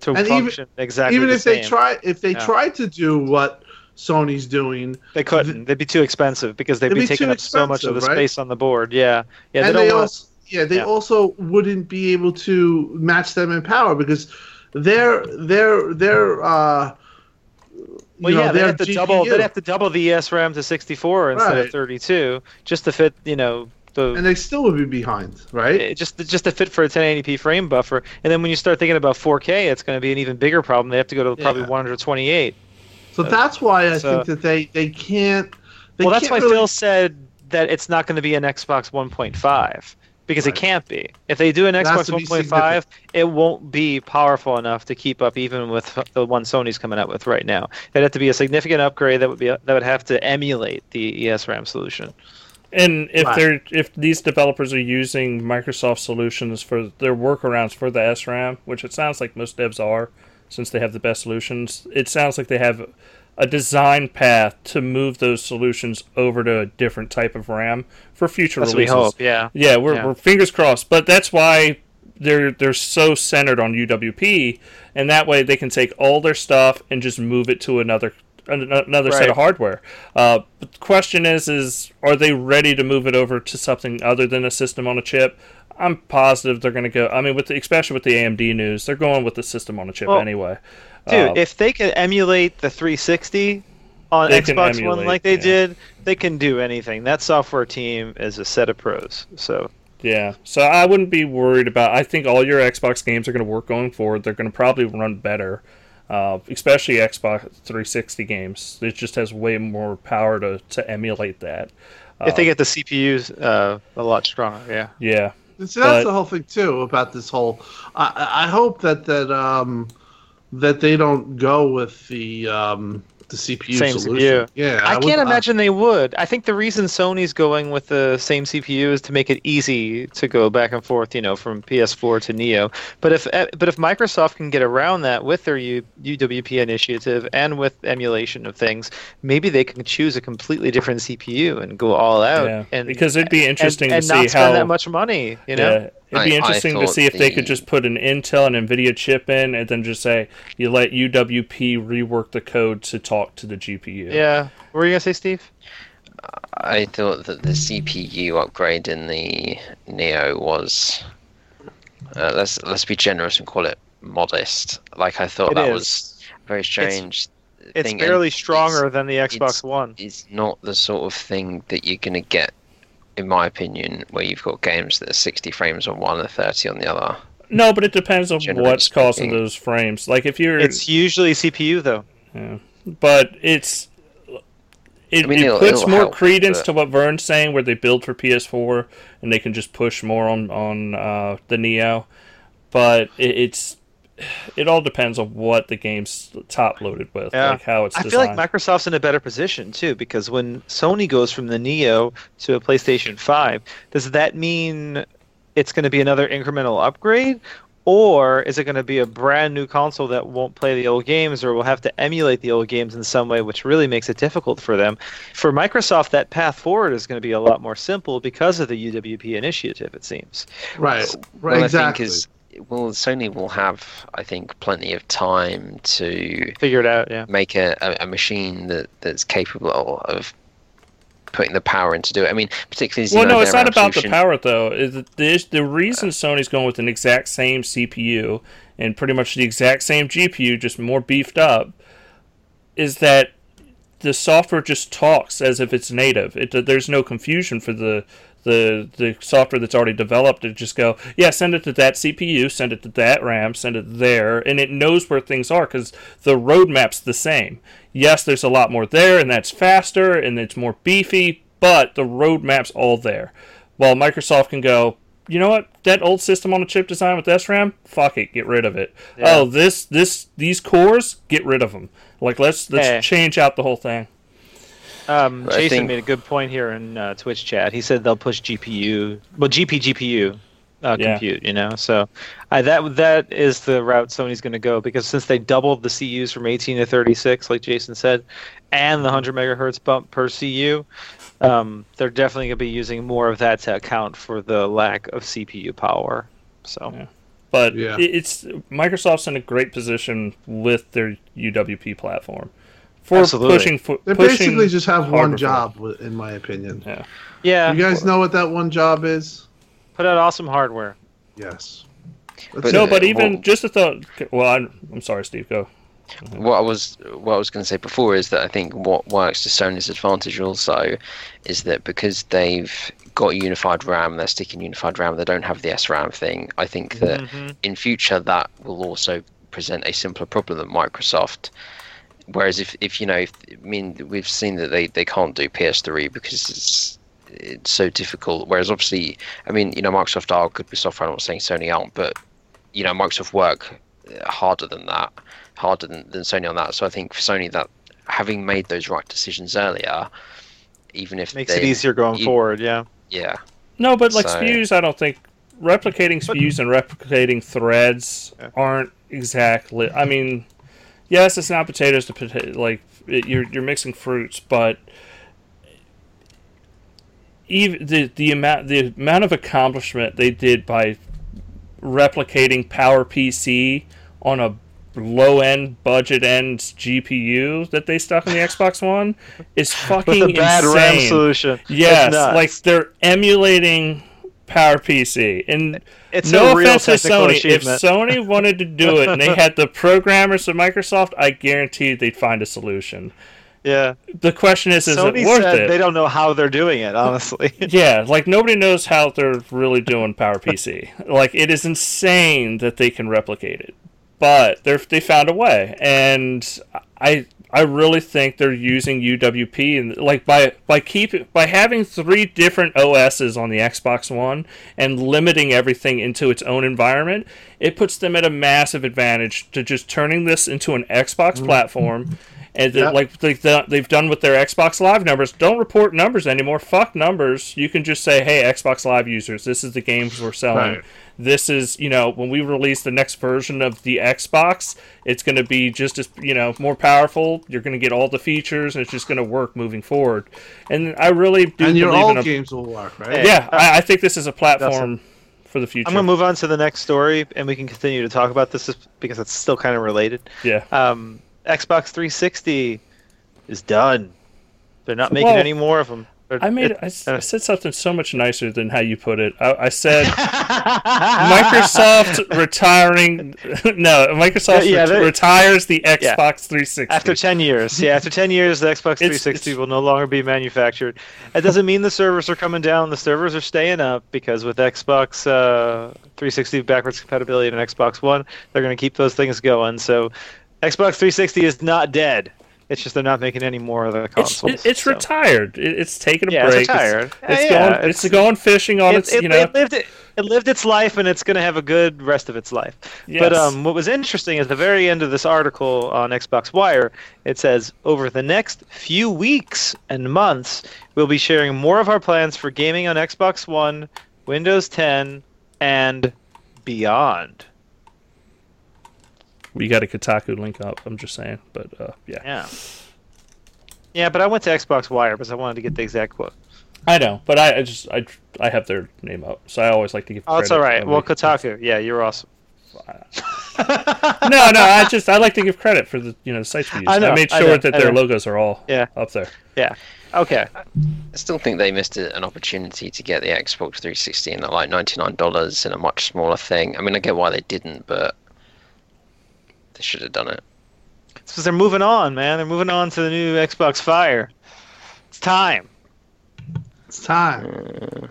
to And even- function exactly even the if they try if they Yeah. try to do what Sony's doing, They couldn't. They'd be too expensive because they'd They'd be be taking up so much of the right? space on the board. Yeah, yeah. They and don't they want. also yeah they yeah. also wouldn't be able to match them in power because their their their uh you Well, know, yeah, they have to GPU, double. They'd have to double the ESRAM to 64 instead of 32, just to fit. You know, the and they still would be behind, right? Eh, just just to fit for a 1080p frame buffer. And then when you start thinking about 4K, it's going to be an even bigger problem. They have to go to probably Yeah. 128. So that's why I so- think that they they can't. They well, that's can't why really, Phil said that it's not going to be an Xbox 1.5 because Right. it can't be. If they do an It Xbox 1.5, it won't be powerful enough to keep up even with the one Sony's coming out with right now. It'd have to be a significant upgrade that would be that would have to emulate the ESRAM solution. And if Right. they're if these developers are using Microsoft solutions for their workarounds for the SRAM, which it sounds like most devs are, since they have the best solutions, it sounds like they have a design path to move those solutions over to a different type of RAM for future That's what we releases. hope. Yeah. Yeah, we're, Yeah. we're fingers crossed. But that's why they're they're so centered on UWP, and that way they can take all their stuff and just move it to another an- another set of hardware. Uh, but the question is, is are they ready to move it over to something other than a system on a chip? I'm positive they're going to go. I mean, with the, especially with the AMD news, they're going with the system on a chip Well, anyway. Dude, Uh, if they can emulate the 360 on They Xbox One like they yeah. did, they can do anything. That software team is a set of pros. So Yeah, so I wouldn't be worried about. I think all your Xbox games are going to work going forward. They're going to probably run better, uh, especially Xbox 360 games. It just has way more power to, to emulate that. if they Uh, get the CPUs uh, a lot stronger, yeah. yeah, See, that's But- the whole thing too about this whole. I, I I hope that that um that they don't go with the um the CPU Same solution. CPU. Yeah, I would- can't imagine they would. I think the reason Sony's going with the same CPU is to make it easy to go back and forth, you know, from PS4 to Neo. But if eh, but if Microsoft can get around that with their U, UWP initiative and with emulation of things, maybe they can choose a completely different CPU and go all out. Yeah, and because it'd be and- interesting and, to not see spend how that much money. You know. Yeah, it'd be I- I interesting to see if they could just put an Intel and Nvidia chip in, and then just say you let UWP rework the code to talk to the GPU. Yeah. What were you gonna say, Steve? I thought that the CPU upgrade in the Neo was uh, let's let's be generous and call it modest. Like I thought It that is. was very strange. It's thing, and barely stronger it's- than the Xbox it's- One. It's not the sort of thing that you're gonna get, in my opinion, where you've got games that are 60 frames on one and 30 on the other. No, but it depends on Generally what's causing those frames. Like if you're, It's usually CPU though. Yeah, but it's. It, I mean, it it'll- puts it'll more help, credence but- to what Vern's saying, where they build for PS4 and they can just push more on on uh, the Neo. But it, it's it all depends on what the game's top loaded with, Yeah. like how it's I designed. feel like Microsoft's in a better position too because when Sony goes from the Neo to a PlayStation 5, does that mean it's going to be another incremental upgrade? Or is it going to be a brand new console that won't play the old games or will have to emulate the old games in some way, which really makes it difficult for them? For Microsoft, that path forward is going to be a lot more simple because of the UWP initiative, it seems. right, right, exactly. I think is well, Sony will have, I think, plenty of time to Figure it out, yeah. make a, a, a machine that, that's capable of putting the power in to do it. I mean, particularly as you Well, know, no, it's not about the power though. Is the the reason Sony's going with an exact same CPU and pretty much the exact same GPU, just more beefed up, is that the software just talks as if it's native. It there's no confusion for the the the software that's already developed to just go, yeah, send it to that CPU, send it to that RAM, send it there, and it knows where things are because the roadmap's the same. Yes, there's a lot more there, and that's faster and it's more beefy, but the roadmap's all there. While Microsoft can go, you know what, that old system on a chip design with SRAM, fuck it, get rid of it. Oh, this this these cores, get rid of them. Like let's let's Hey. change out the whole thing. Um, Jason think- made a good point here in uh, Twitch chat. He said they'll push GPU, well, GP GPU uh, Yeah. compute. You know, so I, that that is the route Sony's going to go because since they doubled the CUs from 18 to 36, like Jason said, and the 100 megahertz bump per CU, um, they're definitely going to be using more of that to account for the lack of CPU power. So Yeah. But Yeah. it's Microsoft's in a great position with their UWP platform for Absolutely. pushing for They pushing basically just have one job, wi- in my opinion. Yeah. yeah, You guys know what that one job is? put out awesome hardware. Yes. But- No, but even well- just a thought. Well, I'm, I'm sorry, Steve. Go. what I was what I was going to say before is that I think what works to Sony's advantage also is that because they've got unified RAM, they're sticking unified RAM, they don't have the SRAM thing. I think that Mhm. in future that will also present a simpler problem than Microsoft. Whereas if, if you know, if, I mean, we've seen that they, they can't do PS3 because it's it's so difficult. Whereas obviously, I mean, you know, Microsoft are good with software. I'm not saying Sony aren't, but you know, Microsoft work uh, harder than that, harder than, than Sony on that. So I think for Sony, that having made those right decisions earlier, even if Makes they, it easier going you- forward. Yeah. yeah, No, but like So- SPUs, I don't think replicating But- and replicating threads Yeah. aren't exactly. I mean, yes, it's not potatoes to potato. Like it, you're you're mixing fruits, but even the the amount the amount of accomplishment they did by replicating Power PC on a low end budget end GPU that they stuck in the Xbox One is fucking With a bad insane. RAM solution. Yes, like they're emulating PowerPC. And It's no real offense to Sony, if. Sony wanted to do it and they had the programmers of Microsoft, I guarantee they'd find a solution. yeah. The question is, is Sony it worth it? they don't know how they're doing it, honestly. Yeah, like nobody knows how they're really doing PowerPC. like it is insane that they can replicate it, but they they found a way, and I I really think they're using UWP and like by by keeping by having three different OSs on the Xbox One and limiting everything into its own environment, it puts them at a massive advantage to just turning this into an Xbox mm. platform. And Yep. like they've done, they've done with their Xbox Live numbers, don't report numbers anymore. Fuck numbers. You can just say, "Hey, Xbox Live users, this is the games we're selling." Right. this is you know when we release the next version of the xbox it's going to be just as you know more powerful you're going to get all the features and it's just going to work moving forward and i really do and your believe old in a, games will work, right? yeah I, I think this is a platform for the future I'm gonna move on to the next story, and we can continue to talk about this because it's still kind of related. yeah Um, Xbox 360 is done. They're not making Well, any more of them. They're- I made it- I, s- I said something so much nicer than how you put it. I, I said Microsoft retiring. No, Microsoft Yeah, ret- retires the Xbox Yeah. 360. After 10 years, yeah, after 10 years, the Xbox It's- 360 it's- will no longer be manufactured. It doesn't mean the servers are coming down. The servers are staying up because with Xbox uh, 360 backwards compatibility and Xbox One, they're going to keep those things going. So Xbox 360 is not dead. It's just they're not making any more of the it's consoles. it, it's so. retired. It, it's taking a Yeah, it's break. retired. It's, Yeah, going. yeah, It's, it's- going fishing on it, its. it- you know. it lived it, it lived its life and it's going to have a good rest of its life. But Yes. um, what was interesting is the very end of this article on Xbox Wire. It says over the next few weeks and months, we'll be sharing more of our plans for gaming on Xbox One, Windows 10, and beyond. We got a Kotaku link up. I'm just saying, but uh, yeah. Yeah. Yeah, but I went to Xbox Wire because I wanted to get the exact quote. I know, but I, I just I I have their name up, so I always like to give. Oh, that's all right. Well, we- Kotaku, yeah, you're awesome. no, no, I just I like to give credit for the you know the sites we use. I I, know, made I sure know, that their logos are all Yeah. up there. Yeah. Okay. I still think they missed an opportunity to get the Xbox 360 in at like $99 in a much smaller thing. I mean, I get why they didn't, but they should have done it. It's because they're moving on, man. They're moving on to the new Xbox Fire. It's time. It's time.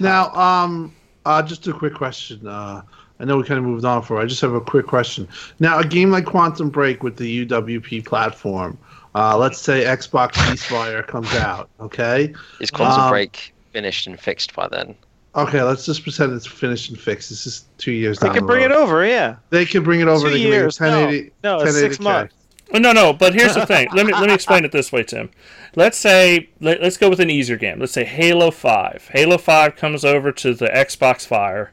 Now, um, uh, just a quick question. Uh, I know we kind of moved on for. I just have a quick question. Now, a game like Quantum Break with the UWP platform. Uh, let's say Xbox Ceasefire comes out. Okay. Is Quantum Um, Break finished and fixed by then? Okay. Let's just pretend it's finished and fixed. This is two years. They down can the bring road. it over, yeah. They can bring it over. Two years. 1080, No, no, six 1080K. months. Oh, no, no, but here's the thing. Let me let me explain it this way, Tim. Let's say let, let's go with an easier game. Let's say Halo Five. Halo Five comes over to the Xbox Fire.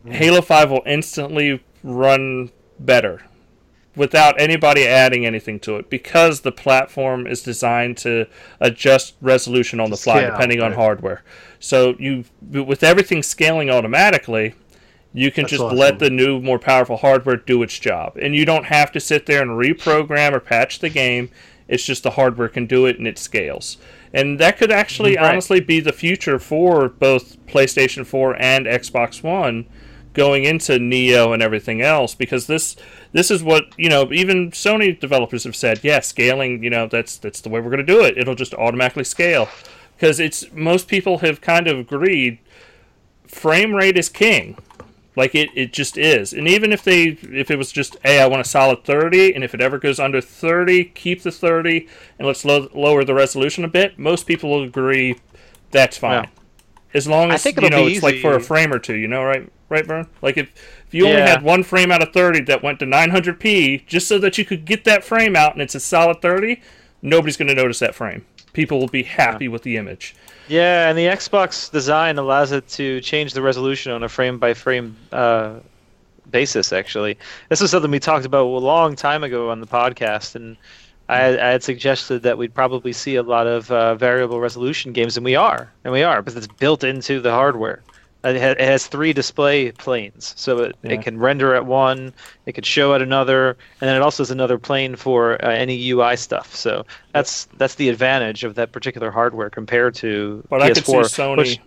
Mm-hmm. Halo Five will instantly run better without anybody adding anything to it because the platform is designed to adjust resolution on the fly Scale, depending on right. hardware. So you with everything scaling automatically, you can That's just awesome. let the new more powerful hardware do its job and you don't have to sit there and reprogram or patch the game. It's just the hardware can do it and it scales. And that could actually Right. honestly be the future for both PlayStation 4 and Xbox One going into Neo and everything else because this this is what you know even Sony developers have said yeah scaling you know that's that's the way we're going to do it. It'll just automatically scale. Because it's most people have kind of agreed frame rate is king. Like it, it just is. And even if they if it was just hey I want a solid 30 and if it ever goes under 30 keep the 30 and let's lo- lower the resolution a bit most people will agree that's fine. Yeah. As long as you know it's like for a frame or two you know right right Vern? like if if you only had one frame out of 30 that went to 900p just so that you could get that frame out and it's a solid 30 nobody's going to notice that frame. People will be happy with the image. Yeah, and the Xbox design allows it to change the resolution on a frame by frame uh, basis. Actually, this is something we talked about a long time ago on the podcast, and I, I had suggested that we'd probably see a lot of uh, variable resolution games, and we are, and we are, because it's built into the hardware. It ha- it has three display planes, so it, Yeah. it can render at one, it can show at another, and then it also has another plane for uh, any UI stuff. So that's that's the advantage of that particular hardware compared to but PS4. i could see sony which-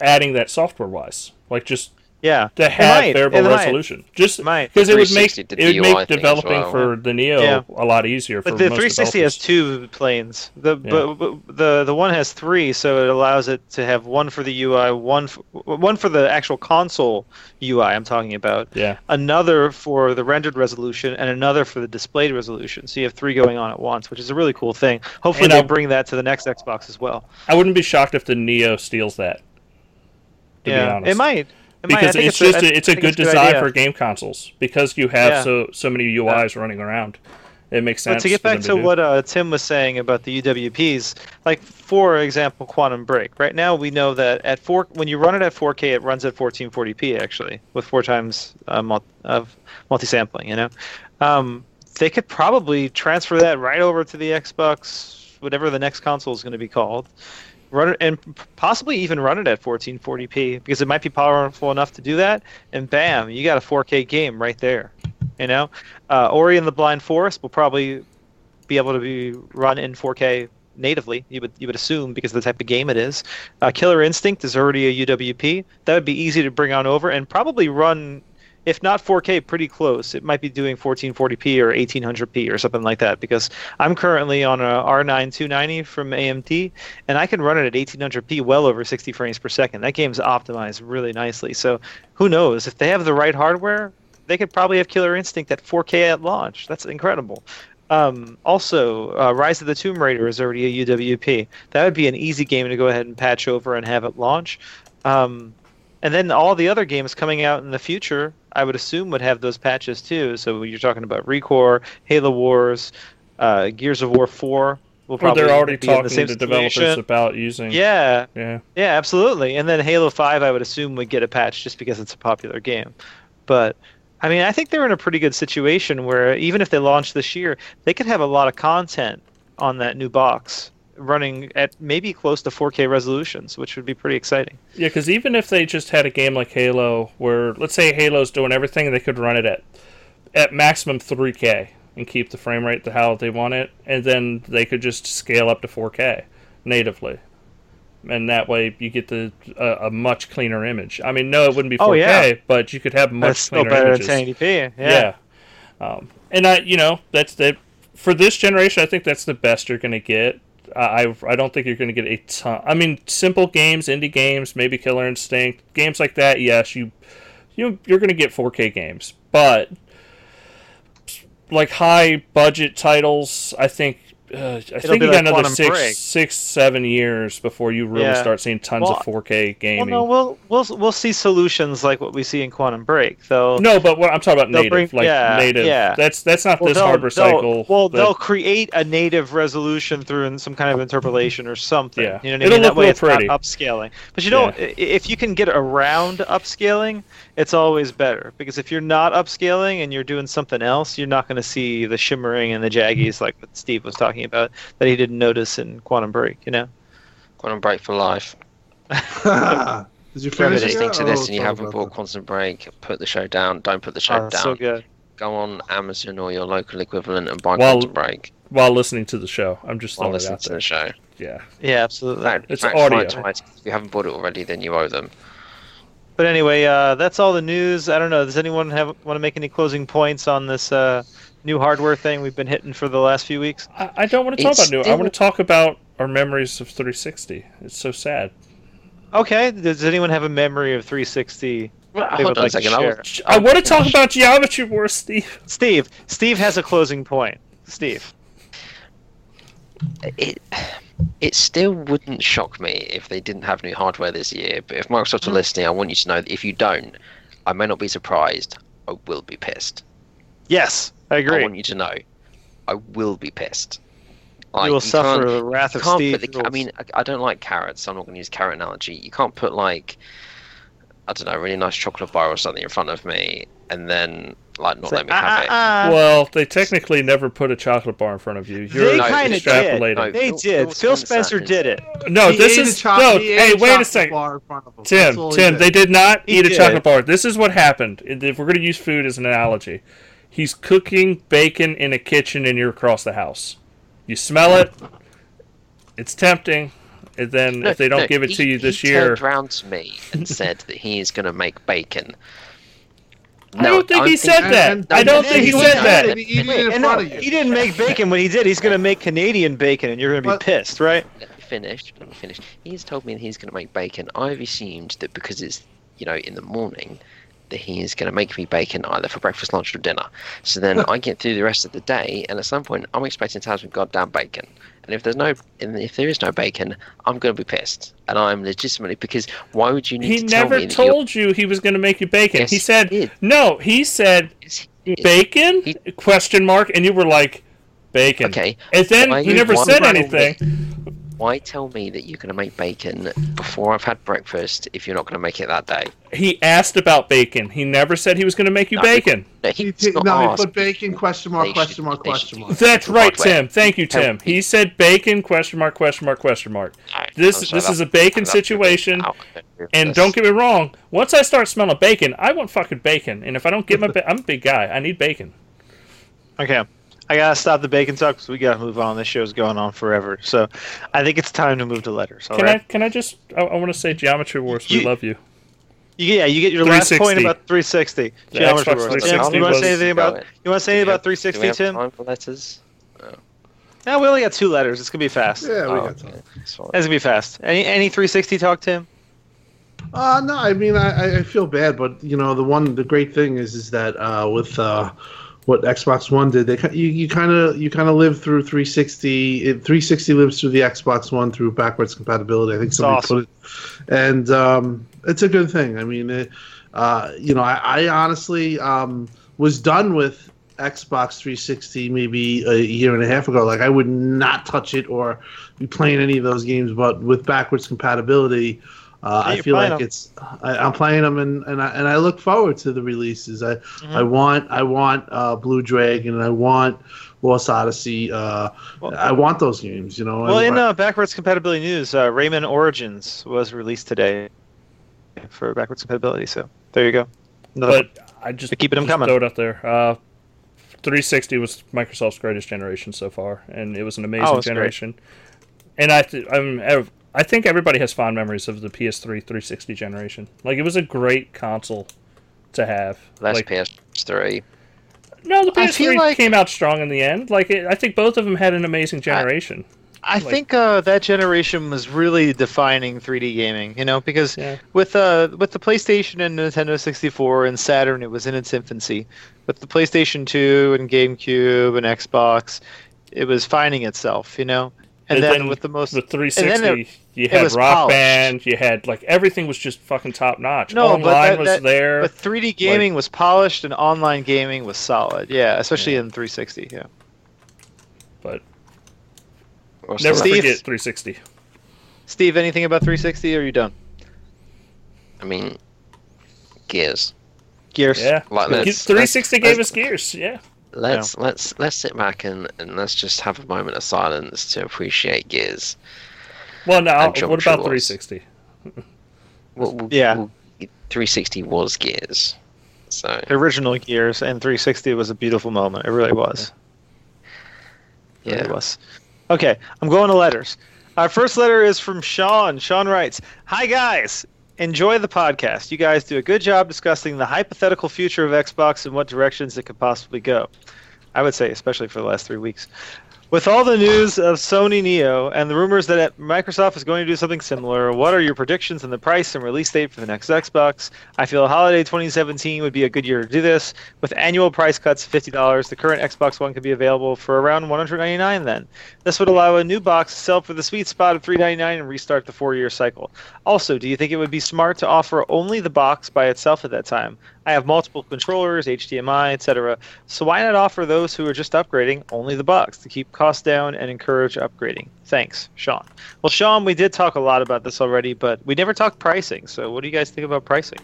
adding that software wise like just Yeah, to have might, variable it might. resolution. Just It because it would make it would the make UI developing well. for the Neo Yeah. a lot easier. For But the most 360 has two planes. The Yeah. but, but the the one has three, so it allows it to have one for the UI, one f- one for the actual console UI. I'm talking about. Yeah, Another for the rendered resolution, and another for the displayed resolution. So you have three going on at once, which is a really cool thing. Hopefully, And they I'll- bring that to the next Xbox as well. I wouldn't be shocked if the Neo steals that. To yeah, be honest, it might. It might. I because think it's just a, I a, it's a good a design idea. for game consoles because you have Yeah. so so many UIs running around. It makes sense. But to get back them to what uh, Tim was saying about the UWPs, like for example, Quantum Break. Right now, we know that at four, when you run it at 4K, it runs at 1440p actually, with four times uh, mul- of multi-sampling. You know, um, they could probably transfer that right over to the Xbox, whatever the next console is going to be called. Run it and possibly even run it at 1440p because it might be powerful enough to do that. And bam, you got a 4K game right there. You know, uh, Ori and the Blind Forest will probably be able to be run in 4K natively. You would you would assume because of the type of game it is. Uh, Killer Instinct is already a UWP. That would be easy to bring on over and probably run, if not 4K, pretty close. It might be doing 1440p or 1800p or something like that. Because I'm currently on a R9 290 from AMD, and I can run it at 1800p, well over 60 frames per second. That game's optimized really nicely. So who knows if they have the right hardware. They could probably have Killer Instinct at 4K at launch. That's incredible. Um, also, uh, Rise of the Tomb Raider is already a UWP. That would be an easy game to go ahead and patch over and have it launch. Um, and then all the other games coming out in the future, I would assume would have those patches too. So you're talking about Recore, Halo Wars, uh, Gears of War 4 will Well, probably they're already be in the same to developers situation. about using. Yeah, yeah. yeah, absolutely. And then Halo 5, I would assume, would get a patch just because it's a popular game. But, I mean, I think they're in a pretty good situation where even if they launch this year, they could have a lot of content on that new box running at maybe close to 4K resolutions, which would be pretty exciting. Yeah, because even if they just had a game like Halo, where let's say Halo's doing everything, they could run it at at maximum 3K and keep the frame rate to how they want it, and then they could just scale up to 4K natively, and that way you get the uh, a much cleaner image. I mean, no, it wouldn't be 4K, Oh, yeah. but you could have much That's still cleaner better images. than 1080p. Yeah. Yeah. Um, and I, you know, that's the for this generation. I think that's the best you're going to get. I I don't think you're going to get a ton. I mean, simple games, indie games, maybe Killer Instinct, games like that. Yes, you you you're going to get 4K games, but like high budget titles, I think. Uh, I think you got another six, Break. six, seven years before you really Yeah. start seeing tons Well, of 4K Well, gaming. no, we'll we'll we'll see solutions like what we see in Quantum Break, though. No, but what I'm talking about native, bring- like yeah, native. yeah. That's that's not Well, this hardware cycle. Well, but- they'll create a native resolution through some kind of interpolation or something. Yeah. You know what It'll I mean? That look way real it's pretty. not upscaling. But you know, Yeah. if you can get around upscaling, it's always better. Because if you're not upscaling and you're doing something else, you're not going to see the shimmering and the jaggies like what Steve was talking about that he didn't notice in Quantum Break. You know? Quantum Break for life. Did you If you're listening it? to Oh, this and you haven't bought that. Quantum Break, put the show down. Don't put the show Oh, down. so good. Go on Amazon or your local equivalent and buy Well, Quantum Break while listening to the show, I'm just while listening to there. the show. Yeah, Yeah, absolutely. Fact, It's in fact, audio. find twice. If you haven't bought it already, then you owe them. But anyway, uh, that's all the news. I don't know. Does anyone have want to make any closing points on this uh, new hardware thing we've been hitting for the last few weeks? I, I don't want to talk It's about new. I want to talk about our memories of 360. It's so sad. Okay. Does anyone have a memory of 360? Well, They hold would on like a to second. I share. I want to talk about Geometry Wars, Steve. Steve. Steve has a closing point. Steve. it it still wouldn't shock me if they didn't have new hardware this year. But if Microsoft hmm. are listening, I want you to know that if you don't, I may not be surprised. I will be pissed. Yes, I agree. I want you to know, I will be pissed. you Like, will suffer can't- the wrath of Steve. the. I mean, I, I don't like carrots. So I'm not going to use carrot analogy. You can't put like, I don't know, a really nice chocolate bar or something in front of me, and then like not Say, let me have it. "Ah, ah, ah." well, they technically never put a chocolate bar in front of you. They You're No, kind of did. No, They Phil- did. Phil Phil Spencer Spencer did it. No, He this ate a is choc- no. he Hey, wait a chocolate second. bar in front of Tim, Tim, did. they did not He eat a chocolate bar. This is what happened. If we're going to use food as an analogy, he's cooking bacon in a kitchen and you're across the house. You smell it. It's tempting. and then No, if they don't no, give it he- to you this he year, turned round to me and said that he is going to make bacon. I don't think I'm he said that. I don't think he he said said that. it. Eating it in And no, front of you. he didn't make bacon when he did. He's going to make Canadian bacon, and you're going to be But- pissed, right? Let me finish. Let me finish. He's told me that he's going to make bacon. I've assumed that because it's you know in the morning, that he is going to make me bacon either for breakfast, lunch, or dinner. So then I get through the rest of the day, and at some point I'm expecting to have some goddamn bacon. And if there's no, if there is no bacon, I'm going to be pissed. And I'm legitimately because why would you need He to tell never me told you he was going to make you bacon. Yes, he he said did. no. He said Yes, he bacon? He- Question mark, and you were like bacon. Okay. And then Why he never said tell anything. Why tell me that you're going to make bacon before I've had breakfast if you're not going to make it that day? He asked about bacon. He never said he was going to make you No, bacon. No, He he's t- not no, he put bacon question mark They question mark question mark. That's right, Tim. Thank you, Tim. He said bacon question mark question mark question mark. This this is a bacon situation. out. I don't agree with And don't get me wrong. Once I start smelling bacon, I want fucking bacon. And if I don't get my, ba- I'm a big guy. I need bacon. Okay. I gotta stop the bacon talk because we gotta move on. This show's going on forever, so I think it's time to move to letters. Can right. I? Can I just? I, I want to say Geometry Wars. We You- love you. You, yeah, you get your last point point about 360. The Geometry Xbox Wars. 360 you want to say anything about? You want to say anything about have- do we 360, have Tim? time for letters? No, we only got two letters. It's gonna be fast. Yeah, we Oh, got time. okay. That's. It's gonna be fast. Any any 360 talk, Tim? Uh, no, I mean, I, I- I feel bad, but you know, the one, the great thing is, is that uh, with uh, what Xbox One did, they you kind of you kind of live through 360. 360 lives through the Xbox One through backwards compatibility. I think somebody awesome. put it, and um, it's a good thing. I mean, it, uh, you know, I, I honestly um, was done with Xbox 360 maybe a year and a half ago. Like, I would not touch it or be playing any of those games, but with backwards compatibility. Uh, I feel like like 'em. it's I, I'm playing them and, and I and I look forward to the releases. I Mm-hmm. I want I want uh, Blue Dragon and I want Lost Odyssey. Uh, Well- I want those games. You know. Well, I- in uh, backwards compatibility news, uh, Rayman Origins was released today for backwards compatibility. So there you go. Another- But I just They're keeping 'em just coming. Throw it out there. Uh, 360 was Microsoft's greatest generation so far, and it was an amazing Oh, it's great. generation. And I, th- I'm, ev- I think everybody has fond memories of the PS3 360 generation. Like it was a great console to have. Less like, PS3. no, the PS3 like- came out strong in the end. Like it, I think both of them had an amazing generation. I think uh, that generation was really defining 3D gaming, you know, because Yeah. with uh, with the PlayStation and Nintendo 64 and Saturn, it was in its infancy. With the PlayStation 2 and GameCube and Xbox, it was finding itself, you know. And, then, with the most the 360, it- you had Rock polished. Band, you had like everything was just fucking top notch. No, Online but that- was that- there. but 3D gaming was polished and online gaming was solid. Yeah, especially in 360. Yeah. but What's never the- Steve? forget 360. Steve, anything about 360? Or are you done? I mean, Gears. Gears. Yeah, Like, Ge- let's- 360 gave us gears. Yeah, Let's let's let's sit back and, and let's just have a moment of silence to appreciate Gears. well, now uh, what about 360? Well, well, Yeah. well, 360 was Gears, so original Gears and 360 was a beautiful moment. It really was. Yeah, it really was. Okay, I'm going to letters. Our first letter is from Sean. Sean writes, "Hi guys, enjoy the podcast. You guys do a good job discussing the hypothetical future of Xbox and what directions it could possibly go. I would say, especially for the last three weeks." With all the news of Sony Neo and the rumors that Microsoft is going to do something similar, what are your predictions on the price and release date for the next Xbox? I feel holiday 2017 would be a good year to do this. With annual price cuts of $50, the current Xbox One could be available for around $199 then. This would allow a new box to sell for the sweet spot of $399 and restart the four-year cycle. Also, do you think it would be smart to offer only the box by itself at that time? I have multiple controllers, HDMI, etc. So why not offer those who are just upgrading only the box to keep costs down and encourage upgrading? Thanks, Sean. Well, Sean, we did talk a lot about this already, but we never talked pricing. So what do you guys think about pricing?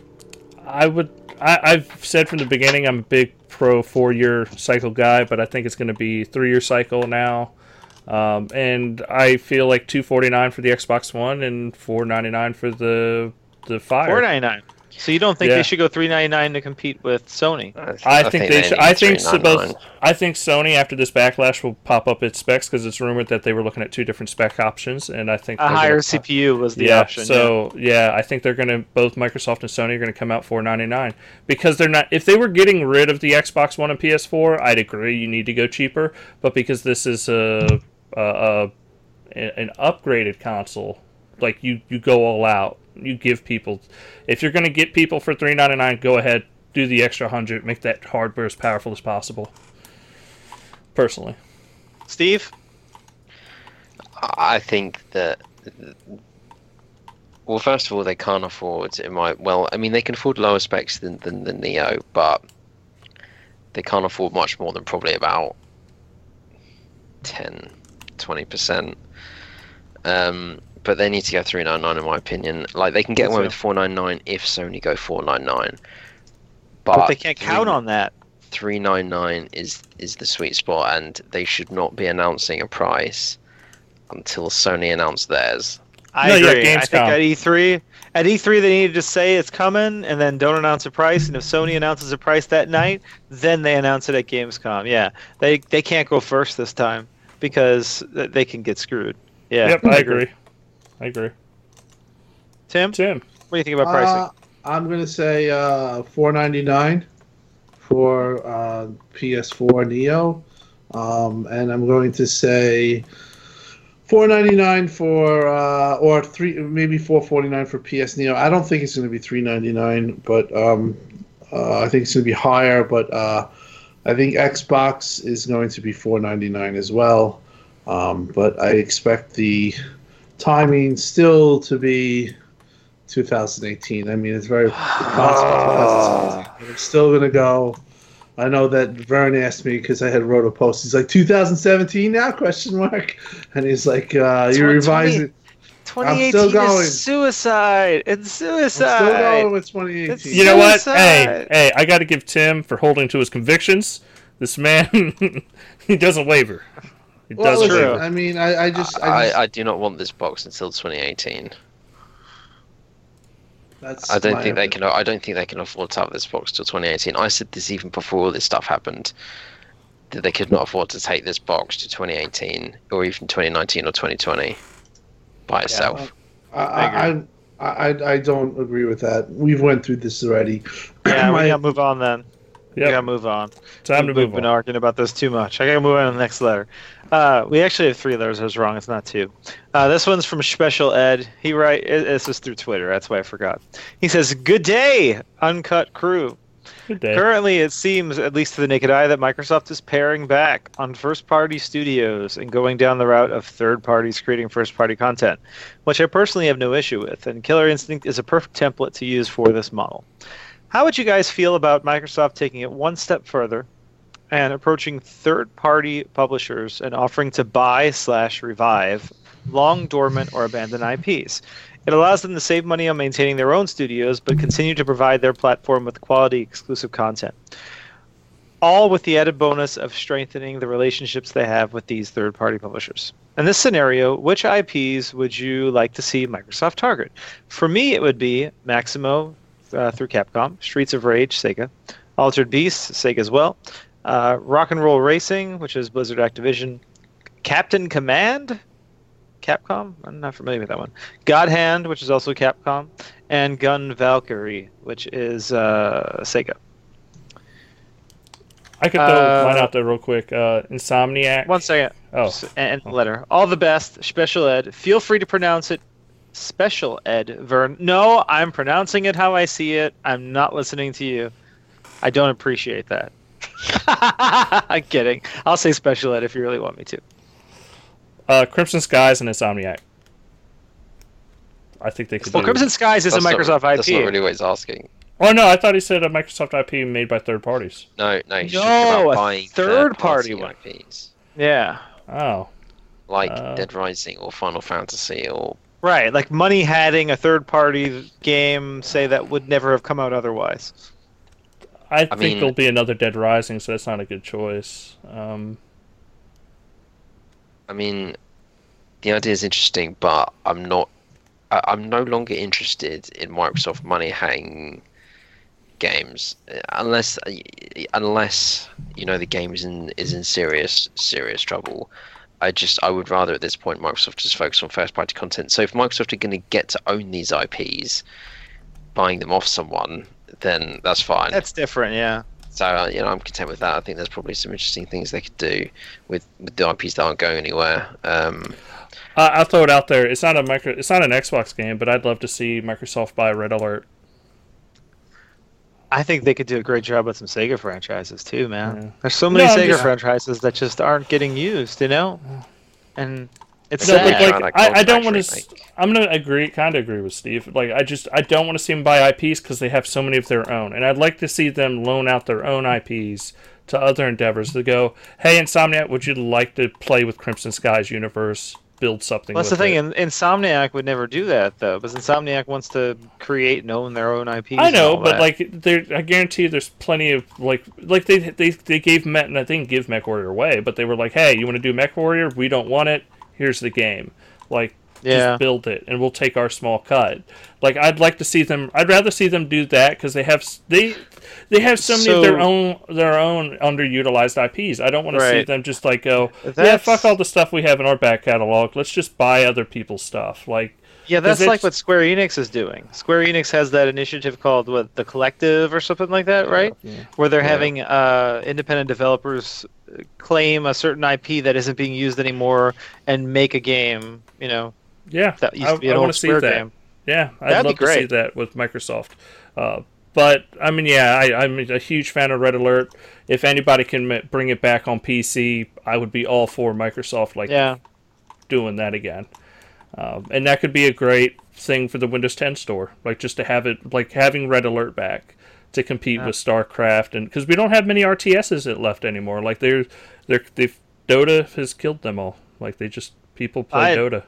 I would. I, I've said from the beginning I'm a big pro four year cycle guy, but I think it's going to be three year cycle now. Um, and I feel like two forty nine for the Xbox One and four ninety nine for the the Fire. 499. So you don't think Yeah. they should go 399 to compete with Sony? I, think, they should. I think so both. I think Sony after this backlash will pop up its specs because it's rumored that they were looking at two different spec options, and I think A they're gonna higher CPU was the yeah, option. so yeah. I think they're gonna both Microsoft and Sony are gonna come out 499 because they're not. If they were getting rid of the Xbox One and PS4, I'd agree you need to go cheaper. But because this is a, a, a an upgraded console, like you you go all out. You give people, if you're gonna get people for 399, go ahead, do the extra hundred, make that hardware as powerful as possible. Personally. Steve, I think that. Well, first of all, they can't afford. It might. Well, I mean, they can afford lower specs than than the Neo, but they can't afford much more than probably about 10, 20 percent. Um, but they need to go three nine nine, in my opinion. Like they can get That's away with four nine nine if Sony go four nine nine. but, they can't count on that. 399 is is the sweet spot and they should not be announcing a price until Sony announce theirs. I No, yeah, agree. I think Gamescom. at E3, at E3 they needed to say it's coming and then don't announce a price. And if Sony announces a price that night, then they announce it at Gamescom. Yeah, they they can't go first this time because they can get screwed. Yeah. yep, I agree. I agree. Tim, Tim, what do you think about pricing? Uh, I'm gonna say uh, 4.99 for uh, PS4 Neo, um, and I'm going to say 4.99 for uh, or three maybe 4.49 for PS Neo. I don't think it's going to be 3.99, but um, uh, I think it's going to be higher. But uh, I think Xbox is going to be 4.99 as well. Um, but I expect the timing still to be 2018. I mean, it's very possible. 2017, I'm still going to go. I know that Vern asked me because I had wrote a post. He's like, 2017 now? Question mark. And he's like, uh, It's you're 20 revising. 2018 still going. is suicide. It's suicide. I'm suicide. still going with It's- 2018. you know what? Hey, hey, I got to give Tim for holding to his convictions. This man, he doesn't waver. He well, doesn't listen. I mean, I, I just, I, just I, I do not want this box until 2018. that's I don't my think they can. I don't think they can afford to have this box till 2018. I said this even before all this stuff happened. That they could not afford to take this box to 2018 or even 2019 or 2020 by itself. I, I, I, I, I don't agree with that. We've went through this already. Yeah, we My- gotta move on then. We gotta Yep, move on. time to We've move been arguing about this too much. I gotta move on to the next letter. Uh, we actually have three letters. I was wrong. It's not two. Uh, this one's from Special Ed. He write. This is through Twitter. That's why I forgot. He says, "Good day, uncut crew. Good day. Currently, it seems, at least to the naked eye, that Microsoft is paring back on first-party studios and going down the route of third parties creating first-party content, which I personally have no issue with. And Killer Instinct is a perfect template to use for this model. How would you guys feel about Microsoft taking it one step further and approaching third-party publishers and offering to buy slash revive long dormant or abandoned IPs? It allows them to save money on maintaining their own studios, but continue to provide their platform with quality exclusive content. All with the added bonus of strengthening the relationships they have with these third party publishers. In this scenario, which IPs would you like to see Microsoft target? For me, it would be Maximo uh, through Capcom, Streets of Rage, Sega, Altered Beast, Sega as well, uh, Rock and Roll Racing, which is Blizzard Activision, Captain Command, Capcom. I'm not familiar with that one. God Hand, which is also Capcom, and Gun Valkyrie, which is uh, Sega. I could throw Uh, mine out there real quick. Uh, Insomniac. One second. Oh, and and letter. All the best, Special Ed. Feel free to pronounce it Special Ed Vern. No, I'm pronouncing it how I see it. I'm not listening to you. I don't appreciate that. I'm kidding. I'll say Special Ed if you really want me to. uh, Crimson Skies and Insomniac. I think they could. Well, do- Crimson Skies is a That's not- Microsoft That's not IP. really what he's asking. Oh no, I thought he said a Microsoft IP made by third parties. No, no. He's No, talking a buying third-party third-party one. IPs Yeah. Oh, like Uh. Dead Rising or Final Fantasy or Right, like money hatting a third party game, say that would never have come out otherwise. I, think mean- there'll be another Dead Rising, so that's not a good choice. Um, I mean, the idea is interesting, but I'm not I, I'm no longer interested in Microsoft money hatting games unless unless you know the game is in is in serious serious trouble. I just I would rather at this point Microsoft just focus on first party content. So if Microsoft are going to get to own these IPs, buying them off someone, then that's fine. That's different, yeah. So uh, you know, I'm content with that. I think there's probably some interesting things they could do with, with the IPs that aren't going anywhere. Um, Uh, I'll throw it out there. It's not a micro. It's not an Xbox game, but I'd love to see Microsoft buy Red Alert. I think they could do a great job with some Sega franchises too, man. Yeah. There's so many No, Sega just- franchises that just aren't getting used, you know. And it's No, sad. like like I, I don't want Factory, to. I'm gonna agree, kind of agree with Steve. Like I just I don't want to see them buy IPs because they have so many of their own, and I'd like to see them loan out their own IPs to other endeavors. To go, hey, Insomniac, would you like to play with Crimson Skies universe? Build something. Well, that's the with thing. it? Insomniac would never do that though, because Insomniac wants to create and own their own IPs. I know, but that. like, there, I guarantee there's plenty of like, like they they they gave Met, and I didn't give MechWarrior away, but they were like, hey, you want to do MechWarrior? We don't want it. Here's the game. Like, Yeah. just build it, and we'll take our small cut. Like, I'd like to see them. I'd rather see them do that because they have they they have so many of their own their own underutilized IPs. I don't want to see them just like go, yeah, fuck all the stuff we have in our back catalog. Let's just buy other people's stuff. Like, Yeah, that's like what Square Enix is doing. Square Enix has that initiative called what the Collective or something like that, right? Yeah. Where they're Yeah. having uh, independent developers claim a certain IP that isn't being used anymore and make a game. You know, yeah, that used I, to be an wanna old see Square that. game. Yeah, I'd That'd love to see that with Microsoft. Uh, but I mean, yeah, I, I'm a huge fan of Red Alert. If anybody can bring it back on PC, I would be all for Microsoft like Yeah, doing that again. Um, and that could be a great thing for the Windows 10 store, like just to have it, like having Red Alert back to compete Yeah. with StarCraft, and because we don't have many RTSs that left anymore. Like they're, they're, they've Dota has killed them all. Like they just people play I- Dota.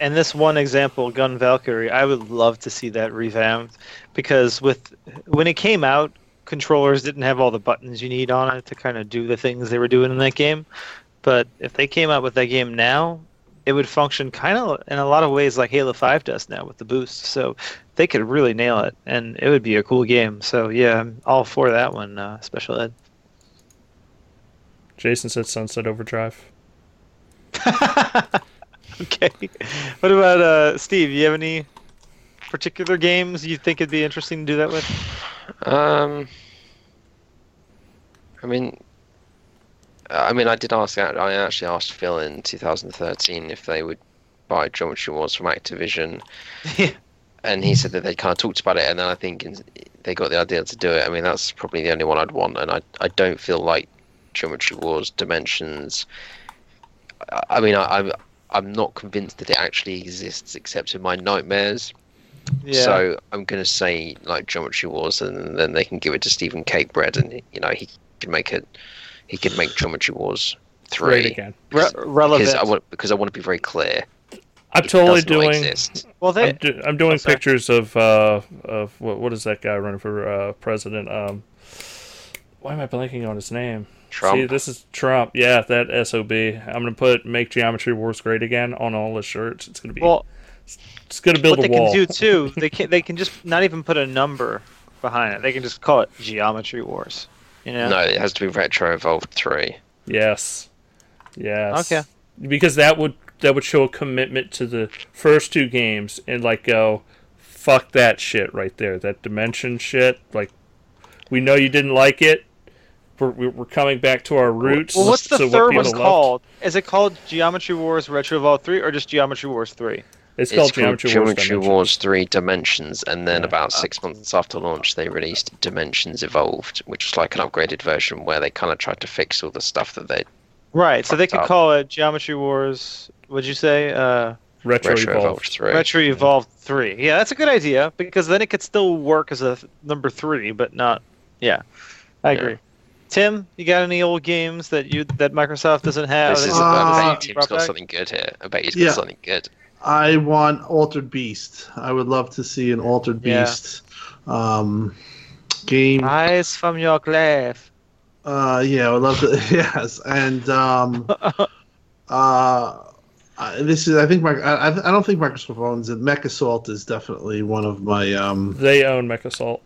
and this one example, Gun Valkyrie, I would love to see that revamped because with when it came out, controllers didn't have all the buttons you need on it to kind of do the things they were doing in that game. But if they came out with that game now, it would function kind of in a lot of ways like Halo 5 does now with the boost. So they could really nail it, and it would be a cool game. So yeah, I'm all for that one, uh, Special Ed. Jason said Sunset Overdrive. okay. What about uh, Steve? You have any particular games you think it'd be interesting to do that with? Um, I mean, I mean, I did ask. I actually asked Phil in 2013 if they would buy Geometry Wars from Activision, Yeah. and he said that they kind of talked about it, and then I think they got the idea to do it. I mean, that's probably the only one I'd want, and I I don't feel like Geometry Wars Dimensions. I, I mean, I, I'm I'm not convinced that it actually exists except in my nightmares. Yeah. So I'm gonna say like Geometry Wars, and then they can give it to Stephen Cakebread, and you know he can make it. He can make Geometry Wars Great three. again. Re- relevant. Because I want because I want to be very clear. I'm it totally doing. exist. well, they I'm, do, I'm doing Oh, sorry. pictures of uh of what what is that guy running for uh, president? Um, why am I blanking on his name? Trump. See, this is Trump. Yeah, that sob. I'm gonna put "Make Geometry Wars Great Again" on all the shirts. It's gonna be. well, it's gonna build what a they can do too, they can they can just not even put a number behind it. They can just call it Geometry Wars. You know? No, it has to be Retro Evolved three. Yes. Yes. Okay. Because that would that would show a commitment to the first two games and like go, fuck that shit right there. That dimension shit. Like, we know you didn't like it. We're, we're we're coming back to our roots. Well, what's the to what third people one loved. called? Is it called Geometry Wars Retro Evolved 3 or just Geometry Wars 3? It's called Geometry, Wars. Geometry Dimensions. Wars three Dimensions, and then Yeah. about six months after launch, they released Dimensions Evolved, which was like an upgraded version where they kind of tried to fix all the stuff that they Right, so they could up. call it Geometry Wars, would you say? Uh, Retro, Retro Evolved. Evolved three. Retro Evolved 3. Yeah, that's a good idea because then it could still work as a th- number 3, but not. Yeah, I Yeah. agree. Tim, you got any old games that you that Microsoft doesn't have? This that is you- Uh, I bet you Tim's brought got back? something good here. I bet he's Yeah. got something good. I want Altered Beast. I would love to see an Altered Yeah. Beast um, game. Eyes from your grave. Uh, yeah, I would love to. Yes, and um, uh, this is, I think, my, I, I don't think Microsoft owns it. MechAssault is definitely one of my. Um, They own MechAssault.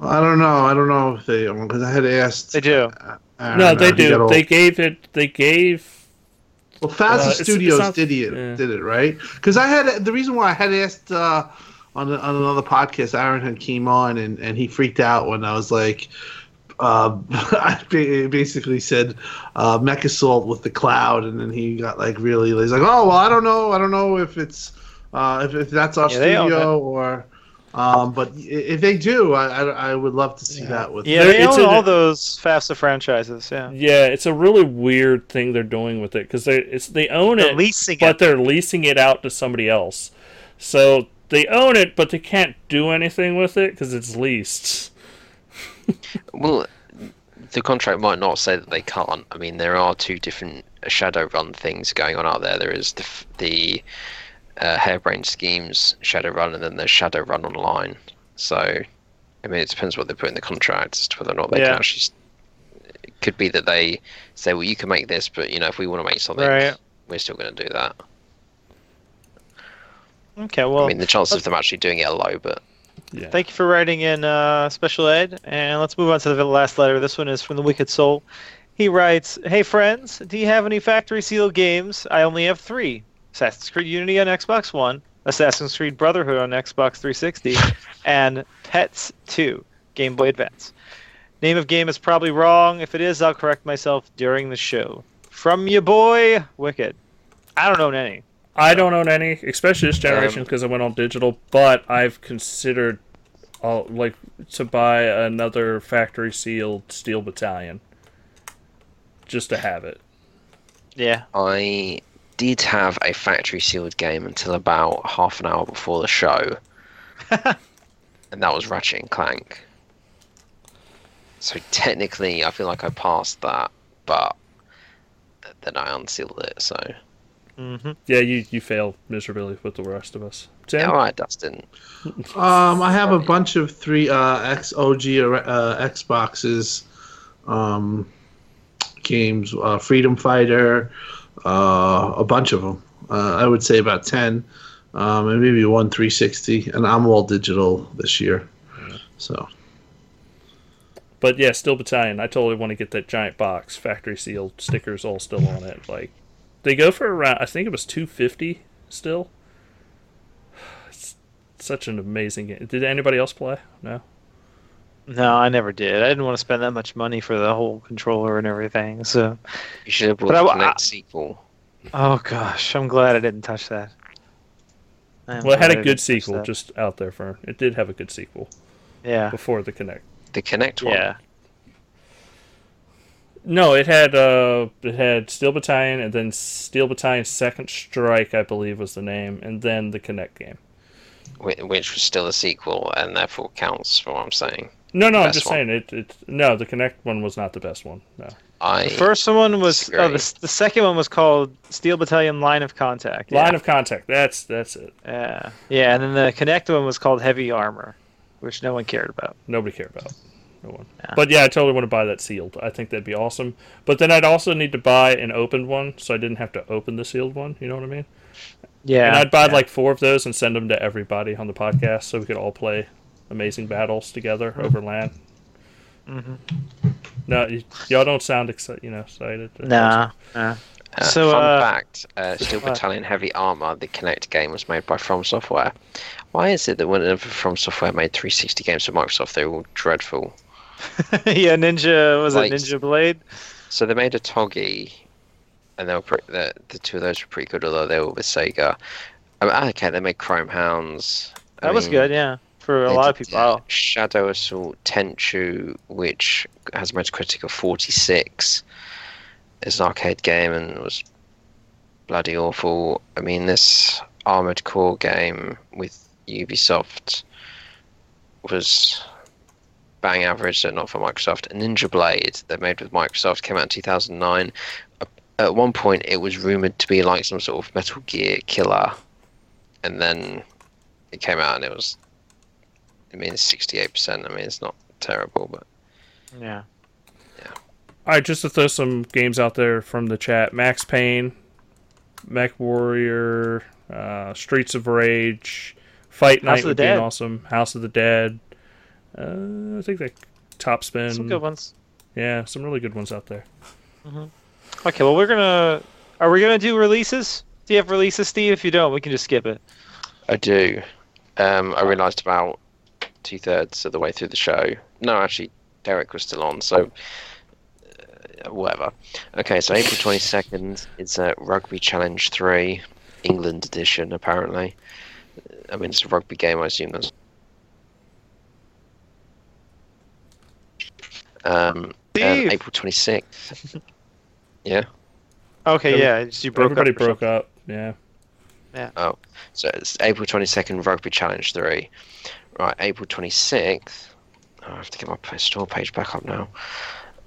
I don't know. I don't know if they own because I had asked. They do. Aaron, No, they he got do. They gave it. They gave. Well, FASA Uh, it's- it's Studios not- did it, yeah. did it right? Because I had the reason why I had asked uh, on the, on another podcast. Aaron had came on and, and he freaked out when I was like, uh, I basically said uh, MechAssault with the cloud, and then he got like really he's like, oh well, I don't know, I don't know if it's uh, if, if that's our Yeah, studio or. Um, but if they do, I, I, I would love to see that with Yeah, There- they it's own in all those FASA franchises. Yeah, Yeah, it's a really weird thing they're doing with it because they it's they own They're it, leasing but it. they're leasing it out to somebody else. So they own it, but they can't do anything with it because it's leased. Well, the contract might not say that they can't. I mean, there are two different Shadowrun things going on out there. There is the the uh, Harebrained Schemes Shadowrun, and then there's Shadowrun Online. So, I mean, it depends what they put in the contract as to whether or not they Yeah. can actually. It could be that they say, "Well, you can make this, but you know, if we want to make something, Right. we're still going to do that." Okay, well, I mean, the chances of them actually doing it are low, but Yeah. Thank you for writing in uh, special ed. And let's move on to the last letter. This one is from the Wicked Soul. He writes, "Hey friends, do you have any factory sealed games? I only have three: Assassin's Creed Unity on Xbox One, Assassin's Creed Brotherhood on Xbox 360, and Pets 2 Game Boy Advance. Name of game is probably wrong. If it is, I'll correct myself during the show. From your boy, Wicked. I don't own any. I don't own any, especially this generation Um, because I went on digital. But I've considered, uh, like, to buy another factory sealed Steel Battalion, just to have it. Yeah. I did have a factory sealed game until about half an hour before the show, and that was Ratchet and Clank. So technically, I feel like I passed that, but then I unsealed it. So hmm Yeah, you you failed miserably with the rest of us. Tim? yeah, all right, Dustin. Um, I have a bunch of three uh, X OG uh, Xboxes um, games, uh, Freedom Fighter, uh, a bunch of them. Uh, I would say about ten, um, and maybe one 360. And I'm all digital this year, so But yeah, Steel Battalion. I totally want to get that giant box, factory sealed, stickers all still on it. Like they go for around. I think it was two fifty still. It's such an amazing game. Did anybody else play? No. No, I never did. I didn't want to spend that much money for the whole controller and everything. So, You should have bought But I the wa- I- sequel. Oh gosh, I'm glad I didn't touch that. Well, it had a good sequel that. just out there for it. Did have a good sequel yeah, before the Kinect. The Kinect one. yeah. No, it had uh, it had Steel Battalion and then Steel Battalion Second Strike, I believe was the name, and then the Kinect game. which was still a sequel and therefore counts for what I'm saying. No, no, I'm just one. saying it. It no, the Kinect one was not the best one. No. I The first one was oh, the, the second one was called Steel Battalion Line of Contact. Yeah. Line of contact. That's that's it. yeah, yeah, and then the Kinect one was called Heavy Armor, which no one cared about. Nobody cared about. No one. Yeah. But yeah, I totally want to buy that sealed. I think that'd be awesome. But then I'd also need to buy an opened one, so I didn't have to open the sealed one. You know what I mean? Yeah, and I'd buy yeah. like four of those and send them to everybody on the podcast, so we could all play amazing battles together over LAN. Mhm. No, y- y'all don't sound excited. You know, excited. Nah, nah. Uh, So, fun uh, fact: uh, Steel what? Battalion Heavy Armor, the Kinect game, was made by From Software. Why is it that whenever From Software made 360 games for Microsoft, they're all dreadful? yeah, Ninja was Like- it Ninja Blade? So they made Otogi, and they were pre- the the two of those were pretty good, although they were with Sega. I mean, okay, they made Chrome Hounds. I That was good, yeah, for a they lot of people. Oh, Shadow Assault Tenchu, which has a Metacritic of 46, is an arcade game and was bloody awful. I mean, this Armored Core game with Ubisoft was bang average, so not for Microsoft. And Ninja Blade, they made with Microsoft, came out in 2009. At one point, it was rumored to be like some sort of Metal Gear killer, and then it came out and it was I mean, it's 68%. I mean, it's not terrible, but yeah. Yeah. All right, just to throw some games out there from the chat. Max Payne, MechWarrior, uh, Streets of Rage, Fight House Night of the would be awesome. House of the Dead. Uh, I think that Top Spin. Some good ones. Yeah, some really good ones out there. Okay, well we're gonna. Are we gonna do releases? Do you have releases, Steve? If you don't, we can just skip it. I do. Um, I realised about two thirds of the way through the show. No, actually, Derek was still on, so uh, whatever. Okay, so April twenty second is a Rugby Challenge Three, England edition. Apparently, I mean it's a rugby game. I assume that's. Um, and April twenty sixth. yeah. Okay, yeah, just you broke Everybody up. or broke something. up. Yeah. Oh, so it's April 22nd, Rugby Challenge 3. Right, April 26th. Oh, I have to get my store page back up now.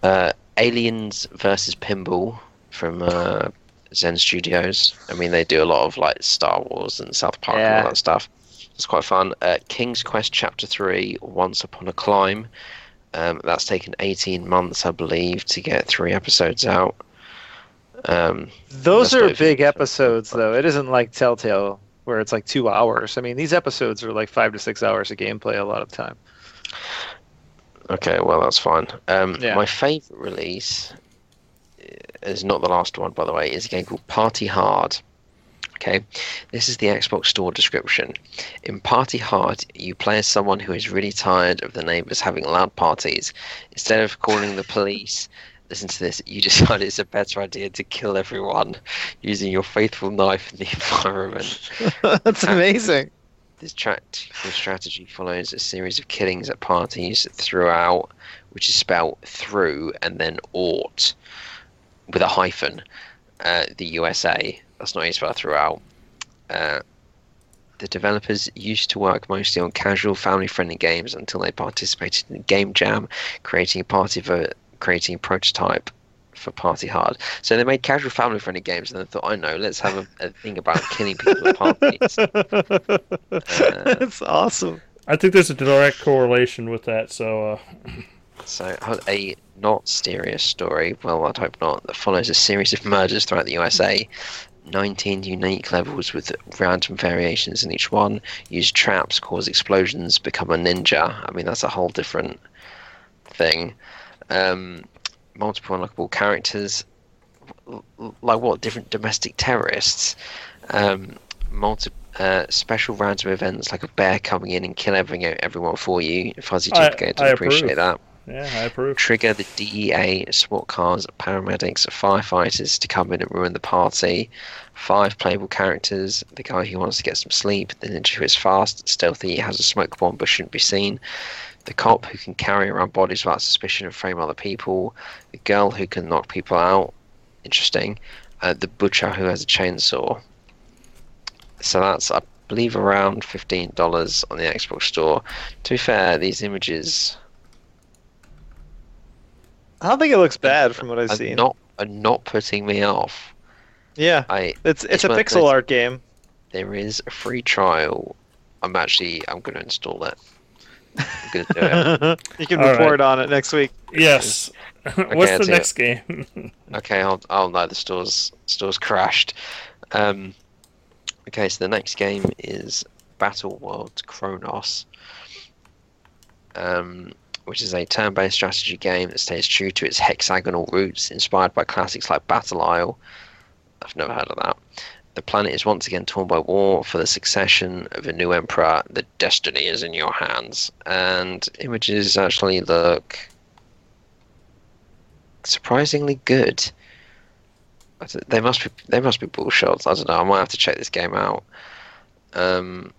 Uh, Aliens versus Pinball from uh, Zen Studios. I mean, they do a lot of like Star Wars and South Park and all that stuff. It's quite fun. Uh, King's Quest Chapter 3, Once Upon a Climb. Um, that's taken 18 months, I believe, to get three episodes out. Um, Those are big episodes, though. It isn't like Telltale where it's like two hours. I mean, these episodes are like five to six hours of gameplay a lot of time. Okay, well that's fine. Um, Yeah. My favourite release is not the last one, by the way. Is a game called Party Hard. Okay, this is the Xbox Store description. In Party Hard, you play as someone who is really tired of the neighbours having loud parties. Instead of calling the police, listen to this. You decide it's a better idea to kill everyone using your faithful knife in the environment. That's amazing. This tactical strategy follows a series of killings at parties throughout, which is spelled through and then ought with a hyphen. Uh, the USA. That's not spell throughout. Uh, the developers used to work mostly on casual, family-friendly games until they participated in Game Jam, creating a party for creating a prototype for Party Hard. So they made casual, family-friendly games, and they thought, I know, let's have a, a thing about killing people at parties. That's awesome. I think there's a direct correlation with that. So, uh, So, a not serious story, well, I'd hope not, that follows a series of murders throughout the USA. 19 unique levels with random variations in each one. Use traps, cause explosions, become a ninja. I mean, that's a whole different thing. Um, multiple unlockable characters. Like what? Different domestic terrorists. Um, multi- uh, special random events like a bear coming in and killing everything, everyone for you. Fuzzy Duplicate, I I appreciate that yeah, I approve. trigger the DEA, SWAT cars, paramedics, firefighters to come in and ruin the party. Five playable characters: the guy who wants to get some sleep, the ninja who is fast, stealthy, has a smoke bomb but shouldn't be seen. The cop who can carry around bodies without suspicion and frame other people. The girl who can knock people out. Interesting. Uh, the butcher who has a chainsaw. So that's, I believe, around fifteen dollars on the Xbox Store. To be fair, these images I don't think it looks bad from what I've seen. not are not putting me off. Yeah, I it's it's a pixel art game. there is a free trial. I'm actually I'm going to install it. you can All right. report on it next week. Yes. What's I'll the do next game? Okay, I'll I'll know the store's store's crashed. Um, okay, so the next game is Battle World Kronos, um, which is a turn-based strategy game that stays true to its hexagonal roots, inspired by classics like Battle Isle. I've never heard of that. The planet is once again torn by war for the succession of a new emperor. The destiny is in your hands, and images actually look surprisingly good. They must be they must be bullshots. I don't know. I might have to check this game out. Um,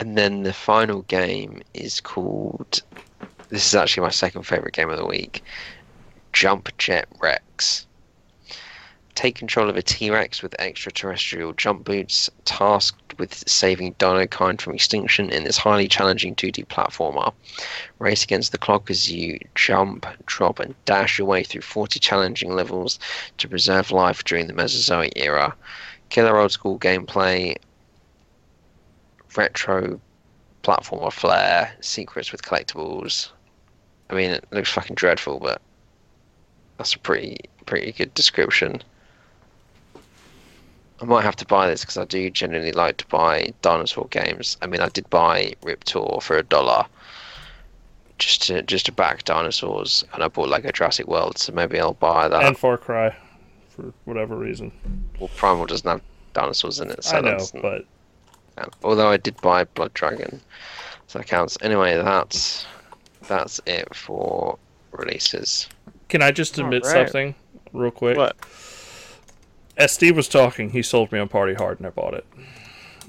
and then the final game is called. This is actually my second favorite game of the week. Jump Jet Rex. Take control of a T-Rex with extraterrestrial jump boots, tasked with saving dino kind from extinction in this highly challenging 2D platformer. Race against the clock as you jump, drop, and dash your way through 40 challenging levels to preserve life during the Mesozoic era. Killer old school gameplay, retro platformer flair, secrets with collectibles. I mean, it looks fucking dreadful, but that's a pretty pretty good description. I might have to buy this because I do generally like to buy dinosaur games. I mean, I did buy Riptor for a dollar, just to just to back dinosaurs, and I bought Lego Jurassic World, so maybe I'll buy that. and Far Cry, for whatever reason. well, Primal doesn't have dinosaurs in it, so I know, but count. Although I did buy Blood Dragon, so that counts. Anyway, that's that's it for releases. can I just admit Alright. something real quick? What? As Steve was talking, he sold me on Party Hard, and I bought it.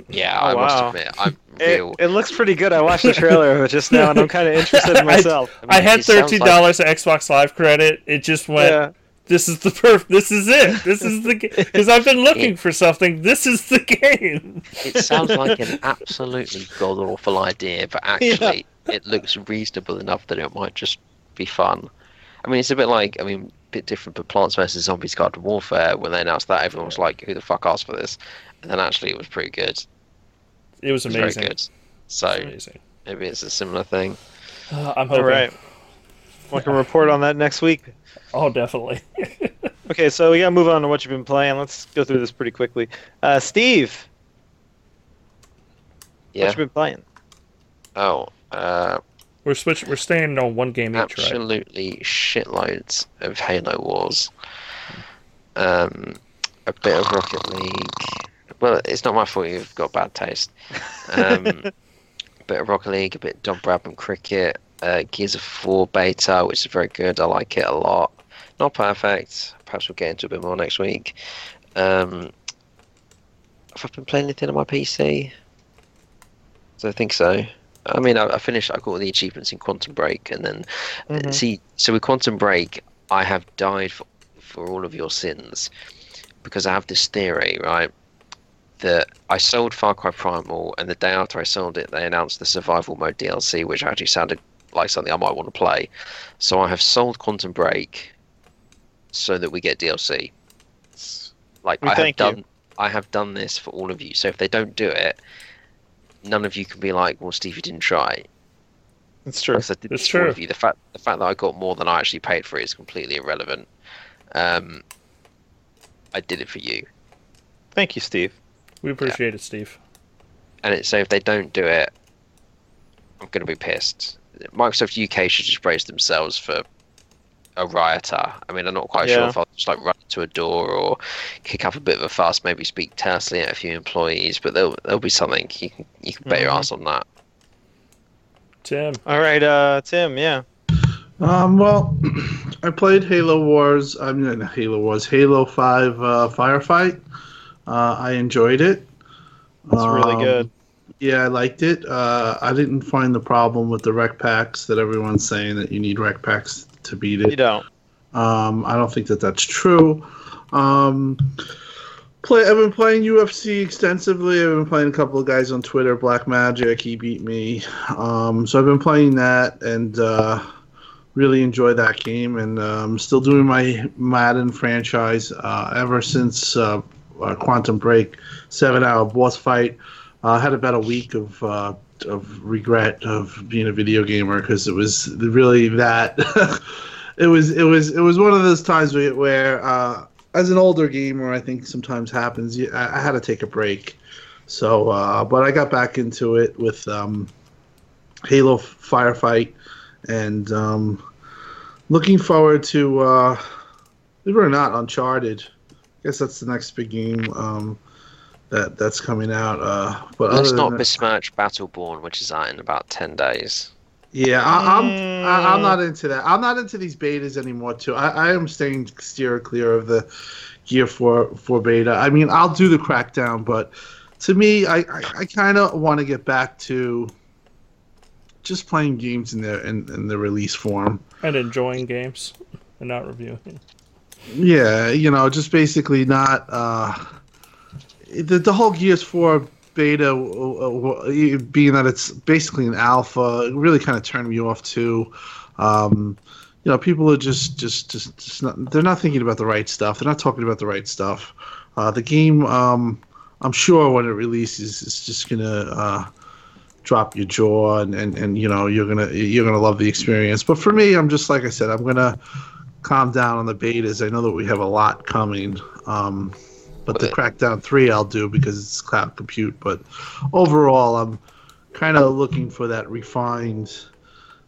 Yeah, Oh, I must admit, I'm It, real. it looks pretty good. I watched the trailer just now, and I'm kind of interested in myself. mean, I had thirteen dollars of Xbox Live credit. It just went. Yeah. This is the perf. This is it. This is the because I've been looking for something. This is the game. It sounds like an absolutely god awful idea, but actually, it looks reasonable enough that it might just be fun. I mean, it's a bit like, I mean, a bit different, but Plants vs Zombies Garden Warfare. When they announced that, everyone was like, "Who the fuck asked for this?" And then actually, it was pretty good. It was It was amazing. very good. So Amazing. maybe it's a similar thing. Uh, I'm hoping. right. We can report on that next week. Oh, definitely. Okay, so we gotta move on to what you've been playing. Let's go through this pretty quickly. Uh, Steve, Yeah. what you been playing? Oh, uh, we're switching. We're staying on one game each, right? absolutely shitloads of Halo Wars. Um, a bit of Rocket League. Well, it's not my fault you've got bad taste. Um, a bit of Rocket League, a bit of Don Bradman cricket, uh, Gears of 4 beta, which is very good. I like it a lot. Not perfect. Perhaps we'll get into a bit more next week. Um, have I been playing anything on my PC? So I think so. I mean, I, I finished. I got all the achievements in Quantum Break, and then Mhm. see. So with Quantum Break, I have died for, for all of your sins because I have this theory, right? That I sold Far Cry Primal, and the day after I sold it, they announced the Survival Mode DLC, which actually sounded like something I might want to play. So I have sold Quantum Break so that we get DLC. Like We I have thank you. done, I have done this for all of you. So if they don't do it, none of you can be like, "Well, Steve, you didn't try." It's true. Because I did It's this for all true. of you. The fact the fact that I got more than I actually paid for it is completely irrelevant. Um, I did it for you, Thank you, Steve. We appreciate it, Steve. and it, so if they don't do it, I'm going to be pissed. Microsoft UK should just brace themselves for a rioter. I mean, I'm not quite sure if I'll just like run into a door or kick up a bit of a fuss, maybe speak tersely at a few employees, but there'll there'll be something. You can you can bet your Mhm. ass on that. Tim, All right, uh, Tim. Yeah. Um, well, I played Halo Wars. I mean, not Halo Wars, Halo Five uh, Firefight. Uh, I enjoyed it. It's really Um, good. Yeah, I liked it. Uh, I didn't find the problem with the REQ packs that everyone's saying that you need REQ packs to beat it. You don't. Um, I don't think that that's true. Um, play. I've been playing UFC extensively. I've been playing a couple of guys on Twitter. Black Magic, he beat me. Um, so I've been playing that and uh, really enjoy that game. And uh, I'm still doing my Madden franchise uh, ever since uh, uh, Quantum Break, seven-hour boss fight. I had about a week of. Of regret of being a video gamer because it was really that it was it was it was one of those times where, uh, as an older gamer, I think sometimes happens. I, I had to take a break, so uh, but I got back into it with um, Halo Firefight, and um, looking forward to uh, believe it or not, Uncharted. I guess that's the next big game um, that that's coming out. Uh, but Let's other not than that- besmirch Battleborn, which is out in about ten days. Yeah, I, I'm I, I'm Mm. not into that. I'm not into these betas anymore. Too, I, I am staying steer clear of the Gear Four Four beta. I mean, I'll do the Crackdown, but to me, I I, I kind of want to get back to just playing games in their in, in the release form. and enjoying games and not reviewing. Yeah, you know, just basically not uh, the the whole Gears Four beta, uh, uh, being that it's basically an alpha, really kind of turned me off too. Um, you know, people are just just just, just not, they're not thinking about the right stuff. They're not talking about the right stuff. Uh, the game, um, I'm sure when it releases, it's just gonna uh, drop your jaw, and, and, and you know you're gonna you're gonna love the experience. But for me, I'm just like I said, I'm gonna calm down on the betas. I know that we have a lot coming. Um, But the Crackdown 3 I'll do because it's cloud compute. But overall, I'm kind of looking for that refined,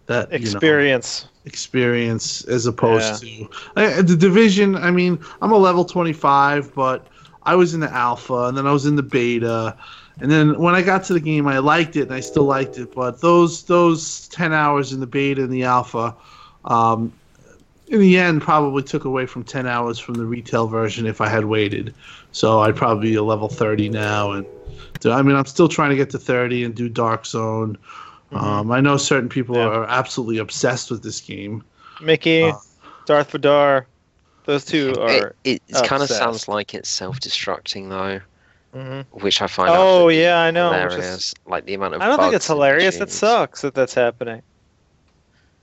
that you know, Experience. experience as opposed to uh, the division. I mean, I'm a level 25, but I was in the alpha and then I was in the beta. And then when I got to the game, I liked it and I still liked it. But those those 10 hours in the beta and the alpha, um, in the end, probably took away from 10 hours from the retail version if I had waited. So I'd probably be a level 30 now. And I mean, I'm still trying to get to 30 and do Dark Zone. Um, I know certain people Yeah. are absolutely obsessed with this game. Mickey, Uh, Darth Vadar, those two are. It, it kind of sounds like it's self-destructing though, Mhm. which I find. Oh yeah, I know. which is- Hilarious. Like the amount of. I don't think it's and hilarious. It sucks that that's happening.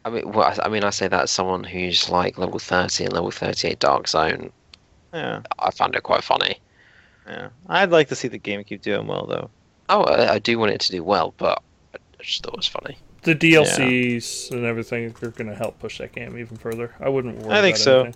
I mean, well, I I mean, I say that as someone who's like level 30 and level 38 Dark Zone. Yeah, I found it quite funny. yeah. I'd like to see the game keep doing well though. Oh, I, I do want it to do well, but I just thought it was funny. The DLCs and everything are going to help push that game even further. I wouldn't worry I think about so. anything.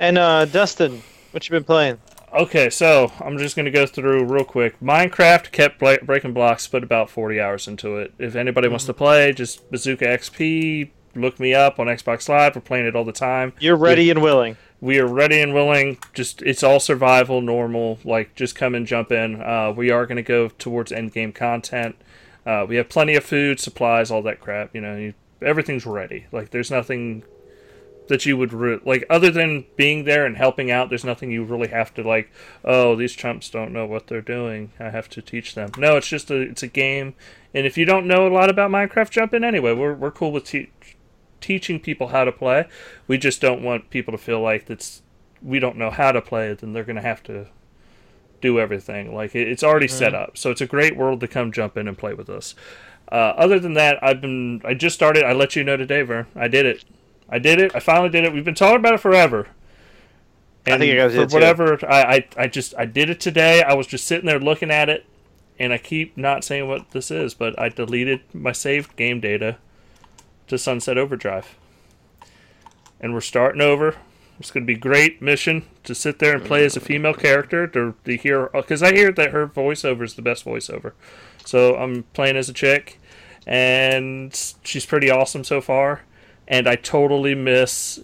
And uh, Dustin, what you been playing? Okay, so I'm just going to go through real quick. Minecraft kept bla- breaking blocks, put about 40 hours into it. If anybody wants to play, just Bazooka XP, look me up on Xbox Live. We're playing it all the time. You're ready and willing. We are ready and willing. Just it's all survival, normal. Like just come and jump in. Uh, we are going to go towards end game content. Uh, we have plenty of food, supplies, all that crap. You know, you, everything's ready. Like there's nothing that you would re- like other than being there and helping out. There's nothing you really have to like. Oh, these chumps don't know what they're doing. I have to teach them. No, it's just a it's a game. And if you don't know a lot about Minecraft, jump in anyway. We're we're cool with te- teaching people how to play. We just don't want people to feel like that's we don't know how to play. It, then they're gonna have to do everything. Like it, it's already set up, so it's a great world to come jump in and play with us. Uh, other than that, I've been I just started. I let you know today, Ver. I did it. I did it. I finally did it. We've been talking about it forever. I think you guys for did too. whatever I, I I just I did it today. I was just sitting there looking at it, and I keep not saying what this is, but I deleted my saved game data to Sunset Overdrive, and we're starting over. It's going to be great mission to sit there and play as a female character to, to hear because I hear that her voiceover is the best voiceover. So I'm playing as a chick, and she's pretty awesome so far. And I totally miss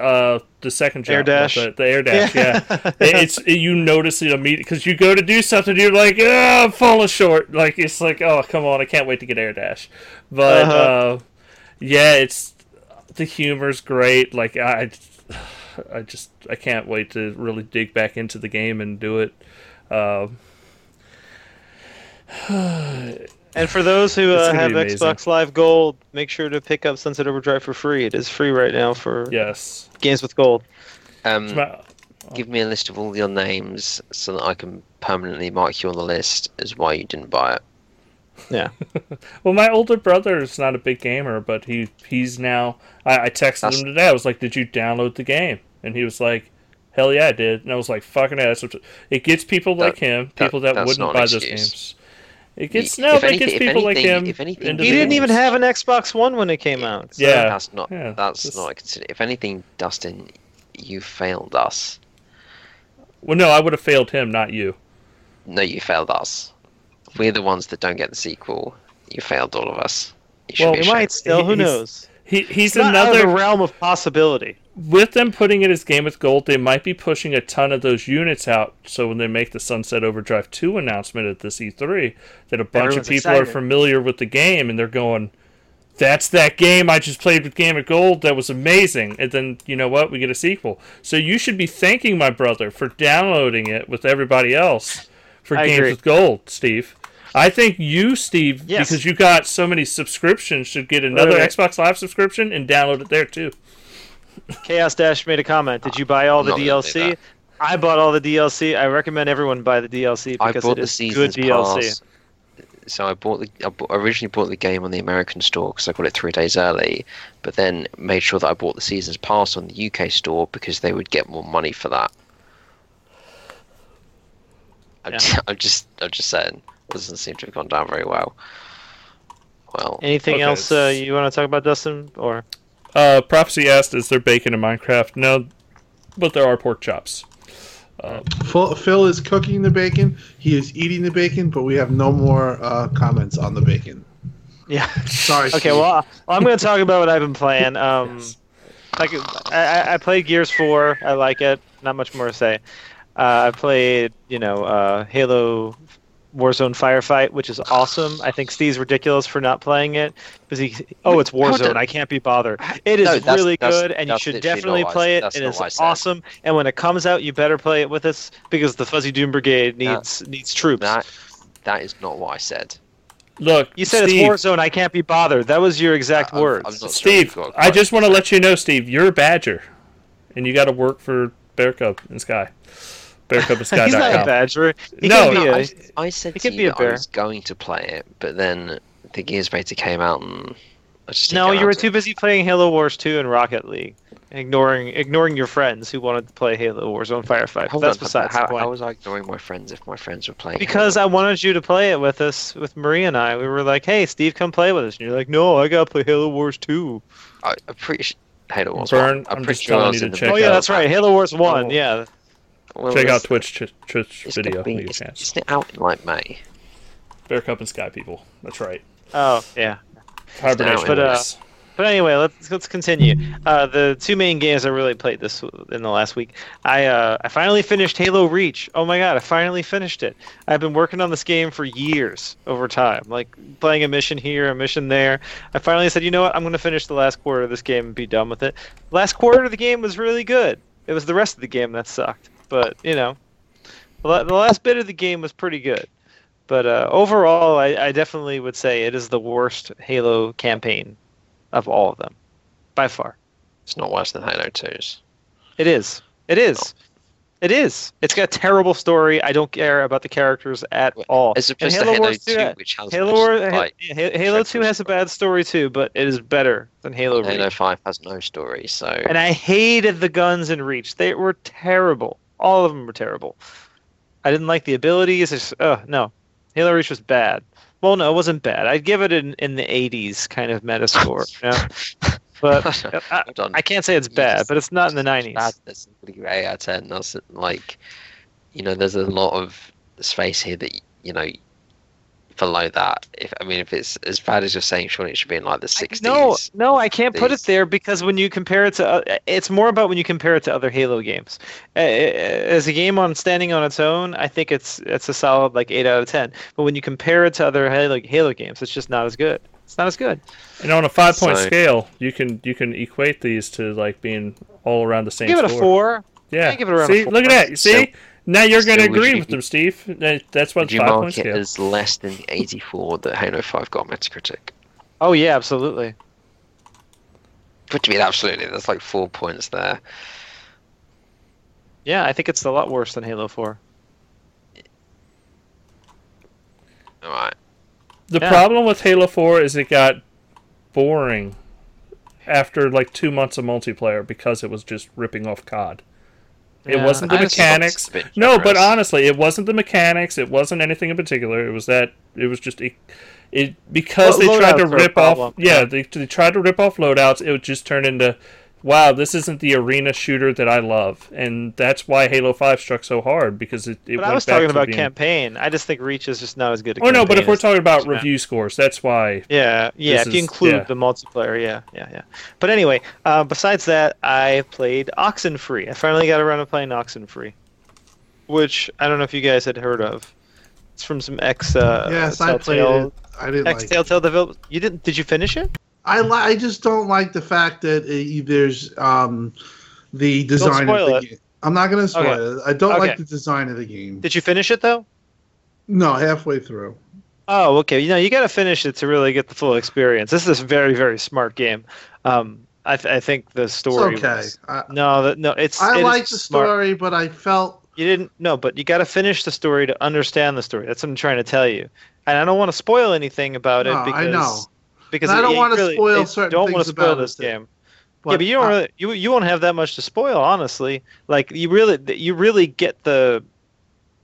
uh, the second jump, Air dash? the, the air dash. Yeah, It- it's it, you notice it immediately because you go to do something, you're like, oh, I'm falling short. Like it's like, oh, come on, I can't wait to get air dash. But Uh-huh. uh, yeah, it's the humor's great. Like I, I just I can't wait to really dig back into the game and do it. Um And for those who uh, have. Xbox Live Gold, make sure to pick up Sunset Overdrive for free. It is free right now for yes, games with gold. Um, Ma- give me a list of all your names so that I can permanently mark you on the list as why you didn't buy it. Yeah. Well, my older brother is not a big gamer, but he he's now. I, I texted That's- him today. I was like, "Did you download the game?" And he was like, "Hell yeah, I did." And I was like, "Fucking ass!" It gets people like That- him, people that, that's wouldn't buy those games. It gets no, it anything- gets people like him. if anything, He didn't even have an Xbox One when it came out. so- Yeah. That's not. yeah, that's just- not considered. If anything, Dustin, you failed us. Well, no, I would have failed him, not you. No, you failed us. We're the ones that don't get the sequel. You failed all of us. You Well, be It ashamed. might still. Who He's- knows? He he's It's not out of the another. realm of possibility. with them putting it as Game with Gold, they might be pushing a ton of those units out. So when they make the Sunset Overdrive 2 announcement at this E3, that a bunch Everyone's of people are familiar with the game and they're going, "That's that game I just played with Game of Gold. That was amazing." And then you know what? We get a sequel. So you should be thanking my brother for downloading it with everybody else for I Games agree. with Gold, Steve. I think you, Steve, Yes. because you got so many subscriptions, should get another Right. Xbox Live subscription and download it there too. Chaos Dash made a comment. Did you buy all the not DLC? I bought all the DLC. I recommend everyone buy the DLC because it is it the is seasons good DLC. pass. So I bought the. I bought, originally bought the game on the American store because I got it three days early, but then made sure that I bought the seasons pass on the UK store because they would get more money for that. I'm, Yeah. just, I'm just. I'm just saying. Doesn't seem to have gone down very well. Well, Anything Okay, else uh, you want to talk about, Dustin? Or Uh, Prophecy asked, "Is there bacon in Minecraft?" No, but there are pork chops. Uh, Phil, Phil is cooking the bacon. He is eating the bacon, but we have no more uh, comments on the bacon. Yeah. Sorry. Okay, Steve. well, uh, well I'm going to talk about what I've been playing. Um, Yes. like I, I- I played Gears 4. I like it. Not much more to say. Uh, I played, you know, uh, Halo Warzone Firefight, which is awesome. I think Steve's ridiculous for not playing it because he. Oh, it's Warzone. I can't be bothered. It is No, that's- really that's- good, and you should definitely not play it. that's It not is what said. awesome, and when it comes out, you better play it with us because the Fuzzy Doom Brigade needs needs troops. That that is not what I said. look, you said Steve, it's Warzone. I can't be bothered. That was your exact I- I'm- words. I'm not sure Steve, you've got a I quote. just want to let you know, Steve, you're a Badger, and you got to work for Bear Cub and Sky. He's not a badger. He No, can be No, a- I, I said it to could be a that bear. I was going to play it, but then the Gears beta came out and I just No, you were too it. busy playing Halo Wars 2 and Rocket League, ignoring ignoring your friends who wanted to play Halo Warzone Firefight. Hold That's on, besides how, the point. how was I ignoring my friends if my friends were playing? because Halo? I wanted you to play it with us, with Marie and I. We were like, "Hey, Steve, come play with us." And you're like, "No, I gotta play Halo Wars 2." I, I'm pretty sure Halo Wars. Burn, one. I'm, I'm pretty just sure I telling was you in to the check oh yeah, out- that's right. Halo Wars 1. Oh. Yeah. Well, Check out Twitch ch- Twitch it's video gonna be- when you get a it's- it out in like May? Bear Cub and Sky people. That's right. Oh yeah. Hibernation But, uh, But anyway, let's let's continue. Uh, the two main games I really played this in the last week. I uh, I finally finished Halo Reach. Oh my god, I finally finished it. I've been working on this game for years over time, like playing a mission here, a mission there. I finally said, you know what, I'm going to finish the last quarter of this game and be done with it. Last quarter of the game was really good. It was the rest of the game that sucked. But you know, the last bit of the game was pretty good. But uh, overall, I, I definitely would say it is the worst Halo campaign of all of them, by far. It's not worse than Halo 2's. It is. It is. It is. It's got a terrible story. I don't care about the characters at all. As opposed to Halo Halo Wars 2, 2, which has Halo, War, like, Ha- Ha- Halo 2 has a bad story too, but it is better than Halo Reach. Halo 5 has no story, so And I hated the guns in Reach. They were terrible. All of them were terrible. I didn't like the abilities. It's, uh, no, Halo Reach was bad. Well, no, it wasn't bad. I'd give it in, in the 80s kind of meta score. you know? But I, I can't say it's bad, just- but it's not in the 90s. bad. That's somebody eight out of ten. That's like, you know, there's a lot of space here that you know below that. If I mean, if it's as bad as you're saying, surely it should be in like the I- sixties. No, no, I can't put it there because when you compare it to, uh, it's more about when you compare it to other Halo games. Uh, As a game on standing on its own, I think it's it's a solid like eight out of ten. But when you compare it to other Halo, Halo games, it's just not as good. It's not as good. And on a five point So- scale, you can you can equate these to like being all around the same. Give it a four. Yeah. I give it around a See, four. look at that. You see, now you're going to agree with them, Steve. That's what Would you five point mark it scale. as less than the eighty-four that Halo Five got Metacritic? Oh yeah, absolutely. What do you mean absolutely? There's like four points there. Yeah, I think it's a lot worse than Halo Four. All right. The Yeah. problem with Halo 4 is it got boring after like two months of multiplayer because it was just ripping off COD. It wasn't the I mechanics. It's a bit No, but honestly, it wasn't the mechanics. It wasn't anything in particular. It was that it was just it, it because Lo- they tried to loadouts are a rip off. Yeah, yeah. they, they tried to rip off loadouts. It would just turn into, wow, this isn't the arena shooter that I love, and that's why Halo Five struck so hard because it. it went back to being But went I was back talking about being, campaign. I just think Reach is just not as good. A Oh no, but if we're talking about Yeah. review scores, that's why. Yeah, yeah. This If you include yeah. the multiplayer, yeah, yeah, yeah. But anyway, uh, besides that, I played Oxenfree. I finally got around to playing Oxenfree, which I don't know if you guys had heard of. It's from some ex. Uh, yes, I played it. I didn't Ex like. Telltale develop. You didn't? Did you finish it? I li- I just don't like the fact that uh, there's um the design of the it. game. I'm not gonna spoil Okay. it. I don't like the design of the game. Did you finish it though? No, halfway through. Oh, okay. You know, you got to finish it to really get the full experience. This is a very, very smart game. Um, I, th- I think the It's story. okay. was- I, no, that no, it's. I it like the smart. story, but I felt You didn't no, but you got to finish the story to understand the story. That's what I'm trying to tell you. And I don't want to spoil anything about it No, I because know. Because And I don't it- wanna really- spoil certain don't wanna things spoil about this it. game. But yeah, but you don't I- really you you won't have that much to spoil, honestly. Like you really you really get the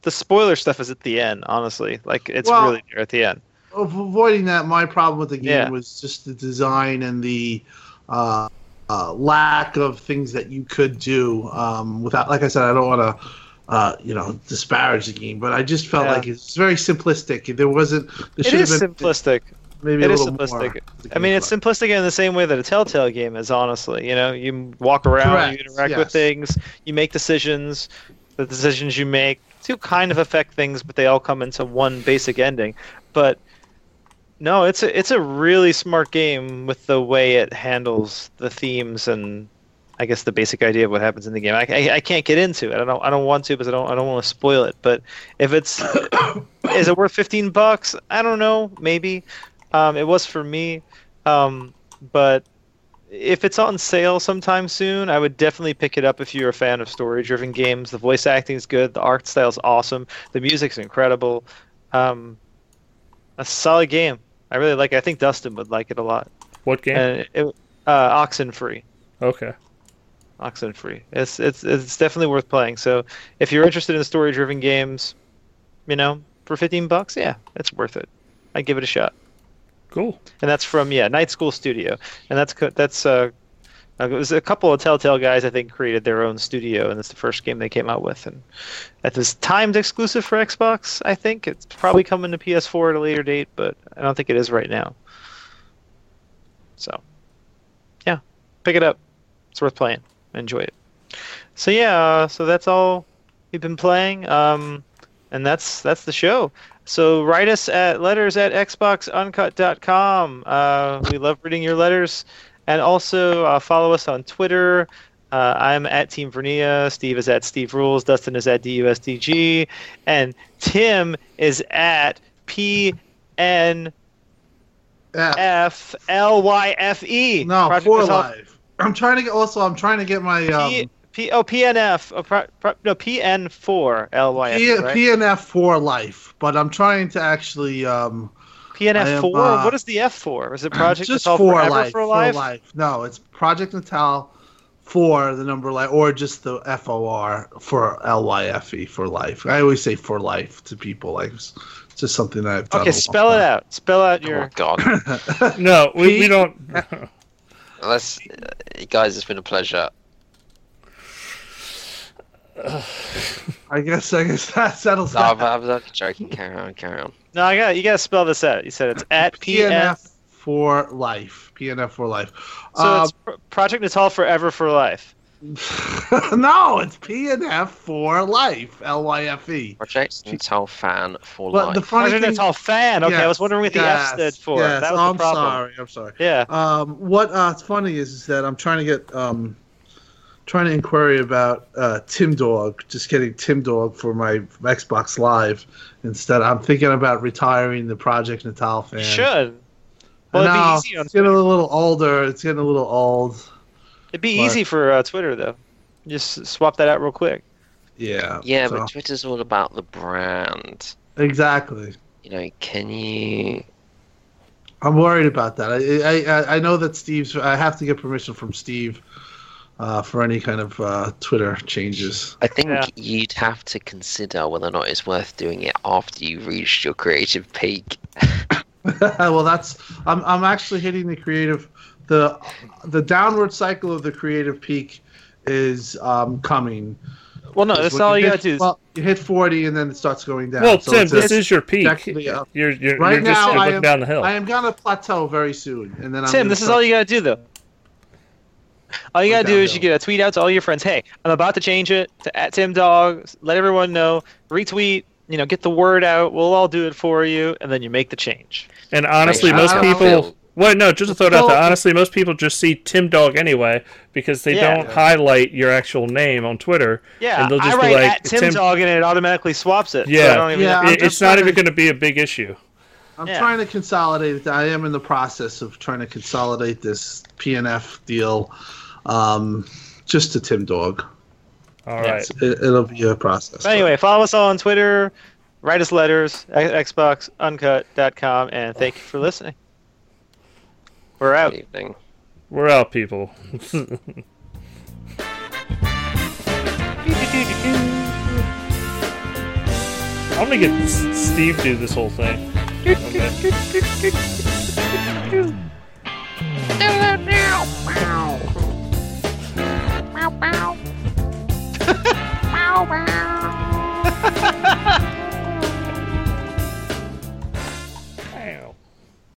the spoiler stuff is at the end, honestly. Like it's Well, really there at the end. avoiding that, my problem with the game Yeah. was just the design and the uh, uh, lack of things that you could do um, without. Like I said, I don't want to uh, you know, disparage the game, but I just felt Yeah. like it's very simplistic. There wasn't. There It is been simplistic. Maybe It a is simplistic. I mean, it's simplistic in the same way that a Telltale game is. Honestly, you know, you walk around, Correct, you interact with things, you make decisions. The decisions you make do kind of affect things, but they all come into one basic ending. But no, it's a it's a really smart game with the way it handles the themes and I guess the basic idea of what happens in the game. I, I, I can't get into it. I don't I don't want to because I don't I don't want to spoil it. But if it's is it worth fifteen bucks? I don't know. Maybe. Um, it was for me. Um, but if it's on sale sometime soon, I would definitely pick it up if you're a fan of story-driven games. The voice acting is good. The art style is awesome. The music's incredible. Um, a solid game. I really like. it. I think Dustin would like it a lot. What game? And it, uh, Oxenfree. okay. Oxenfree. It's it's it's definitely worth playing. So if you're interested in story-driven games, you know, for 15 bucks, yeah, it's worth it. I'd give it a shot. Cool. And that's from yeah, Night School Studio, and that's that's uh, uh, it was a couple of Telltale guys I think created their own studio, and it's the first game they came out with, and at this timed exclusive for Xbox. I think it's probably coming to PS4 at a later date, but I don't think it is right now. So, yeah, pick it up. It's worth playing. Enjoy it. So yeah, uh, so that's all we've been playing, um, and that's that's the show. So write us at letters at xboxuncut.com. Uh, we love reading your letters. And also uh, follow us on Twitter. Uh, I'm at Team Vernia. Steve is at Steve Rules. Dustin is at DUSDG. And Tim is at PNFLYFE. No, E. Project for Assault- live. I'm trying to get. Also, I'm trying to get my um, P, P, oh, PNF. Oh, pro, pro, no, PN4 LYFE. P- right? PNF for life, but I'm trying to actually um PNF four. uh, what is the F for? Is it Project just Assault for Forever life, for life? No, it's Project Natal for the number life, or just the F O R for L Y F E for life. I always say for life to people. Like it's just something that I've done. Okay, spell it time. out. Spell out your. Oh your. God, No, we, we don't. let's uh, guys. It's been a pleasure. I guess I guess that settles No, that. I was only joking. Carry on, carry on. No, I got you. Got to spell this out. You said it's at PNF. PNF for life. PNF for life. So Um, it's Pro- Project Natal Forever for Life. no, it's PNF for life. L Y F E. Project Natal fan for But life. the funny Project thing, Natal fan. Okay, I was wondering what the yes, F stood for. Yes. That was I'm problem. sorry. I'm sorry. Yeah. Um, what uh, funny is, is that I'm trying to get um, trying to inquiry about uh, Tim Dog, just getting Tim Dog for my Xbox Live instead. I'm thinking about retiring the Project Natal fan. You should. Well, Well, it'd be easy on it's getting a little older. It's getting a little old. It'd be but- easy for uh, Twitter though. Just swap that out real quick. Yeah. yeah, so- but Twitter's all about the brand. exactly. You know, can you? I'm worried about that. I, I I know that Steve's. I have to get permission from Steve uh, for any kind of uh, Twitter changes. I think Yeah. you'd have to consider whether or not it's worth doing it after you've reached your creative peak. well, that's I'm I'm actually hitting the creative the the downward cycle of the creative peak is um, coming. Well, no, that's all you hit- gotta do. Is, Well, you hit 40 and then it starts going down. Well, So Tim, it's this is your peak. You're you're, Right you're just now, you're I am- down the hill. I am gonna plateau very soon, and then I'm Tim, this is all you gotta do though. All you gotta do is you get a tweet out to all your friends. Hey, I'm about to change it to at Tim Dog. Let everyone know. Retweet. You know, get the word out. We'll all do it for you, and then you make the change. And honestly, Wait, most people. feel- Well, no, just to throw it out there. Honestly, most people just see Tim Dog anyway because they Yeah. don't highlight your actual name on Twitter. Yeah, And they'll I just be write like, at Tim, Tim- Dog, and it automatically swaps it. so Yeah. I don't even Yeah. It- it's not even going to be a big issue. I'm Yeah. trying to consolidate it. I am in the process of trying to consolidate this PNF deal, um, just to Tim Dog. All right. Yes. It, it'll be a process. But anyway, follow us all on Twitter, write us letters, xboxuncut.com, and thank you for listening. We're out. Good evening. We're out, people. I'm gonna get S- Steve do this whole thing. Okay. Do it now. bao bao. Bao bao.